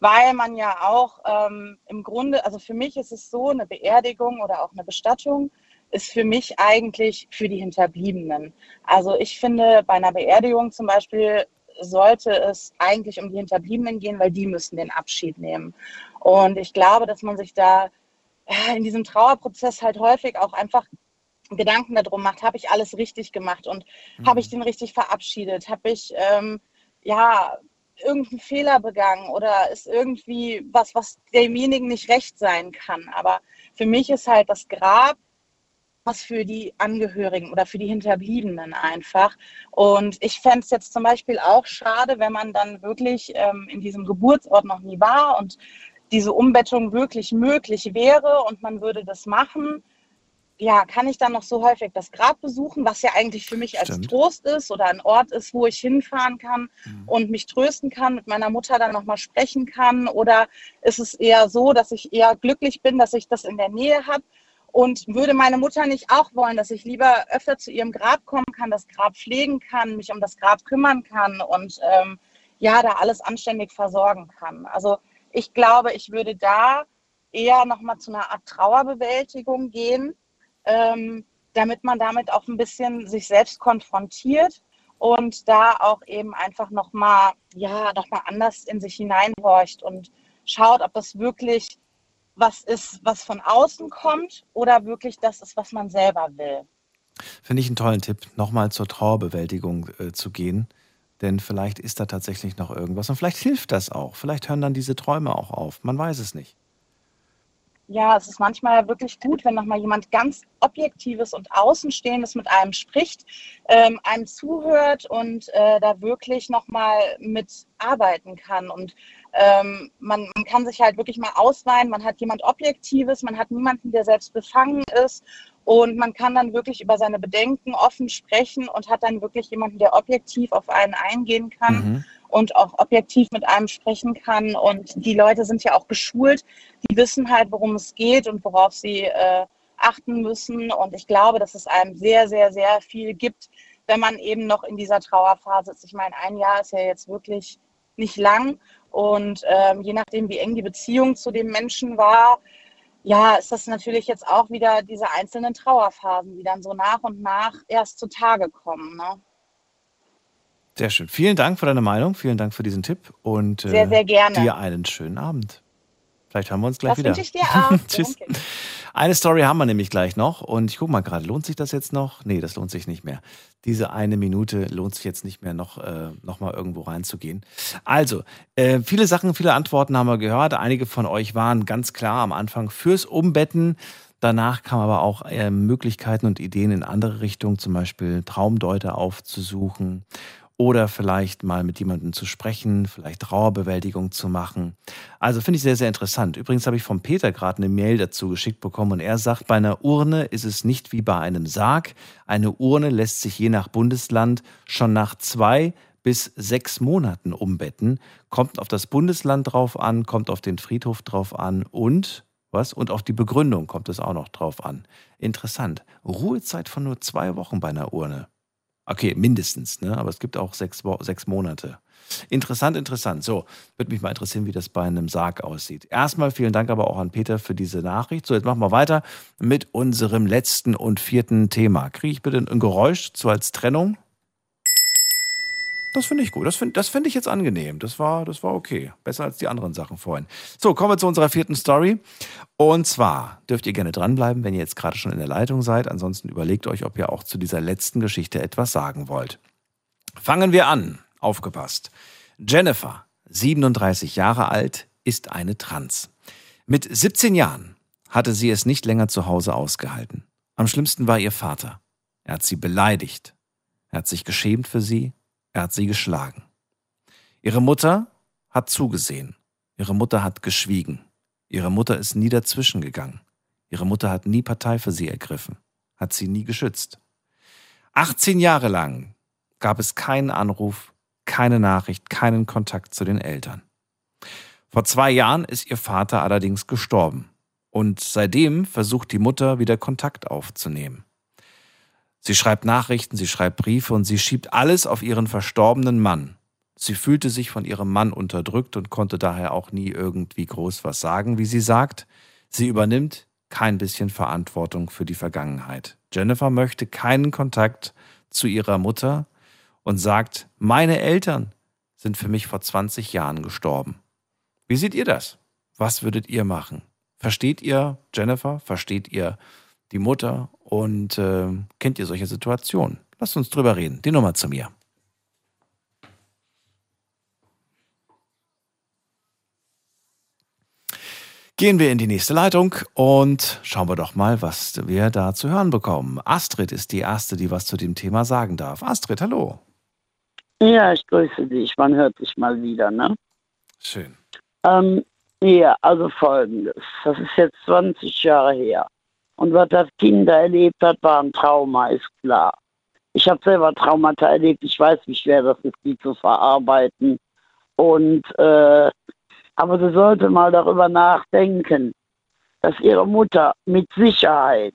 weil man ja auch ähm, im Grunde, also für mich ist es so, eine Beerdigung oder auch eine Bestattung ist für mich eigentlich für die Hinterbliebenen. Also ich finde, bei einer Beerdigung zum Beispiel sollte es eigentlich um die Hinterbliebenen gehen, weil die müssen den Abschied nehmen. Und ich glaube, dass man sich da in diesem Trauerprozess halt häufig auch einfach Gedanken darum macht, habe ich alles richtig gemacht und habe ich den richtig verabschiedet? Habe ich ähm, ja irgendeinen Fehler begangen oder ist irgendwie was, was demjenigen nicht recht sein kann? Aber für mich ist halt das Grab was für die Angehörigen oder für die Hinterbliebenen einfach. Und ich fände es jetzt zum Beispiel auch schade, wenn man dann wirklich ähm, in diesem Geburtsort noch nie war und diese Umbettung wirklich möglich wäre und man würde das machen. Ja, kann ich dann noch so häufig das Grab besuchen, was ja eigentlich für mich als Stimmt. Trost ist oder ein Ort ist, wo ich hinfahren kann und mich trösten kann, mit meiner Mutter dann nochmal sprechen kann? Oder ist es eher so, dass ich eher glücklich bin, dass ich das in der Nähe habe? Und würde meine Mutter nicht auch wollen, dass ich lieber öfter zu ihrem Grab kommen kann, das Grab pflegen kann, mich um das Grab kümmern kann und ähm, ja, da alles anständig versorgen kann? Also ich glaube, ich würde da eher nochmal zu einer Art Trauerbewältigung gehen, ähm, damit man damit auch ein bisschen sich selbst konfrontiert und da auch eben einfach nochmal, ja, nochmal anders in sich hineinhorcht und schaut, ob das wirklich was ist, was von außen kommt oder wirklich das ist, was man selber will. Finde ich einen tollen Tipp, nochmal zur Trauerbewältigung äh, zu gehen. Denn vielleicht ist da tatsächlich noch irgendwas. Und vielleicht hilft das auch. Vielleicht hören dann diese Träume auch auf. Man weiß es nicht. Ja, es ist manchmal wirklich gut, wenn nochmal jemand ganz Objektives und Außenstehendes mit einem spricht, ähm, einem zuhört und äh, da wirklich nochmal mit arbeiten kann. Und ähm, man, man kann sich halt wirklich mal ausweinen, man hat jemand Objektives, man hat niemanden, der selbst befangen ist und man kann dann wirklich über seine Bedenken offen sprechen und hat dann wirklich jemanden, der objektiv auf einen eingehen kann Mhm. und auch objektiv mit einem sprechen kann. Und die Leute sind ja auch geschult, die wissen halt, worum es geht und worauf sie äh, achten müssen. Und ich glaube, dass es einem sehr, sehr, sehr viel gibt, wenn man eben noch in dieser Trauerphase ist. Ich meine, ein Jahr ist ja jetzt wirklich nicht lang. Und ähm, je nachdem, wie eng die Beziehung zu dem Menschen war, ja, ist das natürlich jetzt auch wieder diese einzelnen Trauerphasen, die dann so nach und nach erst zutage kommen. Ne? Sehr schön. Vielen Dank für deine Meinung, vielen Dank für diesen Tipp und äh, Sehr, sehr gerne. dir einen schönen Abend. Vielleicht haben wir uns gleich Das wieder. wünsche ich dir auch. Tschüss. Eine Story haben wir nämlich gleich noch und ich gucke mal gerade, lohnt sich das jetzt noch? Nee, das lohnt sich nicht mehr. Diese eine Minute lohnt sich jetzt nicht mehr, noch, äh, noch mal irgendwo reinzugehen. Also, äh, viele Sachen, viele Antworten haben wir gehört. Einige von euch waren ganz klar am Anfang fürs Umbetten. Danach kamen aber auch äh, Möglichkeiten und Ideen in andere Richtungen, zum Beispiel Traumdeuter aufzusuchen oder vielleicht mal mit jemandem zu sprechen, vielleicht Trauerbewältigung zu machen. Also finde ich sehr, sehr interessant. Übrigens habe ich von Peter gerade eine Mail dazu geschickt bekommen und er sagt, bei einer Urne ist es nicht wie bei einem Sarg. Eine Urne lässt sich je nach Bundesland schon nach zwei bis sechs Monaten umbetten. Kommt auf das Bundesland drauf an, kommt auf den Friedhof drauf an und was? Und auf die Begründung kommt es auch noch drauf an. Interessant. Ruhezeit von nur zwei Wochen bei einer Urne. Okay, mindestens, ne? aber es gibt auch sechs, sechs Monate. Interessant, interessant. So, würde mich mal interessieren, wie das bei einem Sarg aussieht. Erstmal vielen Dank aber auch an Peter für diese Nachricht. So, jetzt machen wir weiter mit unserem letzten und vierten Thema. Kriege ich bitte ein Geräusch so als Trennung? Das finde ich gut. Das finde das find ich jetzt angenehm. Das war, das war okay. Besser als die anderen Sachen vorhin. So, kommen wir zu unserer vierten Story. Und zwar dürft ihr gerne dranbleiben, wenn ihr jetzt gerade schon in der Leitung seid. Ansonsten überlegt euch, ob ihr auch zu dieser letzten Geschichte etwas sagen wollt. Fangen wir an. Aufgepasst. Jennifer, 37 Jahre alt, ist eine Trans. Mit 17 Jahren hatte sie es nicht länger zu Hause ausgehalten. Am schlimmsten war ihr Vater. Er hat sie beleidigt. Er hat sich geschämt für sie. Er hat sie geschlagen. Ihre Mutter hat zugesehen. Ihre Mutter hat geschwiegen. Ihre Mutter ist nie dazwischen gegangen. Ihre Mutter hat nie Partei für sie ergriffen, hat sie nie geschützt. 18 Jahre lang gab es keinen Anruf, keine Nachricht, keinen Kontakt zu den Eltern. Vor zwei Jahren ist ihr Vater allerdings gestorben und seitdem versucht die Mutter wieder Kontakt aufzunehmen. Sie schreibt Nachrichten, sie schreibt Briefe und sie schiebt alles auf ihren verstorbenen Mann. Sie fühlte sich von ihrem Mann unterdrückt und konnte daher auch nie irgendwie groß was sagen, wie sie sagt. Sie übernimmt kein bisschen Verantwortung für die Vergangenheit. Jennifer möchte keinen Kontakt zu ihrer Mutter und sagt, meine Eltern sind für mich vor 20 Jahren gestorben. Wie seht ihr das? Was würdet ihr machen? Versteht ihr Jennifer? Versteht ihr die Mutter? Und äh, kennt ihr solche Situationen? Lasst uns drüber reden. Die Nummer zu mir. Gehen wir in die nächste Leitung und schauen wir doch mal, was wir da zu hören bekommen. Astrid ist die Erste, die was zu dem Thema sagen darf. Astrid, hallo. Ja, ich grüße dich. Man hört dich mal wieder, ne? Schön. Ähm, ja, also folgendes. Das ist jetzt 20 Jahre her. Und was das Kind da erlebt hat, war ein Trauma, ist klar. Ich habe selber Traumata erlebt. Ich weiß, wie schwer das ist, die zu verarbeiten. Und äh, aber sie sollte mal darüber nachdenken, dass ihre Mutter mit Sicherheit,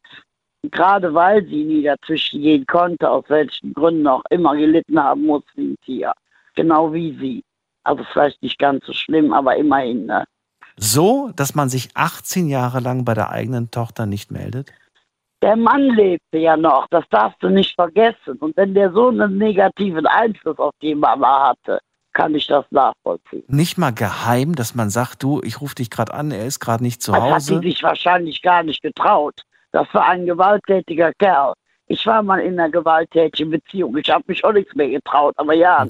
gerade weil sie nie dazwischen gehen konnte, aus welchen Gründen auch immer gelitten haben muss wie ein Tier, genau wie sie. Also vielleicht nicht ganz so schlimm, aber immerhin. Ne? So, dass man sich 18 Jahre lang bei der eigenen Tochter nicht meldet? Der Mann lebte ja noch, das darfst du nicht vergessen. Und wenn der so einen negativen Einfluss auf die Mama hatte, kann ich das nachvollziehen. Nicht mal geheim, dass man sagt, du, ich rufe dich gerade an, er ist gerade nicht zu Das hat Hause. sie sich wahrscheinlich gar nicht getraut. Das war ein gewalttätiger Kerl. Ich war mal in einer gewalttätigen Beziehung. Ich habe mich auch nichts mehr getraut, aber ja.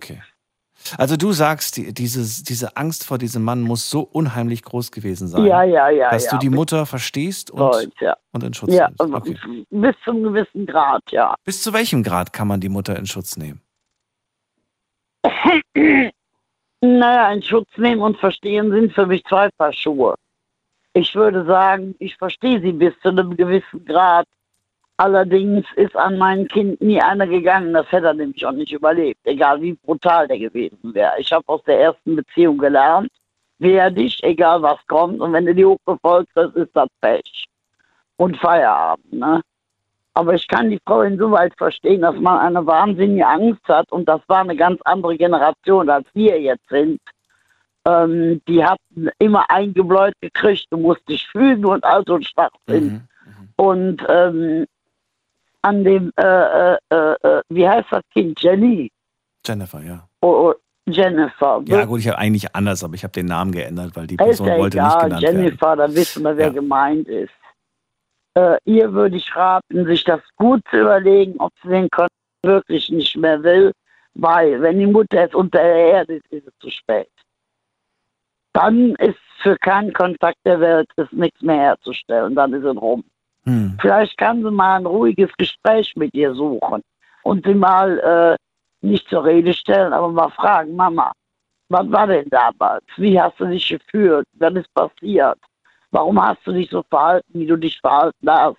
Also du sagst, die, dieses, diese Angst vor diesem Mann muss so unheimlich groß gewesen sein, Ja, ja, ja, dass ja. du die Mutter verstehst und, Stolz, ja. und in Schutz Ja, nimmst. Okay. bis zu einem gewissen Grad, ja. Bis zu welchem Grad kann man die Mutter in Schutz nehmen? Naja, in Schutz nehmen und verstehen sind für mich zwei Paar Schuhe. Ich würde sagen, ich verstehe sie bis zu einem gewissen Grad. Allerdings ist an mein Kind nie einer gegangen, das hätte er nämlich auch nicht überlebt, egal wie brutal der gewesen wäre. Ich habe aus der ersten Beziehung gelernt, wehr dich, egal was kommt, und wenn du die hochbefolgst, das ist das Pech. Und Feierabend, ne? Aber ich kann die Frau insoweit verstehen, dass man eine wahnsinnige Angst hat und das war eine ganz andere Generation, als wir jetzt sind. Ähm, die hatten immer eingebläut gekriegt, du musst dich fügen und all so ein Schwachsinn. Und ähm, an dem, äh, äh, äh, wie heißt das Kind, Jenny, Jennifer, ja. Oh, oh, Jennifer. Ja, gut, ich habe eigentlich anders, aber ich habe den Namen geändert, weil die Person ja wollte nicht egal, genannt werden. Jennifer, da wissen wir, wer Ja. gemeint ist. Äh, ihr würde ich raten, sich das gut zu überlegen, ob sie den Kontakt wirklich nicht mehr will, weil wenn die Mutter jetzt unter der Erde ist, ist es zu spät. Dann ist für keinen Kontakt der Welt ist nichts mehr herzustellen, dann ist es rum. Hm. Vielleicht kann sie mal ein ruhiges Gespräch mit ihr suchen und sie mal äh, nicht zur Rede stellen, aber mal fragen, Mama, was war denn damals? Wie hast du dich gefühlt? Was ist passiert? Warum hast du dich so verhalten, wie du dich verhalten hast?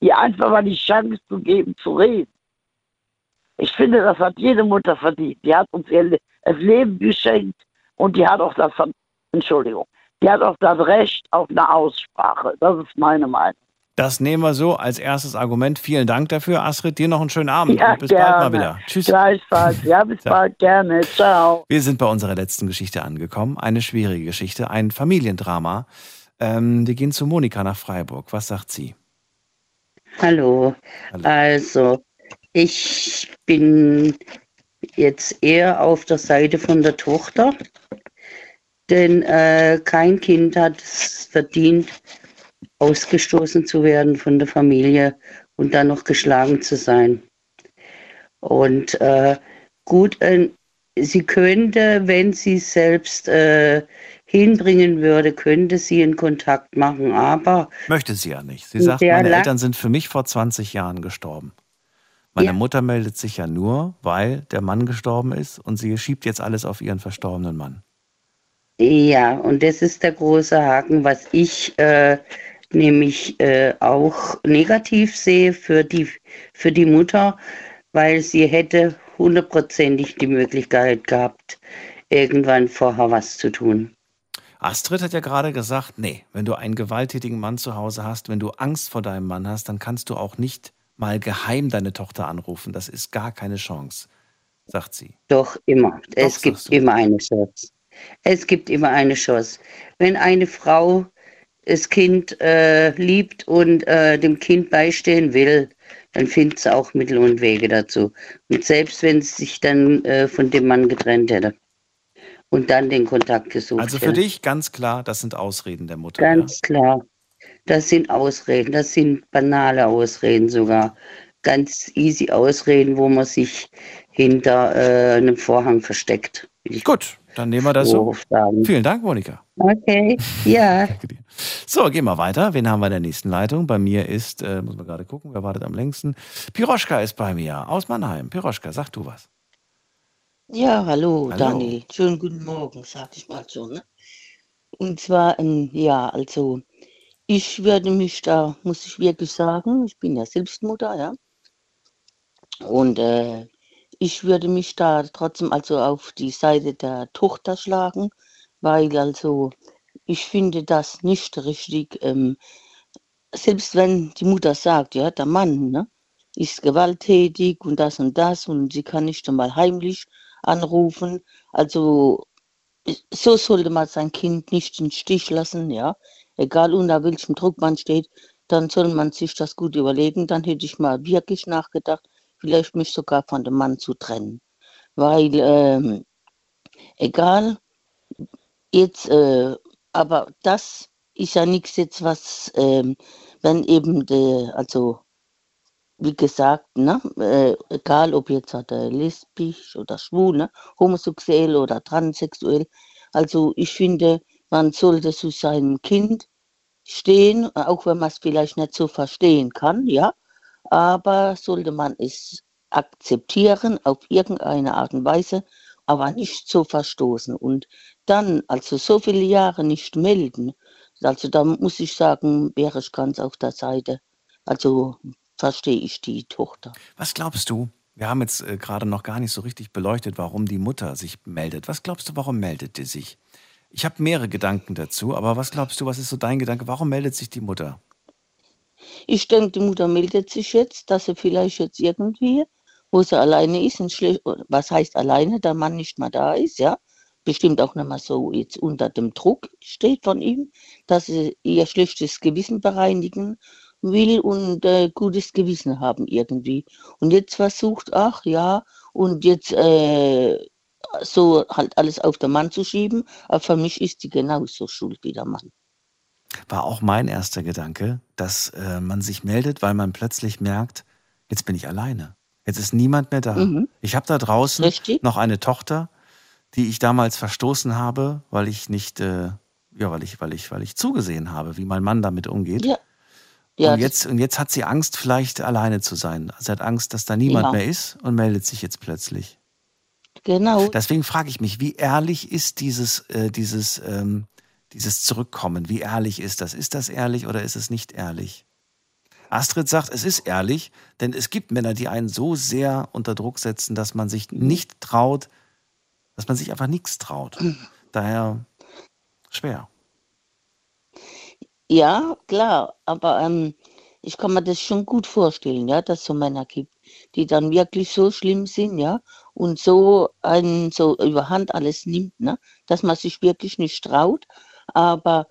Ihr einfach mal die Chance zu geben, zu reden. Ich finde, das hat jede Mutter verdient. Die hat uns ihr das Leben geschenkt und die hat auch das, Entschuldigung, die hat auch das Recht auf eine Aussprache. Das ist meine Meinung. Das nehmen wir so als erstes Argument. Vielen Dank dafür, Astrid. Dir noch einen schönen Abend Ja, und bis bald gerne. mal wieder. Tschüss. Gleichfalls. Ja, bis Ciao. bald. Gerne. Ciao. Wir sind bei unserer letzten Geschichte angekommen. Eine schwierige Geschichte, ein Familiendrama. Ähm, wir gehen zu Monika nach Freiburg. Was sagt sie? Hallo. Also, ich bin jetzt eher auf der Seite von der Tochter, denn äh, kein Kind hat es verdient, ausgestoßen zu werden von der Familie und dann noch geschlagen zu sein. Und äh, gut, äh, sie könnte, wenn sie selbst äh, hinbringen würde, könnte sie einen Kontakt machen, aber Möchte sie ja nicht. Sie In sagt, meine Eltern sind für mich vor 20 Jahren gestorben. Meine Ja. Mutter meldet sich ja nur, weil der Mann gestorben ist und sie schiebt jetzt alles auf ihren verstorbenen Mann. Ja, und das ist der große Haken, was ich äh, nämlich äh, auch negativ sehe für die, für die Mutter, weil sie hätte hundertprozentig die Möglichkeit gehabt, irgendwann vorher was zu tun. Astrid hat ja gerade gesagt, nee, wenn du einen gewalttätigen Mann zu Hause hast, wenn du Angst vor deinem Mann hast, dann kannst du auch nicht mal geheim deine Tochter anrufen. Das ist gar keine Chance, sagt sie. Doch immer. es gibt immer eine Chance. Es gibt immer eine Chance. Wenn eine Frau das Kind äh, liebt und äh, dem Kind beistehen will, dann findet sie auch Mittel und Wege dazu. Und selbst wenn sie sich dann äh, von dem Mann getrennt hätte und dann den Kontakt gesucht Also für hätte. dich ganz klar, das sind Ausreden der Mutter. Ganz klar. Das sind Ausreden, das sind banale Ausreden sogar. Ganz easy Ausreden, wo man sich hinter äh, einem Vorhang versteckt. Gut, dann nehmen wir das so. sagen. Vielen Dank, Monika. Okay, ja. So, gehen wir weiter. Wen haben wir in der nächsten Leitung? Bei mir ist, äh, muss man gerade gucken, wer wartet am längsten? Piroschka ist bei mir aus Mannheim. Piroschka, sag du was. Ja, hallo, Hallo. Daniel. Schönen guten Morgen, sag ich mal so. Ne? Und zwar, ähm, ja, also ich würde mich da, muss ich wirklich sagen, ich bin ja selbst Mutter, ja. Und äh, ich würde mich da trotzdem also auf die Seite der Tochter schlagen, weil also ich finde das nicht richtig, ähm, selbst wenn die Mutter sagt, ja, der Mann, ne, ist gewalttätig und das und das und sie kann nicht einmal heimlich anrufen. Also so sollte man sein Kind nicht im Stich lassen, ja. Egal unter welchem Druck man steht, dann soll man sich das gut überlegen. Dann hätte ich mal wirklich nachgedacht, vielleicht mich sogar von dem Mann zu trennen. Weil, ähm, egal, jetzt, äh, aber das ist ja nichts jetzt, was, ähm, wenn eben, de, also wie gesagt, ne, äh, egal ob jetzt hat er lesbisch oder schwul, ne, homosexuell oder transsexuell. Also ich finde, man sollte zu seinem Kind stehen, auch wenn man es vielleicht nicht so verstehen kann, ja, aber sollte man es akzeptieren auf irgendeine Art und Weise, aber nicht so verstoßen und dann also so viele Jahre nicht melden. Also da muss ich sagen, wäre ich ganz auf der Seite. Also verstehe ich die Tochter. Was glaubst du? Wir haben jetzt äh, gerade noch gar nicht so richtig beleuchtet, warum die Mutter sich meldet. Was glaubst du, warum meldet die sich? Ich habe mehrere Gedanken dazu, aber was glaubst du, was ist so dein Gedanke? Warum meldet sich die Mutter? Ich denke, die Mutter meldet sich jetzt, dass sie vielleicht jetzt irgendwie, wo sie alleine ist, was heißt alleine, der Mann nicht mehr da ist, ja, bestimmt auch nicht mehr so jetzt unter dem Druck steht von ihm, dass sie ihr schlechtes Gewissen bereinigen will und äh, gutes Gewissen haben irgendwie. Und jetzt versucht, ach ja, Und jetzt äh, so halt alles auf den Mann zu schieben, aber für mich ist die genauso schuld wie der Mann. War auch mein erster Gedanke, dass äh, man sich meldet, weil man plötzlich merkt, jetzt bin ich alleine. Jetzt ist niemand mehr da. Mhm. Ich habe da draußen Richtig. noch eine Tochter, die ich damals verstoßen habe, weil ich nicht, äh, ja, weil ich, weil ich, weil ich zugesehen habe, wie mein Mann damit umgeht. Ja. Ja, und, jetzt, und jetzt hat sie Angst, vielleicht alleine zu sein. Sie hat Angst, dass da niemand Ja. mehr ist und meldet sich jetzt plötzlich. Genau. Deswegen frage ich mich, wie ehrlich ist dieses, äh, dieses, ähm, dieses Zurückkommen? Wie ehrlich ist das? Ist das ehrlich oder ist es nicht ehrlich? Astrid sagt, es ist ehrlich, denn es gibt Männer, die einen so sehr unter Druck setzen, dass man sich nicht traut, dass man sich einfach nichts traut. Daher schwer. Ja, klar, aber ähm, ich kann mir das schon gut vorstellen, ja, dass es so Männer gibt, die dann wirklich so schlimm sind, ja, und so einen so überhand alles nimmt, ne, dass man sich wirklich nicht traut. Aber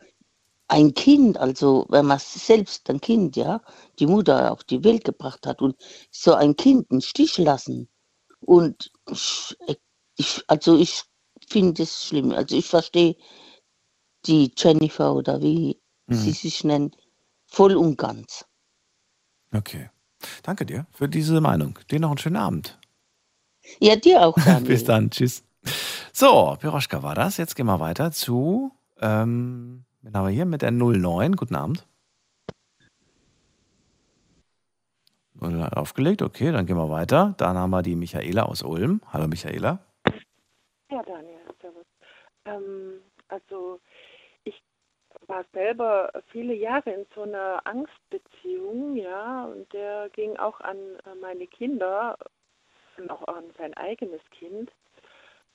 ein Kind, also wenn man selbst ein Kind, ja, die Mutter auf die Welt gebracht hat und so ein Kind einen Stich lassen und ich, also ich finde es schlimm. Also ich verstehe die Jennifer oder wie sie Mhm. sich nennt, voll und ganz. Okay. Danke dir für diese Meinung. Dir noch einen schönen Abend. Ja, dir auch. Bis dann. Tschüss. So, Piroschka war das. Jetzt gehen wir weiter zu, ähm, wen haben wir hier mit der 09. Guten Abend. 09 hat aufgelegt. Okay, dann gehen wir weiter. Dann haben wir die Michaela aus Ulm. Hallo Michaela. Ja, Daniel, servus. Ähm, also ich war selber viele Jahre in so einer Angstbeziehung, ja, und der ging auch an meine Kinder und auch an sein eigenes Kind.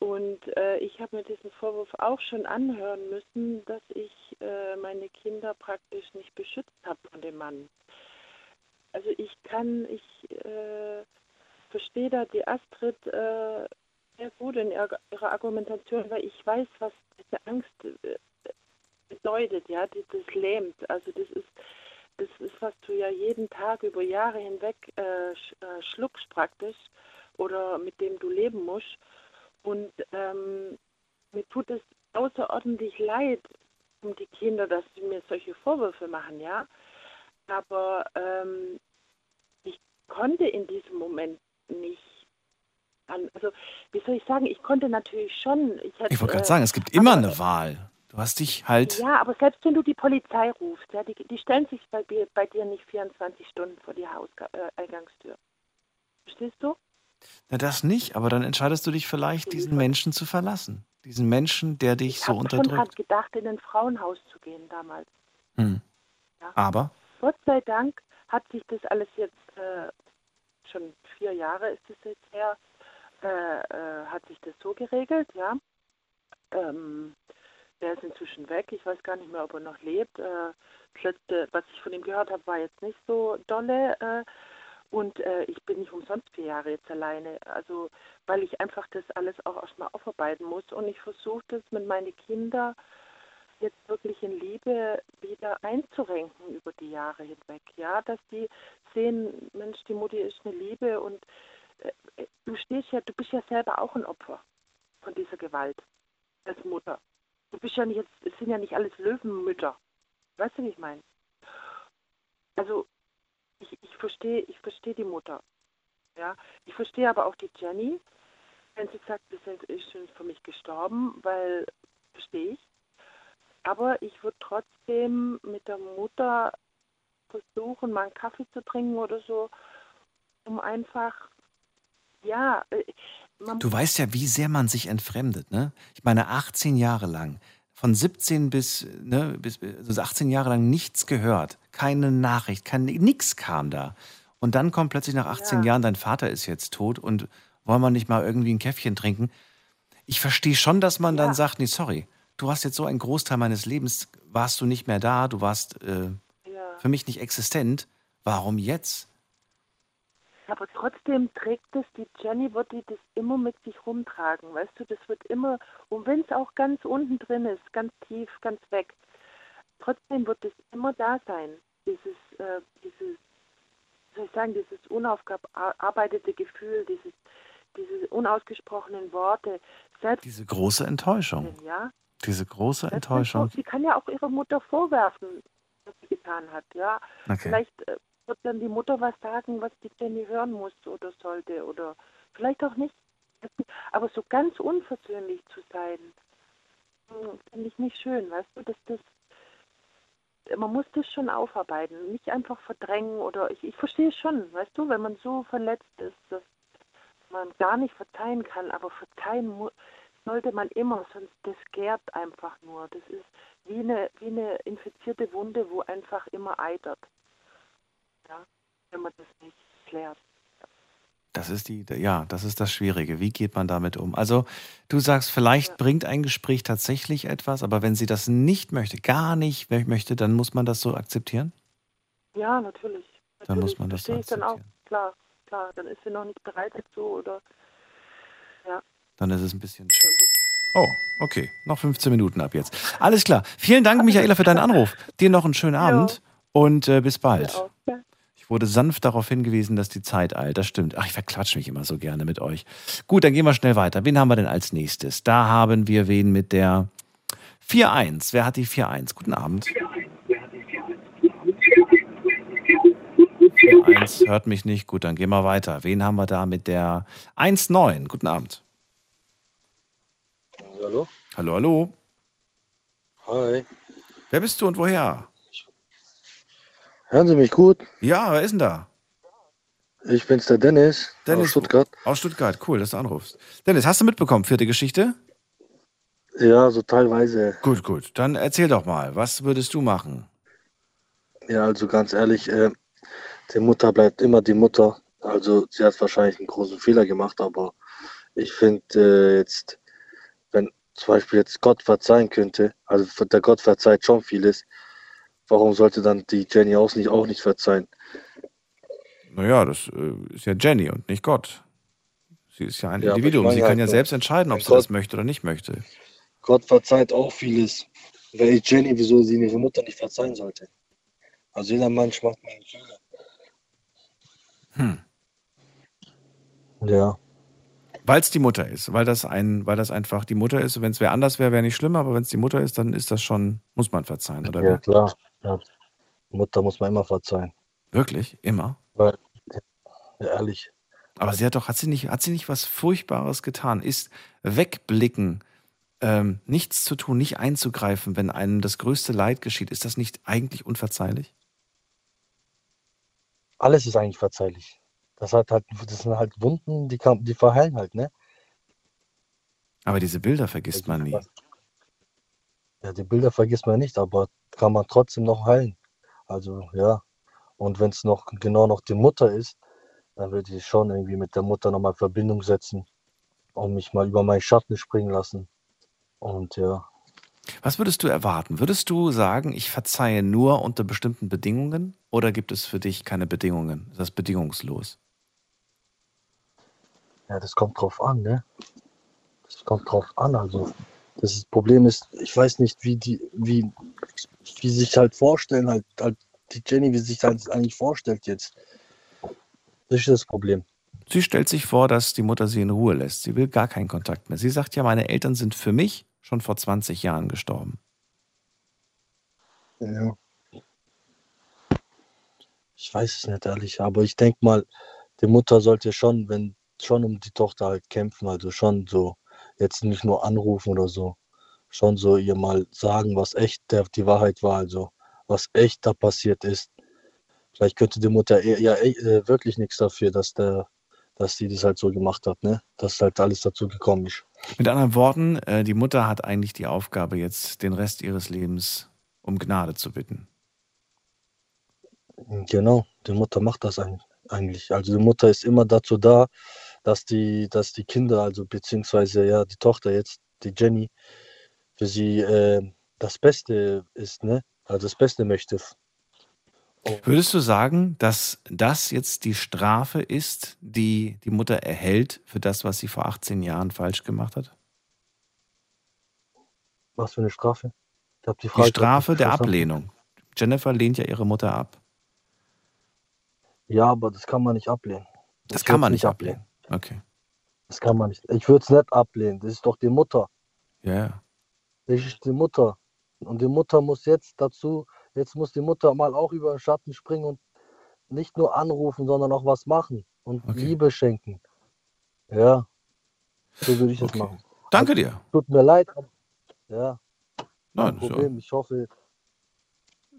Und äh, ich habe mir diesen Vorwurf auch schon anhören müssen, dass ich äh, meine Kinder praktisch nicht beschützt habe von dem Mann. Also ich kann, ich äh, verstehe da die Astrid äh, sehr gut in ihrer ihrer Argumentation, weil ich weiß, was diese Angst äh, bedeutet, ja, die, das lähmt. Also das ist, das ist, was du ja jeden Tag über Jahre hinweg äh, schluckst praktisch oder mit dem du leben musst. Und ähm, mir tut es außerordentlich leid um die Kinder, dass sie mir solche Vorwürfe machen, ja. Aber ähm, ich konnte in diesem Moment nicht an, also wie soll ich sagen, ich konnte natürlich schon. Ich, Ich wollte gerade äh, sagen, es gibt immer eine Wahl. Du hast dich halt. ja, aber selbst wenn du die Polizei rufst, ja, die, die stellen sich bei, dir- bei dir nicht 24 Stunden vor die Hauseingangstür. Verstehst du? Na, das nicht, aber dann entscheidest du dich vielleicht, diesen Menschen zu verlassen. Diesen Menschen, der dich Ich so habe schon dran unterdrückt. gedacht, in ein Frauenhaus zu gehen damals. Hm. Ja. Aber Gott sei Dank hat sich das alles jetzt, äh, schon vier Jahre ist es jetzt her, äh, äh, hat sich das so geregelt, ja. Ähm, der ist inzwischen weg. Ich weiß gar nicht mehr, ob er noch lebt. Äh, das letzte, was ich von ihm gehört habe, war jetzt nicht so dolle. Äh, und äh, ich bin nicht umsonst vier Jahre jetzt alleine. Also, weil ich einfach das alles auch erstmal aufarbeiten muss. Und ich versuche das mit meinen Kindern jetzt wirklich in Liebe wieder einzurenken über die Jahre hinweg. Ja, dass die sehen, Mensch, die Mutti ist eine Liebe und äh, du stehst ja, du bist ja selber auch ein Opfer von dieser Gewalt als Mutter. Du bist ja nicht es sind ja nicht alles Löwenmütter. Weißt du, wie ich meine? Also ich, ich verstehe, ich verstehe die Mutter. Ja, ich verstehe aber auch die Jenny, wenn sie sagt, das ist schon für mich gestorben, weil verstehe ich. Aber ich würde trotzdem mit der Mutter versuchen, mal einen Kaffee zu trinken oder so, um einfach, ja, äh, du weißt ja, wie sehr man sich entfremdet, ne? Ich meine, 18 Jahre lang, von 17 bis, ne, bis also 18 Jahre lang nichts gehört, keine Nachricht, kein, nichts kam da. Und dann kommt plötzlich nach 18 Ja. Jahren, dein Vater ist jetzt tot und wollen wir nicht mal irgendwie ein Käffchen trinken? Ich verstehe schon, dass man dann sagt, nee, sorry, du hast jetzt so einen Großteil meines Lebens, warst du nicht mehr da, du warst äh, Ja. für mich nicht existent. Warum jetzt? Aber trotzdem trägt es, die Jenny wird die das immer mit sich rumtragen, weißt du, das wird immer, und wenn es auch ganz unten drin ist, ganz tief, ganz weg, trotzdem wird es immer da sein, dieses, äh, dieses, wie soll ich sagen, dieses unaufgearbeitete Gefühl, dieses, diese unausgesprochenen Worte, selbst Diese große Enttäuschung. ja, Diese große Enttäuschung. sie kann ja auch ihrer Mutter vorwerfen, was sie getan hat, ja. Okay. Vielleicht äh, wird dann die Mutter was sagen, was die Jenny hören muss oder sollte oder vielleicht auch nicht. Aber so ganz unversöhnlich zu sein, hm, finde ich nicht schön, weißt du, dass das man muss das schon aufarbeiten, nicht einfach verdrängen oder ich, ich verstehe schon, weißt du, wenn man so verletzt ist, dass man gar nicht verzeihen kann, aber verzeihen sollte man immer, sonst das gärt einfach nur. Das ist wie eine, wie eine infizierte Wunde, wo einfach immer eitert. Ja, wenn man das nicht klärt. Das ist die, ja, das ist das Schwierige. Wie geht man damit um? Also, du sagst, vielleicht bringt ein Gespräch tatsächlich etwas, aber wenn sie das nicht möchte, gar nicht möchte, dann muss man das so akzeptieren? Ja, natürlich. Dann muss man das Verstehe ich dann auch, akzeptieren. klar, klar. Dann ist sie noch nicht bereit dazu oder ja. Dann ist es ein bisschen. Oh, okay. Noch 15 Minuten ab jetzt. Alles klar. Vielen Dank, Michaela, für deinen Anruf. Dir noch einen schönen Abend und äh, bis bald. ja. Ich wurde sanft darauf hingewiesen, dass die Zeit eilt. Das stimmt. Ach, ich verquatsche mich immer so gerne mit euch. Gut, dann gehen wir schnell weiter. Wen haben wir denn als nächstes? Da haben wir wen mit der 4-1. Wer hat die 4-1? Guten Abend. 4-1 hört mich nicht. Gut, dann gehen wir weiter. Wen haben wir da mit der 1-9? Guten Abend. Hallo? Hallo, hallo. Hi. Wer bist du und woher? Hören Sie mich gut? Ja, wer ist denn da? Ich bin's, der Dennis, Dennis aus Stuttgart. Aus Stuttgart, cool, dass du anrufst. Dennis, hast du mitbekommen, vierte Geschichte? Ja, so teilweise. Gut, gut. Dann erzähl doch mal, was würdest du machen? Ja, also ganz ehrlich, äh, die Mutter bleibt immer die Mutter. Also sie hat wahrscheinlich einen großen Fehler gemacht, aber ich finde äh, jetzt, wenn zum Beispiel jetzt Gott verzeihen könnte, also der Gott verzeiht schon vieles, warum sollte dann die Jenny auch nicht, auch nicht verzeihen? Naja, das äh, ist ja Jenny und nicht Gott. Sie ist ja ein Ja, Individuum. Sie kann halt ja nur, selbst entscheiden, ob sie das Gott- möchte oder nicht möchte. Gott verzeiht auch vieles. Weil Jenny, wieso sie ihre Mutter nicht verzeihen sollte. Also jeder Mensch macht mal einen Fehler. Hm. Ja. Weil es die Mutter ist, weil das ein, weil das einfach die Mutter ist. Wenn es wer anders wäre, wäre nicht schlimm, aber wenn es die Mutter ist, dann ist das schon, muss man verzeihen, oder? Ja, klar. Ja. Mutter muss man immer verzeihen. Wirklich? Immer? Weil, ja, ehrlich. Aber sie hat doch, hat sie nicht, hat sie nicht was Furchtbares getan? Ist wegblicken, ähm, nichts zu tun, nicht einzugreifen, wenn einem das größte Leid geschieht, ist das nicht eigentlich unverzeihlich? Alles ist eigentlich verzeihlich. Das hat halt, das sind halt Wunden, die kann, die verheilen halt, ne? Aber diese Bilder vergisst man nie. Ja, die Bilder vergisst man nicht, aber kann man trotzdem noch heilen. Also, ja. Und wenn es noch genau noch die Mutter ist, dann würde ich schon irgendwie mit der Mutter nochmal Verbindung setzen und mich mal über meinen Schatten springen lassen. Und ja, Was würdest du erwarten? Würdest du sagen, ich verzeihe nur unter bestimmten Bedingungen oder gibt es für dich keine Bedingungen? Ist das bedingungslos? ja, das kommt drauf an, ne? Das kommt drauf an. Also, das Problem ist, ich weiß nicht, wie die, wie, wie sie sich halt vorstellen, halt, halt die Jenny, wie sie sich halt eigentlich vorstellt jetzt. Das ist das Problem. Sie stellt sich vor, dass die Mutter sie in Ruhe lässt. Sie will gar keinen Kontakt mehr. Sie sagt ja, meine Eltern sind für mich schon vor 20 Jahren gestorben. Ja. Ich weiß es nicht ehrlich, aber ich denke mal, die Mutter sollte schon, wenn schon um die Tochter halt kämpfen, also schon so jetzt nicht nur anrufen oder so, schon so ihr mal sagen, was echt der, die Wahrheit war, also was echt da passiert ist. Vielleicht könnte die Mutter eher, ja eh, wirklich nichts dafür, dass der, dass sie das halt so gemacht hat, ne? Dass halt alles dazu gekommen ist. Mit anderen Worten, äh, die Mutter hat eigentlich die Aufgabe, jetzt den Rest ihres Lebens um Gnade zu bitten. Genau, die Mutter macht das eigentlich. Also die Mutter ist immer dazu da, dass die, dass die Kinder, also beziehungsweise ja die Tochter jetzt, die Jenny, für sie äh, das Beste ist, ne? Also das Beste möchte. Würdest du sagen, dass das jetzt die Strafe ist, die die Mutter erhält für das, was sie vor 18 Jahren falsch gemacht hat? Was für eine Strafe? Die Die Frage Strafe nicht der. Ablehnung. Jennifer lehnt ja ihre Mutter ab. Ja, aber das kann man nicht ablehnen. Das Ich kann man nicht ablehnen. Okay. Das kann man nicht. Ich würde es nicht ablehnen. Das ist doch die Mutter. Ja, ja. Das ist die Mutter. Und die Mutter muss jetzt dazu, jetzt muss die Mutter mal auch über den Schatten springen und nicht nur anrufen, sondern auch was machen und Liebe schenken. Ja, so würde ich das machen. Danke dir. Tut mir leid. Ja, Nein, kein so. Problem. Ich hoffe,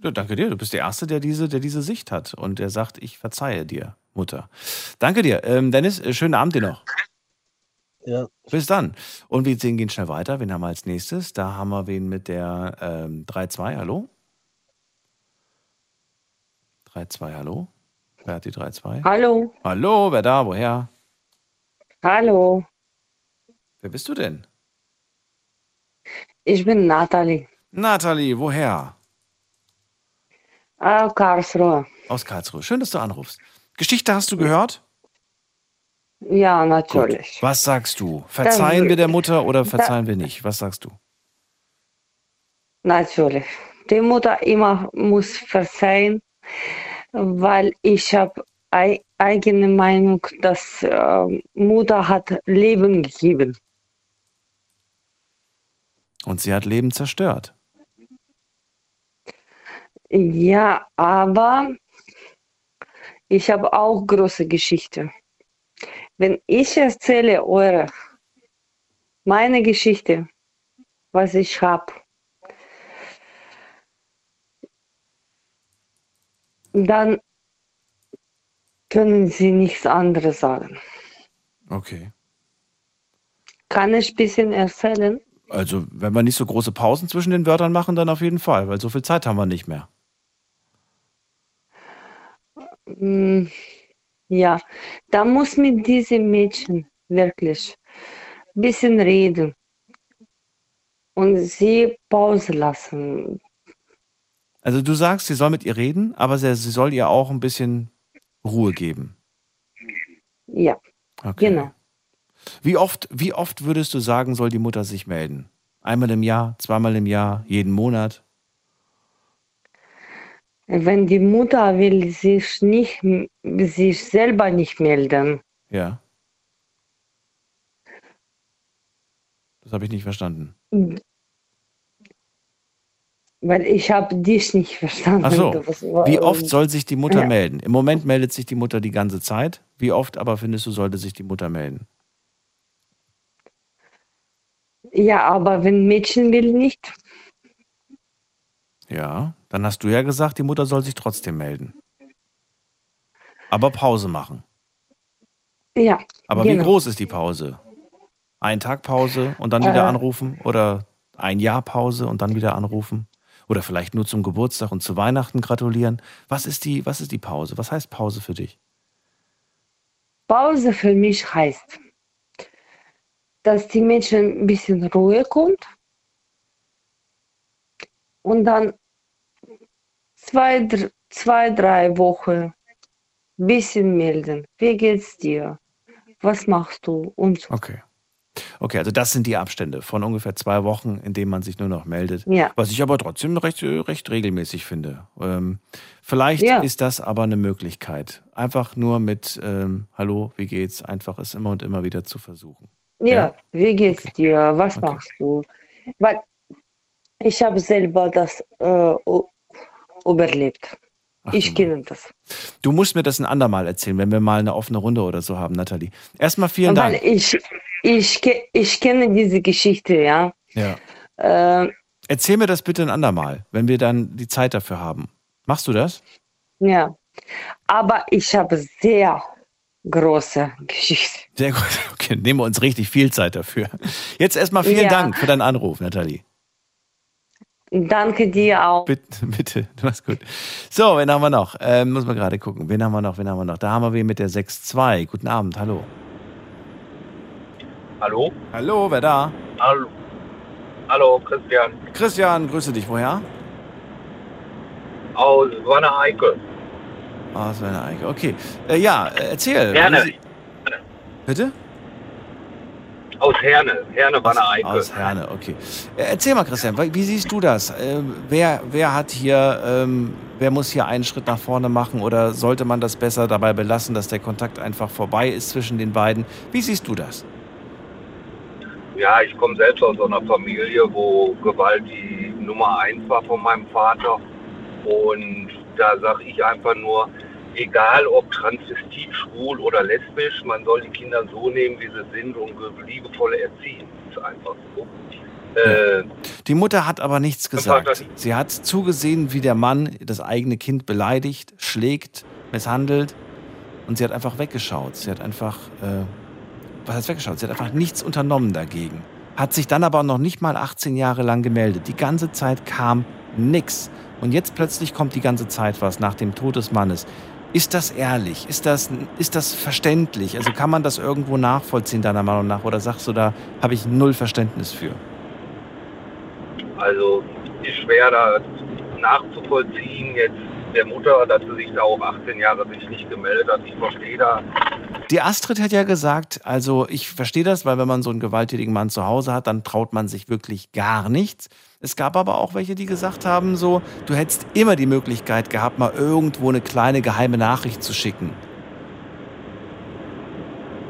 Ja, danke dir. Du bist der Erste, der diese, der diese Sicht hat und der sagt, ich verzeihe dir, Mutter. Danke dir. Ähm, Dennis, äh, schönen Abend dir noch. Ja. Bis dann. Und wir sehen, gehen schnell weiter. Wen haben wir als nächstes? Da haben wir wen mit der ähm, 3-2. Hallo? 3-2, hallo? Wer hat die 3-2? Hallo, Hallo, wer da? Woher? hallo, Wer bist du denn? ich bin Nathalie, Nathalie, woher? äh, Karlsruhe. Aus Karlsruhe. Schön, dass du anrufst. Geschichte hast du gehört? Ja, natürlich. Was sagst du? Verzeihen wir der Mutter oder verzeihen wir nicht? Was sagst du? Natürlich. Die Mutter immer muss verzeihen, weil ich habe ei eigene Meinung, dass äh, Mutter hat Leben gegeben. Und sie hat Leben zerstört. Ja, aber ich habe auch große Geschichte. Wenn ich erzähle eure, meine Geschichte, was ich habe, dann können Sie nichts anderes sagen. Okay. Kann ich ein bisschen erzählen? Also, wenn wir nicht so große Pausen zwischen den Wörtern machen, dann auf jeden Fall, weil so viel Zeit haben wir nicht mehr. Mm, Ja, da muss mit diesem Mädchen wirklich ein bisschen reden und sie Pause lassen. Also, du sagst, sie soll mit ihr reden, aber sie, sie soll ihr auch ein bisschen Ruhe geben. Ja, Okay. genau. Wie oft, wie oft würdest du sagen, soll die Mutter sich melden? Einmal im Jahr, zweimal im Jahr, jeden Monat? Wenn die Mutter will sich nicht, sich selber nicht melden, Ja. Das habe ich nicht verstanden. weil ich habe dich nicht verstanden. Ach so. Wie oft soll sich die Mutter Ja. melden? Im Moment meldet sich die Mutter die ganze Zeit. Wie oft aber findest du, sollte sich die Mutter melden? Ja, aber wenn Mädchen will nicht, Ja, dann hast du ja gesagt, die Mutter soll sich trotzdem melden. Aber Pause machen. ja. Aber genau. wie groß ist die Pause? Ein Tag Pause und dann wieder Äh. anrufen? Oder ein Jahr Pause und dann wieder anrufen? Oder vielleicht nur zum Geburtstag und zu Weihnachten gratulieren? Was ist die, was ist die Pause? Was heißt Pause für dich? Pause für mich heißt, dass die Mädchen ein bisschen Ruhe kommt und dann zwei, zwei drei Wochen ein bisschen melden. Wie geht's dir? Was machst du? Und so. Okay. Okay, also das sind die Abstände von ungefähr zwei Wochen, in denen man sich nur noch meldet. Ja. Was ich aber trotzdem recht, recht regelmäßig finde. Ähm, vielleicht Ja. ist das aber eine Möglichkeit. Einfach nur mit ähm, Hallo, wie geht's? Einfach es immer und immer wieder zu versuchen. Ja, wie geht's dir? Was machst du? Weil ich habe selber das äh, überlebt. ich kenne das. Du musst mir das ein andermal erzählen, wenn wir mal eine offene Runde oder so haben, Nathalie. Erstmal vielen Weil Dank. ich, ich, ich kenne diese Geschichte, ja. Ja. Äh, Erzähl mir das bitte ein andermal, wenn wir dann die Zeit dafür haben. Machst du das? ja. Aber ich habe sehr große Geschichte. Sehr gut. Okay, nehmen wir uns richtig viel Zeit dafür. Jetzt erstmal vielen Ja. Dank für deinen Anruf, Nathalie. Danke dir auch. Bitte, bitte, du machst gut. So, wen haben wir noch? Ähm, muss man gerade gucken. Wen haben wir noch? Wen haben wir noch? Da haben wir wen mit der 6-2. Guten Abend, hallo. Hallo? Hallo, wer da? Hallo. Hallo, Christian. Christian, grüße dich. Woher? Aus Wanne-Eickel. Eine Eike. Okay. Äh, ja, äh, erzähl. Sie- Bitte? Aus Herne. Herne, Wanne-Eickel. Aus Herne, okay. Äh, erzähl mal, Christian, wie siehst du das? Äh, wer, wer hat hier, ähm, wer muss hier einen Schritt nach vorne machen oder sollte man das besser dabei belassen, dass der Kontakt einfach vorbei ist zwischen den beiden? Wie siehst du das? ja, ich komme selbst aus einer Familie, wo Gewalt die Nummer eins war von meinem Vater. Und da sage ich einfach nur, egal ob transvestit, schwul oder lesbisch, man soll die Kinder so nehmen, wie sie sind und liebevoll erziehen. Das ist einfach so. Äh, Die Mutter hat aber nichts gesagt. Sie hat zugesehen, wie der Mann das eigene Kind beleidigt, schlägt, misshandelt und sie hat einfach weggeschaut. Sie hat einfach, äh, was heißt weggeschaut? Sie hat einfach nichts unternommen dagegen. Hat sich dann aber noch nicht mal 18 Jahre lang gemeldet. Die ganze Zeit kam nix. Und jetzt plötzlich kommt die ganze Zeit was nach dem Tod des Mannes. Ist das ehrlich? Ist das, ist das verständlich? Also kann man das irgendwo nachvollziehen, deiner Meinung nach? Oder sagst du, da habe ich null Verständnis für? Also ist schwer da nachzuvollziehen jetzt der Mutter, dass sie sich da auch 18 Jahre sich nicht gemeldet hat. Ich verstehe da. Die Astrid hat ja gesagt, also ich verstehe das, weil wenn man so einen gewalttätigen Mann zu Hause hat, dann traut man sich wirklich gar nichts. Es gab aber auch welche, die gesagt haben, so, du hättest immer die Möglichkeit gehabt, mal irgendwo eine kleine geheime Nachricht zu schicken.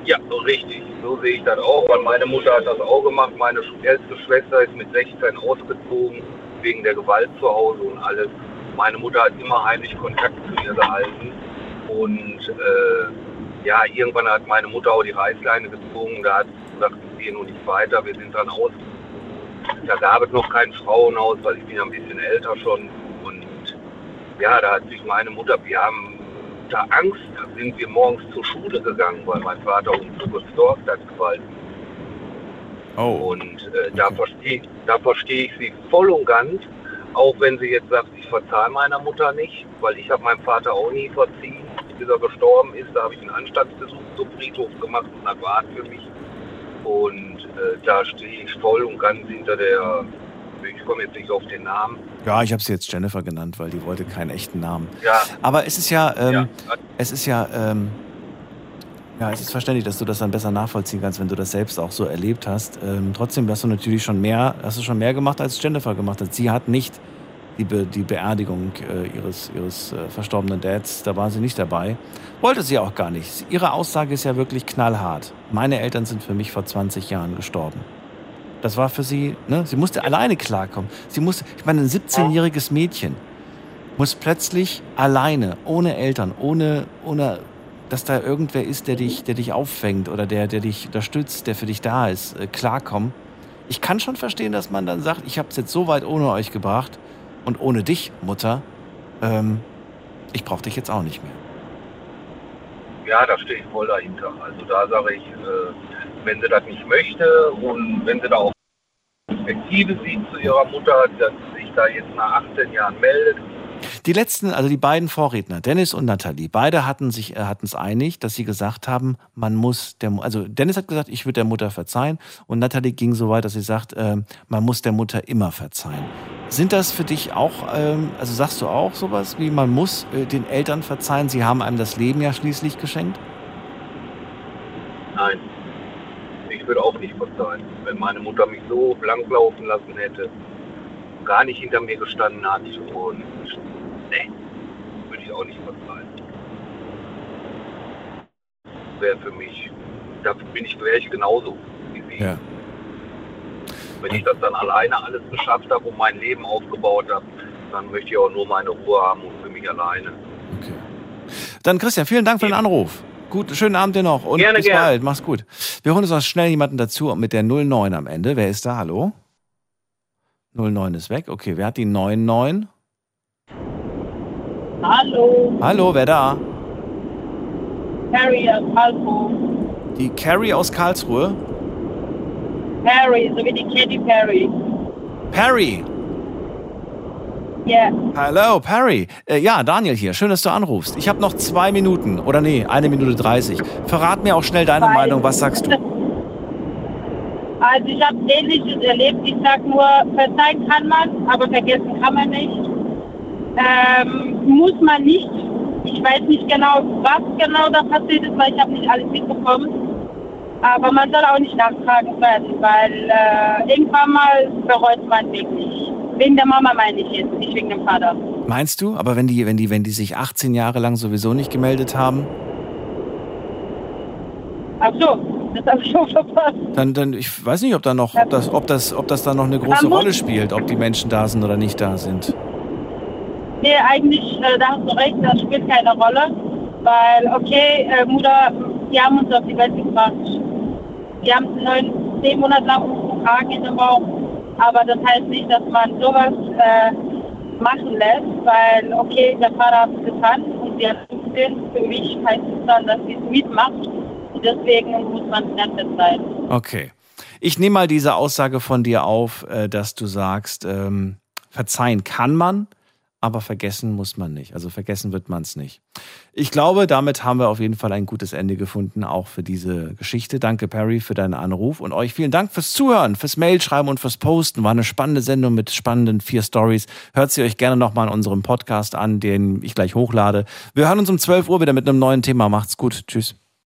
Ja, so richtig. So sehe ich das auch, weil meine Mutter hat das auch gemacht. Meine älteste Schwester ist mit 16 ausgezogen, wegen der Gewalt zu Hause und alles. Meine Mutter hat immer heimlich Kontakt zu ihr gehalten. Und äh, ja, irgendwann hat meine Mutter auch die Reißleine gezogen. Da hat sie gesagt, wir gehen und nicht weiter. Wir sind dann aus. Da gab es noch kein Frauenhaus, weil ich bin ja ein bisschen älter schon. Und ja, da hat sich meine Mutter, wir haben unter Angst sind wir morgens zur Schule gegangen, weil mein Vater uns so gestalkt hat Gewalt. Oh. Und äh, da verstehe da versteh ich sie voll und ganz, auch wenn sie jetzt sagt, ich verzahle meiner Mutter nicht, weil ich habe meinem Vater auch nie verziehen, bis er gestorben ist. Da habe ich einen Anstandsbesuch zum Friedhof gemacht und das war für mich. Und äh, da stehe ich voll und ganz hinter der, ich komme jetzt nicht auf den Namen, Ja, ich habe sie jetzt Jennifer genannt, weil die wollte keinen echten Namen. Ja. Aber es ist ja, ähm, Ja. es ist ja, ähm, ja, es ist verständlich, dass du das dann besser nachvollziehen kannst, wenn du das selbst auch so erlebt hast. Ähm, trotzdem hast du natürlich schon mehr, hast du schon mehr gemacht, als Jennifer gemacht hat. Sie hat nicht die, Be die Beerdigung äh, ihres, ihres äh, verstorbenen Dads, da war sie nicht dabei. Wollte sie auch gar nicht. Ihre Aussage ist ja wirklich knallhart. Meine Eltern sind für mich vor 20 Jahren gestorben. Das war für sie, ne? Sie musste alleine klarkommen. Sie musste, ich meine, ein 17-jähriges Mädchen muss plötzlich alleine, ohne Eltern, ohne, ohne, dass da irgendwer ist, der dich, der dich auffängt oder der, der dich unterstützt, der für dich da ist, äh, klarkommen. Ich kann schon verstehen, dass man dann sagt, ich habe es jetzt so weit ohne euch gebracht und ohne dich, Mutter, ähm, ich brauche dich jetzt auch nicht mehr. ja, da stehe ich voll dahinter. Also da sage ich, äh, wenn sie das nicht möchte und wenn sie da auch Perspektive sieht zu ihrer Mutter, dass sie sich da jetzt nach 18 Jahren meldet, Die letzten, also die beiden Vorredner, Dennis und Nathalie, beide hatten sich, äh, hatten es einig, dass sie gesagt haben, man muss der, also Dennis hat gesagt, ich würde der Mutter verzeihen und Nathalie ging so weit, dass sie sagt, ähm, man muss der Mutter immer verzeihen. Sind das für dich auch, ähm, also sagst du auch sowas wie, man muss äh, den Eltern verzeihen, sie haben einem das Leben ja schließlich geschenkt? nein. Ich würde auch nicht verzeihen, wenn meine Mutter mich so langlaufen lassen hätte, gar nicht hinter mir gestanden hat und nee, würde ich auch nicht verzeihen. Wäre für mich, dafür bin ich, wäre ich genauso wie sie. Ja. Wenn ich das dann alleine alles geschafft habe und mein Leben aufgebaut habe, dann möchte ich auch nur meine Ruhe haben und für mich alleine. Dann Christian, vielen Dank für den Anruf. Gut, schönen Abend dir noch und Gerne, bis gerne. bald. Mach's gut. Wir holen uns noch schnell jemanden dazu mit der 09 am Ende. Wer ist da? Hallo? 09 ist weg. Okay, wer hat die 99? Hallo, Hallo, wer da? Harry aus Karlsruhe. Die Carrie aus Karlsruhe. Harry, so wie die Katy Perry. Perry. Ja, Hallo, Perry. Äh, ja, Daniel hier. Schön, dass du anrufst. Ich habe noch zwei Minuten. Oder nee, eine Minute 30. Verrat mir auch schnell deine. Meinung. Was sagst du? also ich habe Ähnliches erlebt. Ich sag nur, verzeihen kann man, aber vergessen kann man nicht. Ähm, muss man nicht. Ich weiß nicht genau, was genau da passiert ist, weil ich habe nicht alles mitbekommen. Aber man soll auch nicht nachtragen werden, weil äh, irgendwann mal bereut man wirklich. Wegen der Mama meine ich jetzt, nicht wegen dem Vater. Meinst du? Aber wenn die, wenn die, wenn die sich 18 Jahre lang sowieso nicht gemeldet haben? Ach so, Das habe ich schon verpasst. Dann, dann, ich weiß nicht, ob da noch, ob das, ob das, ob das da noch eine große Rolle spielt, ob die Menschen da sind oder nicht da sind. Nee, eigentlich, äh, da hast du recht, das spielt keine Rolle. Weil, okay, äh, Mutter, die haben uns auf die Welt gebracht. Die haben neun, zehn Monate lang uns getragen in dem Bauch. Aber das heißt nicht, dass man sowas äh, machen lässt, weil, okay, der Vater hat es getan und sie hat 15. Für mich heißt es dann, dass sie es mitmacht. Deswegen muss man finanziell sein. Okay. Ich nehme mal diese Aussage von dir auf, äh, dass du sagst, ähm, verzeihen kann man, aber vergessen muss man nicht. Also vergessen wird man es nicht. Ich glaube, damit haben wir auf jeden Fall ein gutes Ende gefunden, auch für diese Geschichte. Danke, Perry, für deinen Anruf und euch vielen Dank fürs Zuhören, fürs Mailschreiben und fürs Posten. War eine spannende Sendung mit spannenden vier Stories. Hört sie euch gerne nochmal in unserem Podcast an, den ich gleich hochlade. Wir hören uns um 12 Uhr wieder mit einem neuen Thema. Macht's gut. Tschüss.